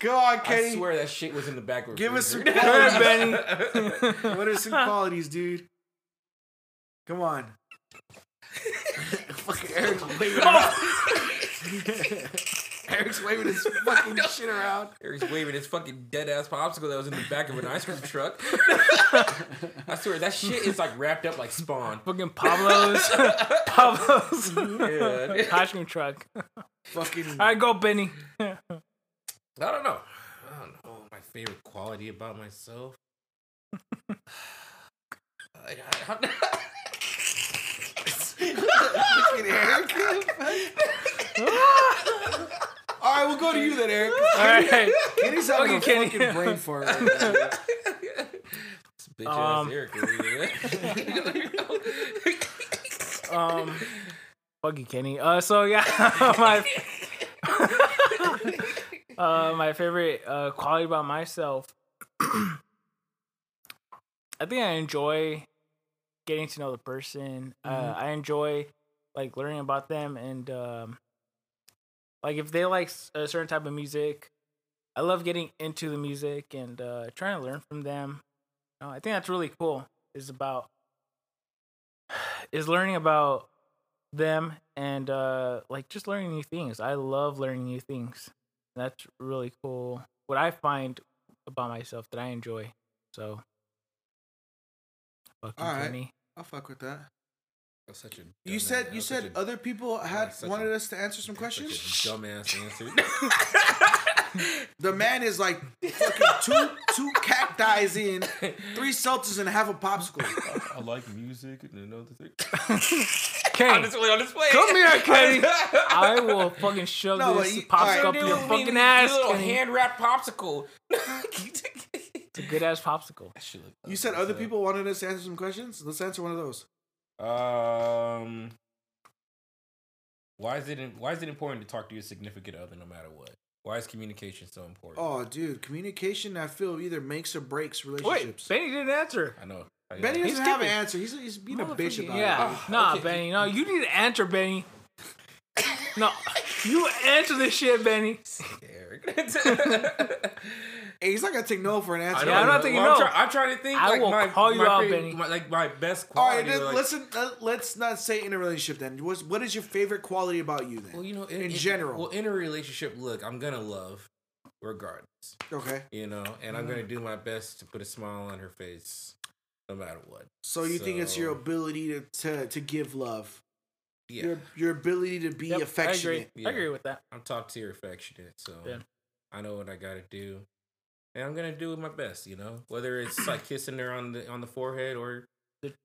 Go on, Kenny. I swear that shit was in the back. Give us some refrigerator. What are some qualities, dude? Come on. Fucking Eric's waving. Oh! Eric's waving his fucking shit around. Eric's waving his fucking dead ass popsicle that was in the back of an ice cream truck. I swear that shit is like wrapped up like Spawn. Fucking Pablo's. Pablo's. Yeah. Ice cream truck. Fucking. All right, go, Benny. I don't know. I don't know my favorite quality about myself. I, I, Eric. All right, we'll go to you then, Eric. All right. Kenny's having a Fucking brain fart. Right now. bitch Um, ass Eric. Um, fuck you, Kenny. Uh, so yeah, my uh, my favorite uh quality about myself. I think I enjoy getting to know the person. Uh, I enjoy like learning about them and um, like if they like a certain type of music, I love getting into the music and uh, trying to learn from them. You know, I think that's really cool. Is about is learning about them and uh like just learning new things. I love learning new things. That's really cool. What I find about myself that I enjoy. So fucking All right. Kenny. I'll fuck with that. That's such a You said you said a- other people had wanted a- us to answer some questions. dumbass answer. The man is like fucking two two cacti's in, three seltzers and half a popsicle. I like music and another thing. Kenny, on display, on display. come here, Kenny. I will fucking shove No, this you- popsicle alright. up your I mean, fucking you ass. Little Kenny. hand wrapped popsicle. It's a good ass popsicle. That look You said other so. people wanted us to answer some questions. Let's answer one of those. Um, why is it in, why is it important to talk to your significant other no matter what? Why is communication so important? Oh, dude, communication I feel either makes or breaks relationships. Wait, relationships. Benny didn't answer. I know. I. Benny He's doesn't have an answer. He's he's being a bitch Motherfucking- about yeah. it. Nah, okay. Benny. No, you need to answer, Benny. no, you answer this shit, Benny. Eric. Hey, he's not gonna take no for an answer. I know, I'm not I know. thinking Well, I'm, no. try- I'm trying to think. I like will my, call you my out, favorite- Benny. My, like my best quality. All right, then, like, listen. Uh, let's not say in a relationship. Then, What's, what is your favorite quality about you? Then, Well, you know, in general. Well, in a relationship, look, I'm gonna love, regardless. okay. You know, and I'm Mm. gonna do my best to put a smile on her face, no matter what. So you think it's your ability to, to to give love, Yeah, your your ability to be Yep, I agree. affectionate. Yeah. I agree with that. I'm top tier affectionate, so Yeah. I know what I gotta do, and I'm gonna do my best. You know, whether it's like kissing her on the on the forehead or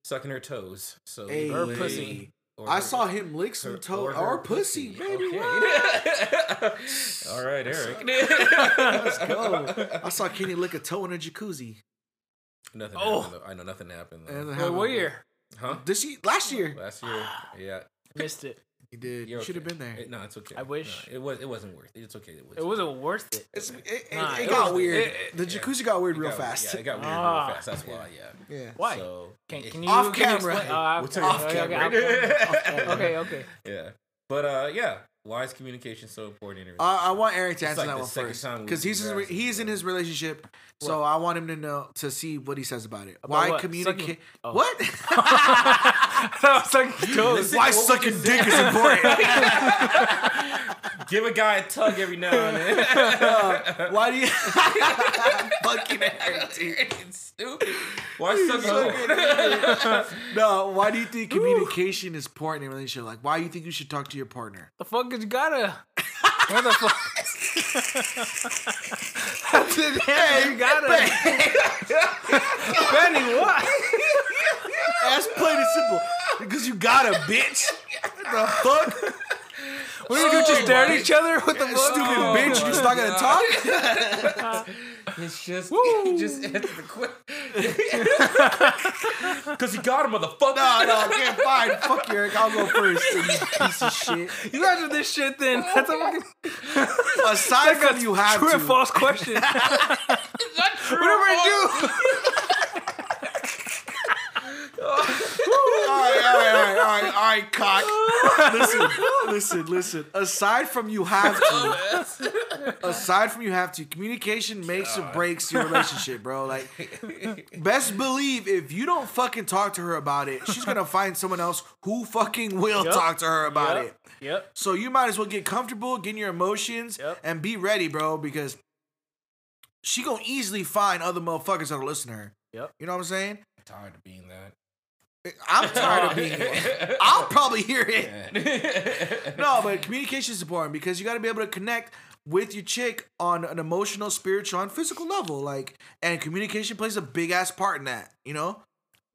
sucking her toes. So Hey, either Or pussy. or I her- saw him lick some her- toe or, her pussy, baby. Okay. All right, Eric. Let's go. I saw Kenny lick a toe in a jacuzzi. Nothing Oh. happened. I know nothing happened. And Though. then Wait, what year? Huh? This year, last year. Last year. Yeah. Missed it. He did. You're should have been there. It- no, it's okay. I wish. No, it was. It wasn't worth it. It's okay. It was. It wasn't worth it. It's, it, it, Nah, it it got was- weird. it- it- the yeah. jacuzzi got weird real got- fast. Yeah, it got weird Ah. real fast. That's why. Yeah. Yeah. Why? So, Can, can you Off can you camera. explain- uh, We'll tell okay, you off okay, okay, camera. okay, okay, okay. Yeah. But uh, yeah. Why is communication so important? In a Uh, I want Eric to It's answer like that the one second time because he's we in, he's in his relationship, so I want him to know to see what he says about it. About Why what? communicate? Sucking- oh. What? I was like, toes. Why what sucking dick is important? Give a guy a tug every now and then. Why do you fucking Eric, dude. it's stupid. Why suck sucking? No, why do you think communication is important in a relationship? Like, why do you think you should talk to your partner? The fuck is you gotta? What the fuck? hey, you gotta. Benny, what? That's plain and simple. Because you got a bitch. What the fuck? What do you do? Just stare at each other? with the oh. fuck? Stupid Oh bitch, you're just not gonna talk? It's just, Woo. just answered the question. Because you got him, motherfucker. No, no, okay, fine. Fuck you, Eric. I'll go first. You piece of shit. You answer this shit then. That's a fucking Aside from you have true to. and false question. Whatever I All right, all right, all right, all right, all right, cock. Listen, listen, listen. Aside from you have to, aside from you have to, communication makes or breaks your relationship, bro. Like, best believe if you don't fucking talk to her about it, she's gonna find someone else who fucking will Yep. talk to her about Yep. it. Yep. So you might as well get comfortable, get in your emotions, Yep. and be ready, bro, because she gonna easily find other motherfuckers that'll listen to her. Yep. You know what I'm saying? tired of being that. I'm tired of being. I'll probably hear it. No, but communication is important because you got to be able to connect with your chick on an emotional, spiritual, and physical level. Like, and communication plays a big ass part in that. You know,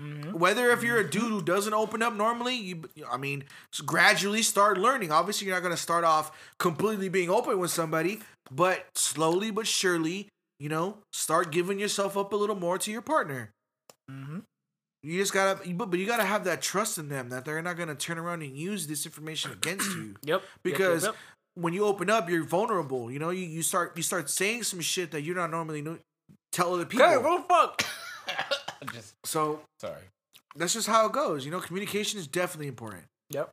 Mhm. whether if you're a dude who doesn't open up normally, you, I mean, gradually start learning. Obviously, you're not gonna start off completely being open with somebody, but slowly but surely, you know, start giving yourself up a little more to your partner. Mhm. You just gotta, but but you gotta have that trust in them that they're not gonna turn around and use this information against you. Yep. Yep, Because yep, when you open up, you're vulnerable. You know, you, you start you start saying some shit that you're not normally know, tell other people. Okay, what the fuck? just so sorry. that's just how it goes. You know, communication is definitely important. Yep.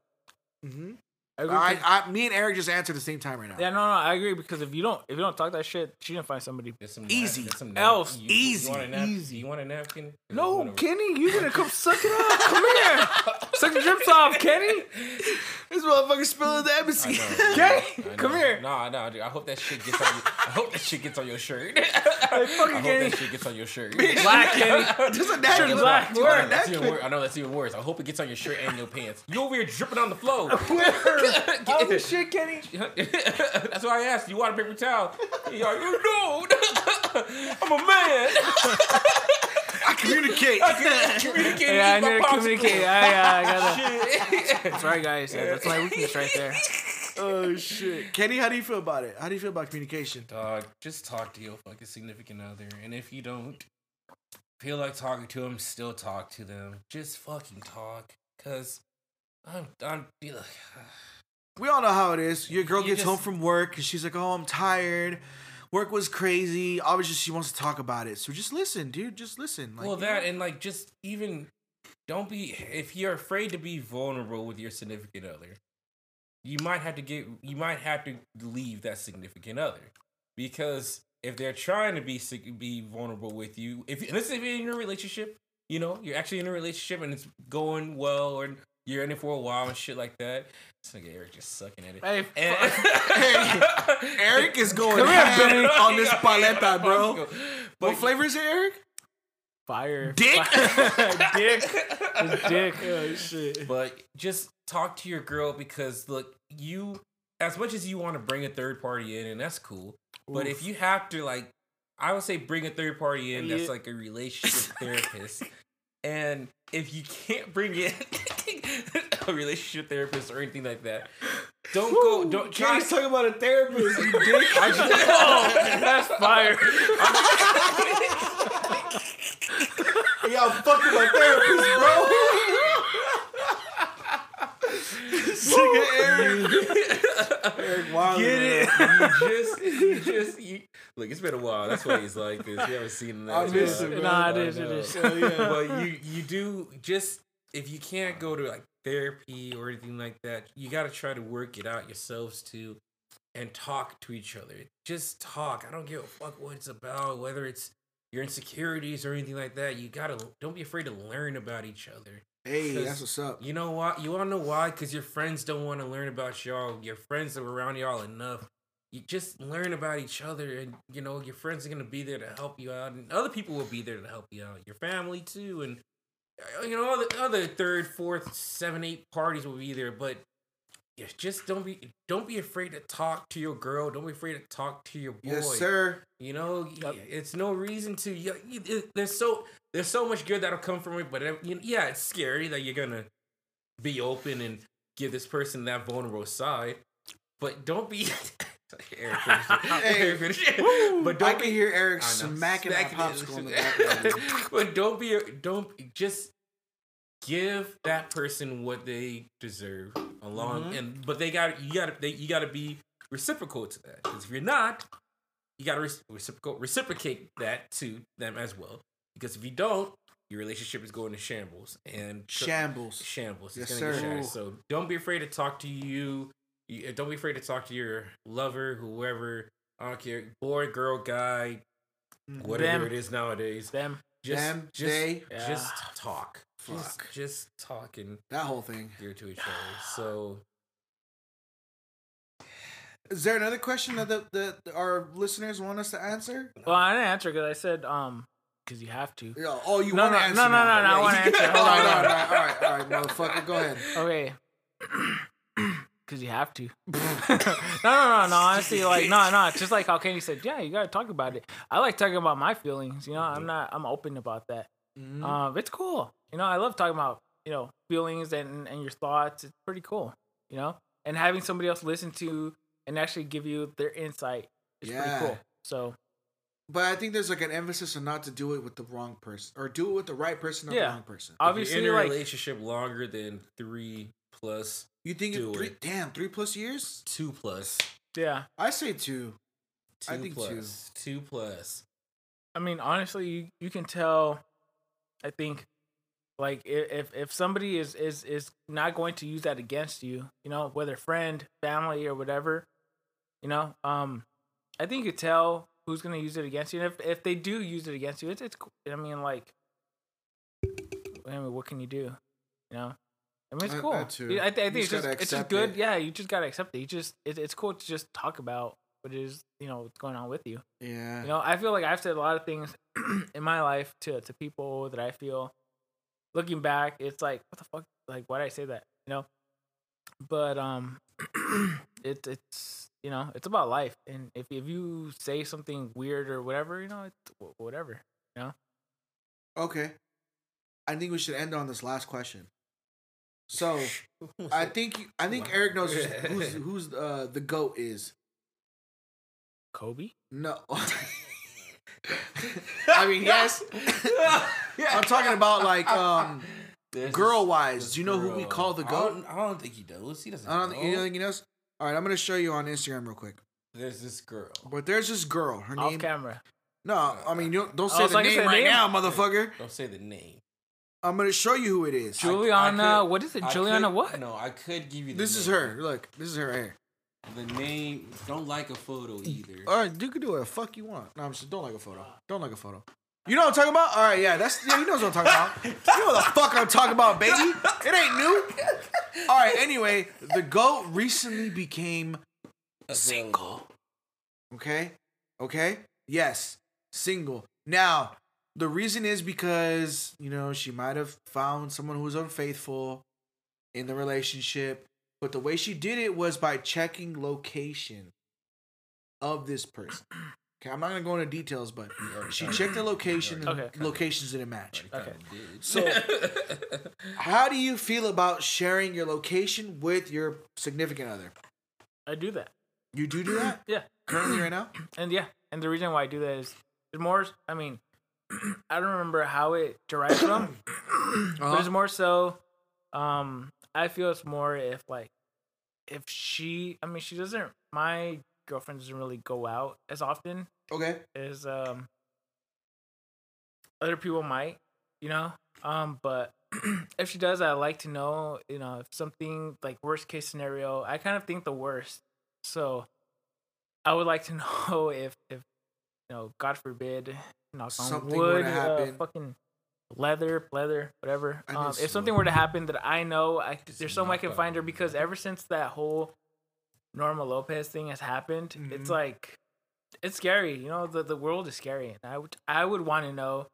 Mm-hmm. I I, I, me and Eric just answered at the same time right now. yeah, no, no, I agree because if you don't, if you don't talk that shit, she gonna find somebody. Some Easy. there's some Else. You, Easy. You want a napkin? Easy. You want a napkin? No, want Kenny, you gonna come suck it up? Come here, suck the drips off, Kenny. This motherfucker spilling the I embassy. know. Kenny, I come here. Nah, nah, dude. I hope that shit gets on you. I hope that shit gets on your shirt. I fucking hope that shit gets on your shirt. Black Kenny. Just a napkin. black. You want Word. That's even worse. I know that's even worse. I hope it gets on your shirt and your pants. You over here dripping on the floor. Oh the shit, Kenny. That's why I asked. You want a paper towel? You're you don't. I'm a man. I communicate. Communicate. Yeah, I eat my need to communicate. I, uh, I gotta. Shit. That's right, guys. Yeah, that's my weakness right there. oh shit, Kenny, how do you feel about it? How do you feel about communication? Dog, just talk to your fucking significant other, and if you don't feel like talking to them, still talk to them. Just fucking talk, cause I'm I'm. ugh. We all know how it is. Your girl You gets just- home from work and she's like, "Oh, I'm tired. Work was crazy." Obviously, she wants to talk about it. So just listen, dude. Just listen. Like, well, that know? and like just even don't be if you're afraid to be vulnerable with your significant other. You might have to get you might have to leave that significant other because if they're trying to be be vulnerable with you, if let's say if you're in a relationship, you know you're actually in a relationship and it's going well or you're in it for a while and shit like that. This nigga Eric just sucking at it. Hey, And- Eric is going ham on this paleta, bro. But What flavor is it, Eric? fire. Dick? dick. It's dick. Oh shit. But just talk to your girl because look, you as much as you want to bring a third party in, and that's cool. But if you have to like, I would say bring a third party in that's like a relationship therapist. And if you can't bring in a relationship therapist or anything like that, don't go. Don't try. Kenny's talking about a therapist, you dick. Oh, that's fire. Hey, y'all fucking my therapist, bro. Nigga, Eric. Eric Wilder, Get it? bro. You just, you just, you, look. It's been a while. That's why he's like this. You haven't seen him. I miss him, Nah, it I is, it know. is. Hell yeah. but you you do just if you can't go to like therapy or anything like that, you got to try to work it out yourselves too, and talk to each other. Just talk. I don't give a fuck what it's about, whether it's your insecurities or anything like that. You gotta don't be afraid to learn about each other. Hey, that's what's up. You know what? You wanna know why? Because your friends don't want to learn about y'all. Your friends are around y'all enough. You just learn about each other, and you know your friends are gonna be there to help you out, and other people will be there to help you out. Your family too, and you know other other third, fourth, seven, eight parties will be there. But yeah, just don't be don't be afraid to talk to your girl. Don't be afraid to talk to your boy. Yes, sir. You know, Yep. it's no reason to. y- y- it- There's so there's so much good that'll come from it, but uh, you yeah, it's scary that you're gonna be open and give this person that vulnerable side. But don't be. Eric finished it. Hey. Eric finished it. But don't I can be, hear Eric smacking smacking popsicle in the background. but don't be. Don't just give that person what they deserve along Mhm. and but they got you got to they, you got to be reciprocal to that because if you're not you got to re- reciprocal reciprocate that to them as well because if you don't your relationship is going to shambles and Shambles. shambles Yes, it's gonna sir. get shattered. so don't be afraid to talk to you you- don't be afraid to talk to your lover whoever I don't care, boy, girl, guy, Mm. whatever Them. it is nowadays. Them. Just, Them, just, they. just Yeah. talk. Just, Fuck. just talk and That whole thing. gear to each other. So Is there another question that the, the, our listeners want us to answer? Well, I didn't answer because I said um because you have to. Yeah, Oh, you No, want to no, answer? no, no, now. no, no, I wanna answer. all Hold on, right, all hold on. right, all right, all right, motherfucker, go ahead. Okay. Because you have to. no, no, no, no. Honestly, like, no, no. Just like how Kenny said, yeah, you gotta talk about it. I like talking about my feelings. You know, I'm not. I'm open about that. Mhm. Um, it's cool. You know, I love talking about you know feelings and and your thoughts. It's pretty cool. You know, and having somebody else listen to and actually give you their insight is Yeah. pretty cool. So But I think there's like an emphasis on not to do it with the wrong person or do it with the right person or Yeah. the wrong person. obviously, if you're in a like, relationship longer than three plus, You think Do it three? it. Damn, three plus years? two plus, yeah. I say two. two I think two. plus, two plus. I mean, honestly, you, you can tell. I think, like, i- if if somebody is is is not going to use that against you, you know, whether friend, family, or whatever, you know, um, I think you tell who's gonna use it against you. And if if they do use it against you, it's it's. cool. I mean, like, I mean, what can you do? You know. I mean, it's cool. too. I, th- I You think it's just it's just good. it. Yeah, you just gotta accept it. You just it, it's cool to just talk about what is you know what's going on with you. Yeah. You know, I feel like I've said a lot of things in my life to to people that I feel looking back, it's like, what the fuck? Like, why did I say that? You know? But um it it's you know, it's about life. And if if you say something weird or whatever, you know, it's wh- whatever. Okay. I think we should end on this last question. So I think I think Wow. Eric knows who's who's uh, the goat is. Kobe? No. I mean, yes. I'm talking about like um There's girl wise. Do you know who we call the I goat? don't, I don't think he knows. He doesn't. I don't know. think you don't think he knows. All right, I'm gonna show you on Instagram real quick. There's this girl. But there's this girl. Her Off name. camera. No, I mean you don't, don't Oh, say so the I name right name? now, motherfucker. Don't say the name. I'm gonna show you who it is. I- I Juliana, could- what is it? I Juliana could- what? No, I could give you. The This is her. Look, this is her right here. The name. Don't like a photo either. All right, you can do what the fuck you want. No, I'm just don't like a photo. Don't like a photo. You know what I'm talking about? All right, yeah, that's yeah, he knows what I'm talking about. You know what the fuck I'm talking about, baby. It ain't new. All right, anyway, the goat recently became single. Okay, okay, yes, single. Now, the reason is because you know she might have found someone who was unfaithful in the relationship, but the way she did it was by checking location of this person. Okay, I'm not gonna go into details, but she checked the location. and Okay. Locations didn't match. Okay. So- How do you feel about sharing your location with your significant other? I do that. You do do that Yeah. currently right now? And yeah, and the reason why I do that is it's more I mean, I don't remember how it derives from, but it's more so um I feel it's more if like if she I mean she doesn't my girlfriend doesn't really go out as often Okay. as um other people might, you know. Um, but if she does, I like to know, you know, if something like worst case scenario, I kind of think the worst. So I would like to know if if you know, God forbid, knock on Something were wood, uh, fucking leather, leather, whatever. Um, if something were to happen that I know, I there's some I can find her because ever since that whole Norma Lopez thing has happened, it's Mhm. like it's scary. You know, the the world is scary, and I would I would want to know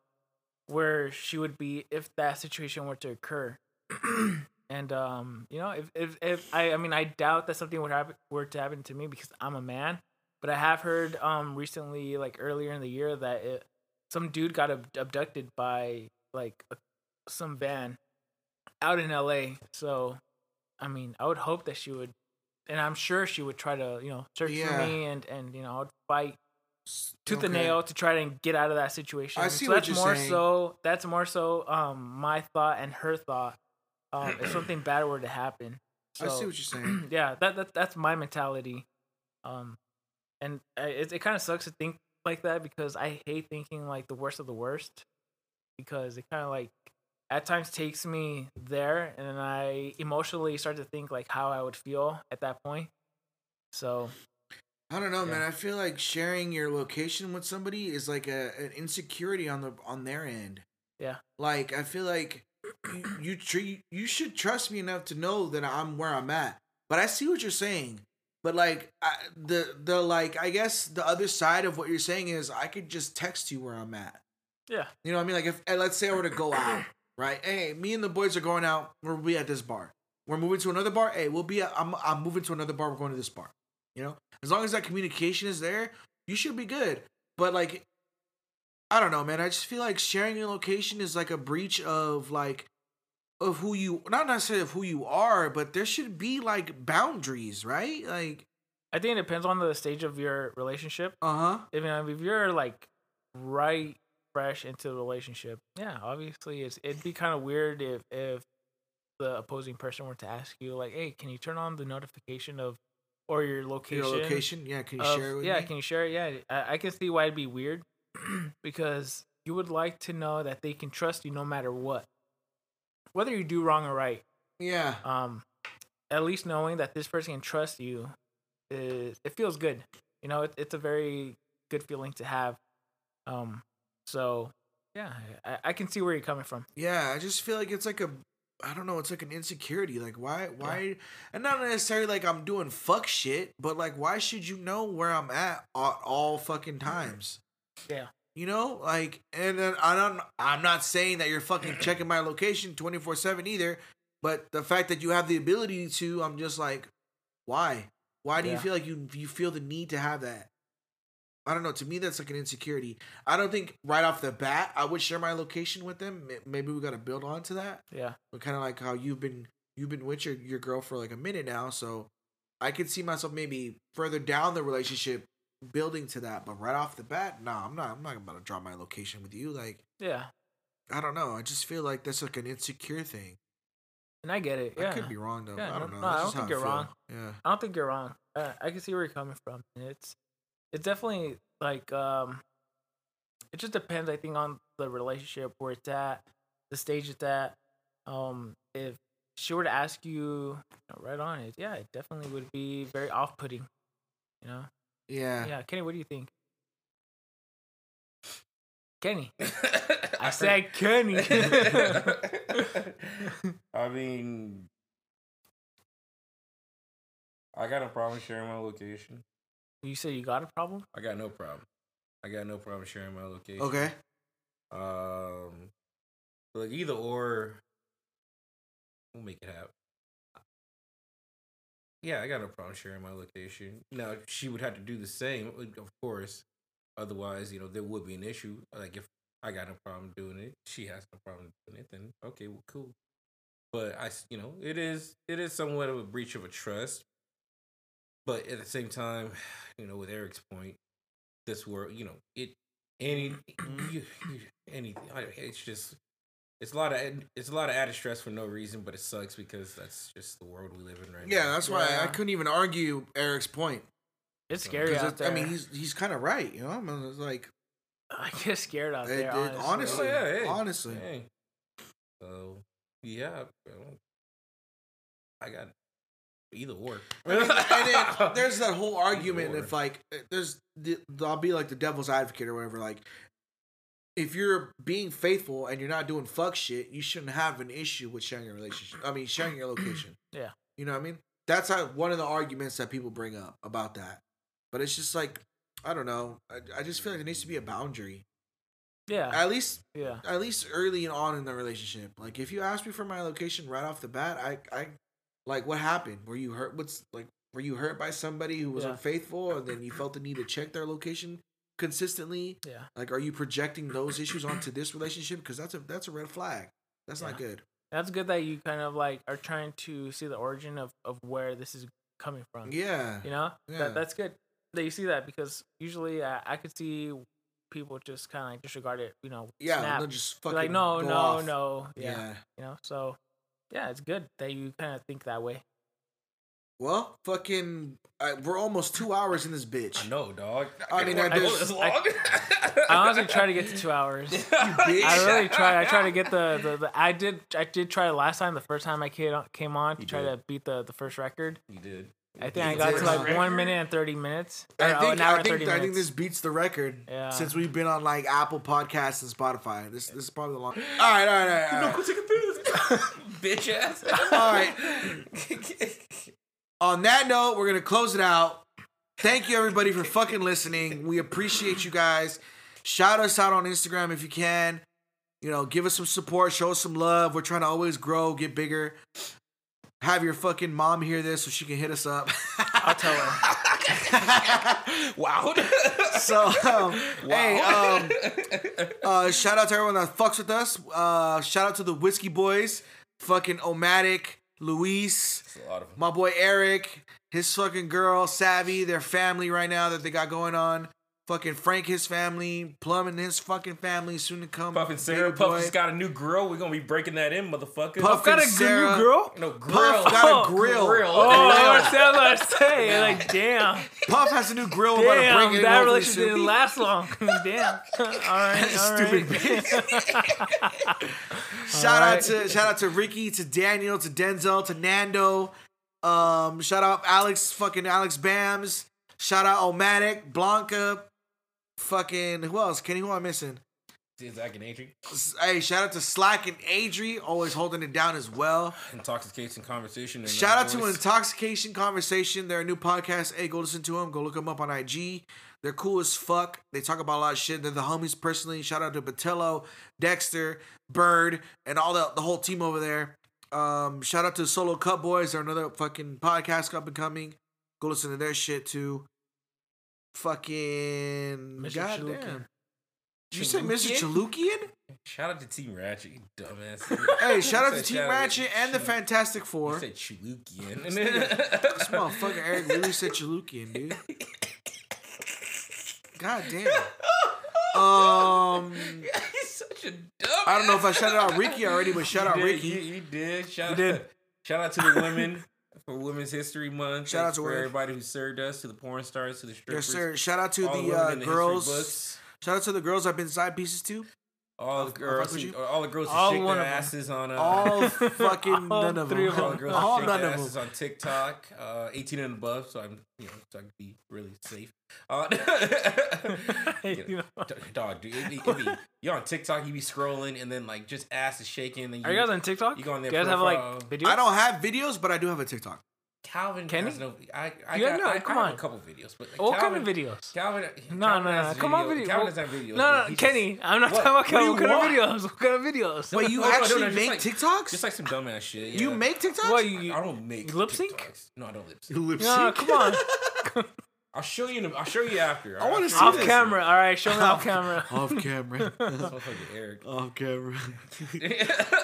where she would be if that situation were to occur. and um, you know, if if if I I mean, I doubt that something would happen were to happen to me because I'm a man. But I have heard um recently, like earlier in the year, that it, some dude got ab- abducted by like a, some van out in L.A. So, I mean, I would hope that she would, and I'm sure she would try to, you know, search Yeah. for me and and you know, I'd fight tooth and nail to try to get out of that situation. I see so what that's you're more saying. so that's more so um my thought and her thought. Um, if something bad were to happen. I see what you're saying. yeah, that, that that's my mentality. Um, and it it kind of sucks to think like that because I hate thinking like the worst of the worst, because it kind of like at times takes me there, and then I emotionally start to think like how I would feel at that point. So I don't know, man. I feel like sharing your location with somebody is like a an insecurity on the on their end. Yeah. Like I feel like you you, tr- you should trust me enough to know that I'm where I'm at. But I see what you're saying. But like I, the the like I guess the other side of what you're saying is I could just text you where I'm at. Yeah. You know what I mean? Like if let's say I were to go out, right? Hey, me and the boys are going out. We'll be at this bar. We're moving to another bar. Hey, we'll be. At, I'm I'm moving to another bar. We're going to this bar. You know, as long as that communication is there, you should be good. But like, I don't know, man. I just feel like sharing your location is like a breach of like of who you not necessarily of who you are, but there should be like boundaries, right? Like, I think it depends on the stage of your relationship. uh huh. If, you know, if you're like right fresh into the relationship, yeah, obviously it's it'd be kind of weird if if the opposing person were to ask you like, "Hey, can you turn on the notification of or your location?" Your location, yeah. Can you of- share it with yeah, me? can you share it? Yeah, I, I can see why it'd be weird because you would like to know that they can trust you no matter what, whether you do wrong or right. yeah. Um, at least knowing that this person can trust you is it feels good. You know, it, it's a very good feeling to have. Um, so yeah, I, I can see where you're coming from. Yeah, I just feel like it's like a I don't know, it's like an insecurity. Like why why and not necessarily like I'm doing fuck shit, but like why should you know where I'm at all, all fucking times? Yeah. You know, like and then I don't I'm not saying that you're fucking checking my location 24/7 either, but the fact that you have the ability to, I'm just like why? Why do you feel like you you feel the need to have that? I don't know. To me, that's like an insecurity. I don't think right off the bat I would share my location with them. Maybe we got to build on to that. Yeah. But kind of like how you've been you've been with your your girl for like a minute now, so I could see myself maybe further down the relationship building to that. But right off the bat, nah, I'm not. I'm not about to drop my location with you. Like Yeah. I don't know. I just feel like that's like an insecure thing. And I get it. Yeah. I could be wrong though. Yeah, I don't no, know. no, I don't think you're wrong. Yeah. I don't think you're wrong. Uh, I can see where you're coming from. It's it's definitely like um it just depends I think on the relationship where it's at, the stage it's at. Um if she were to ask you, you know, right on it, yeah, it definitely would be very off putting. You know? Yeah. Yeah, Kenny, what do you think? Kenny. I said Kenny. I mean, I got no problem sharing my location. you say you got a problem? I got no problem. I got no problem sharing my location. Okay. Um, like either or, we'll make it happen. Yeah, I got no problem sharing my location. Now she would have to do the same, uh, of course. Otherwise, you know, there would be an issue. Like if I got no problem doing it, she has no problem doing it. Then okay, well, cool. But I, you know, it is it is somewhat of a breach of a trust. But at the same time, you know, with Eric's point, this world, you know, it any you, you, anything. It's just it's a lot of it's a lot of added stress for no reason, but it sucks because that's just the world we live in right now. Yeah, that's why I Yeah. couldn't even argue Eric's point. It's So- scary 'Cause out it- there. I mean, he's he's kind of right. You know, I mean, it's like I get scared out It- there. it- honestly, honestly. Oh, yeah, hey, honestly. hey. So yeah, well, I got either or. I mean, and then there's that whole argument Either if like eh, there's the, I'll be like the devil's advocate or whatever. Like, if you're being faithful and you're not doing fuck shit, you shouldn't have an issue with sharing your relationship. I mean, sharing your location. Yeah. You know what I mean? That's how, one of the arguments that people bring up about that. But it's just like I don't know. I, I just feel like there needs to be a boundary. Yeah. At least yeah. at least early and on in the relationship. Like if you ask me for my location right off the bat, I I like what happened? Were you hurt? What's like? Were you hurt by somebody who was Yeah. unfaithful, and then you felt the need to check their location consistently? Yeah. Like, are you projecting those issues onto this relationship? Because that's a that's a red flag. That's not good. That's good that you kind of like are trying to see the origin of, of where this is coming from. Yeah. You know? Yeah. That that's good that you see that because usually I, I could see people just kind of like disregard it, you know, Yeah. snap. They'll just Be fucking like no, no, off. no. Yeah. Yeah. You know, so yeah, it's good that you kind of think that way. Well, fucking, I, we're almost two hours in this bitch. I know, dog. I mean, I I know just- this long. I honestly try to get to two hours. bitch. I really try. I try to get the, the, the I did I did try last time. The first time I came on, to You try to beat the the first record. You did. I think I got to like Record. one minute and thirty minutes. Or, I oh, think an hour I think 30 I think this beats the record Yeah. since we've been on like Apple Podcasts and Spotify. This this is probably the long. All right, all right, all right. All right. Go take a piss. Bitch ass. All right. On that note, we're gonna close it out. Thank you everybody for fucking listening. We appreciate you guys. Shout us out on Instagram if you can. You know, give us some support, show us some love. We're trying to always grow, get bigger. Have your fucking mom hear this so she can hit us up. I'll tell her. wow. so um, hey um uh shout out to everyone that fucks with us uh shout out to the whiskey boys fucking omatic luis That's a lot of my boy eric his fucking girl savvy their family right now that they got going on fucking frank his family plum and his fucking family soon to come Puff and Sarah. Puff boy. just got a new grill. We're gonna be breaking that in, motherfucker. Puff Got a Sarah. new girl. no grill. Puff got a Oh, grill. grill. Oh, Yeah. I said what I say. Like, damn, Puff has a new grill about to damn, bring it that relationship soon. didn't last long. damn. All right, all Stupid right. Shout out to shout out to Ricky, to Daniel, to Denzel, to Nando. Um, shout out Alex, fucking Alex Bams. Shout out Omatic, Blanca, fucking who else? Kenny, who am I missing? Zach and Adrian. S- Hey, shout out to Slack and Adri, always holding it down as well. Intoxication conversation. Shout out to. Intoxication Conversation. They're a new podcast. Hey, go listen to them. Go look them up on IG. They're cool as fuck. They talk about a lot of shit. They're the homies personally. Shout out to Batello, Dexter, Bird, and all the, the whole team over there. Um, shout out to Solo Cut Boys. They're another fucking podcast up and coming. Go listen to their shit too. Fucking Mr. goddamn. Chalukian. Did you say Mr. Chalukian? Chalukian? Shout out to Team Ratchet, you dumbass. Hey, shout out to Team Ratchet and the Chalu- Fantastic You Four. said Chalukian. This motherfucker Eric really said Chalukian, dude. God damn. Um, He's such a dumb. I don't know if I shouted out Ricky already, but shout out did, Ricky. You, you did. Shout You out, did. Shout out to the women for Women's History Month. Shout out to for everybody who served us, to the porn stars, to the strippers. Yes, sir. Shout out to the uh, the girls. Shout out to the girls I've been side pieces to. All the girls, with who, all the girls who All shake their asses on uh, All fucking All none of three them. of all them. the girls All who shake none their of asses them. on TikTok, uh, 18 and above, so I'm, you know, so I can be really safe. Uh, You know. dog, dude, it be, it be, you're on TikTok, you be scrolling, and then like just ass is shaking, and you, Are you guys on TikTok? you go on their You guys have like videos? I don't have videos, but I do have a TikTok. Calvin Kenny? has no. I, I You got, know, I, come I have on. a couple videos, but like, What Calvin, kind of videos? Calvin, No, Calvin no, no. has Come on, video- video. Calvin Well, doesn't have videos. No, but no, he just- Kenny. I'm not What? talking about What Calvin. you What kind of videos? What kind of videos? Wait, you No, no, no, actually no, make like- TikToks? Just like some dumbass shit. you make TikToks? What you? I don't make lip sync? TikToks. No, I don't lip sync. You lip No, sync? come on. I'll show you. In a, I'll show you after. I wanna see show you Off this. camera. All right, show me off camera. Off camera. This motherfucker Eric. Off camera.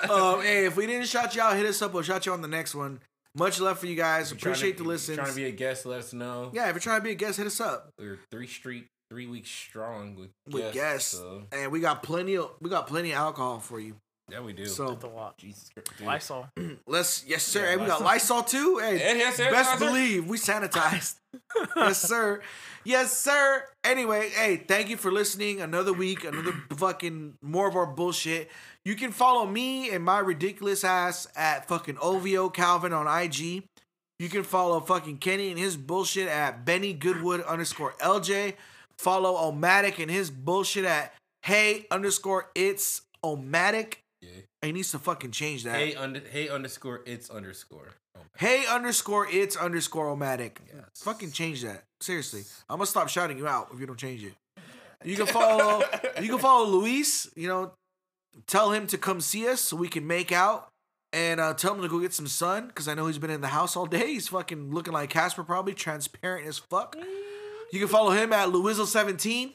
um, hey, if we didn't shout you out, hit us up. We'll shout you on the next one. Much love for you guys. Trying to- Appreciate the listens. Trying to be a guest, let us know. yeah, if you're trying to be a guest, hit us up. We're three street, three weeks strong with, With guests. So, And we got plenty of we got plenty of alcohol for you. yeah, we do. So The what? Jesus Christ. dude. Lysol. let's yes sir. Yeah, hey, we got Lysol. Lysol too. Hey, It has best sanitizer? believe we sanitized. yes sir. Yes sir. Anyway, hey, thank you for listening. Another week, another fucking more of our bullshit. You can follow me and my ridiculous ass at fucking OVO Calvin on IG. You can follow fucking Kenny and his bullshit at Benny Goodwood underscore LJ. Follow Omatic and his bullshit at Hey underscore it's Omatic. Yeah. He needs to fucking change that. Hey under hey underscore it's underscore. Hey underscore it's underscore omatic. Yes. Fucking change that. Seriously. I'm gonna stop shouting you out if you don't change it. You can follow you can follow Luis, you know, tell him to come see us so we can make out. And uh, tell him to go get some sun because I know he's been in the house all day. He's fucking looking like Casper, probably transparent as fuck. You can follow him at Louizzle17.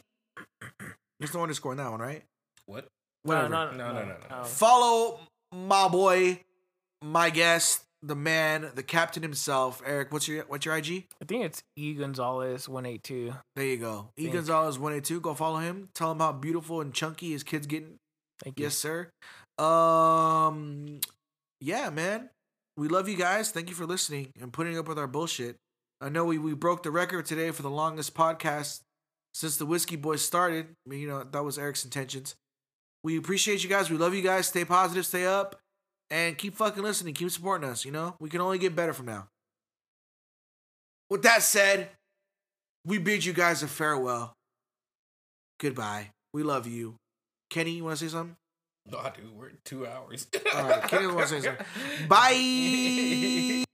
There's no underscore in that one, right? What? Whatever. No, No, no, no, no. Oh. Follow my boy, my guest, the man, the captain himself. Eric, what's your what's your IG? I think it's E Gonzalez one eight two. There you go. E Gonzalez one eight two. Go follow him. Tell him how beautiful and chunky his kid's getting. Thank you. Yes, sir. Um, yeah, man. We love you guys. Thank you for listening and putting up with our bullshit. I know we, we broke the record today for the longest podcast since the Whiskey Boys started. I mean, you know, that was Eric's intentions. We appreciate you guys. We love you guys. Stay positive, stay up, and keep fucking listening. Keep supporting us. You know, we can only get better from now. with that said, we bid you guys a farewell. Goodbye. We love you. Kenny, you want to say something? No, dude, we're two hours. All right, Kenny wants to say something. Bye.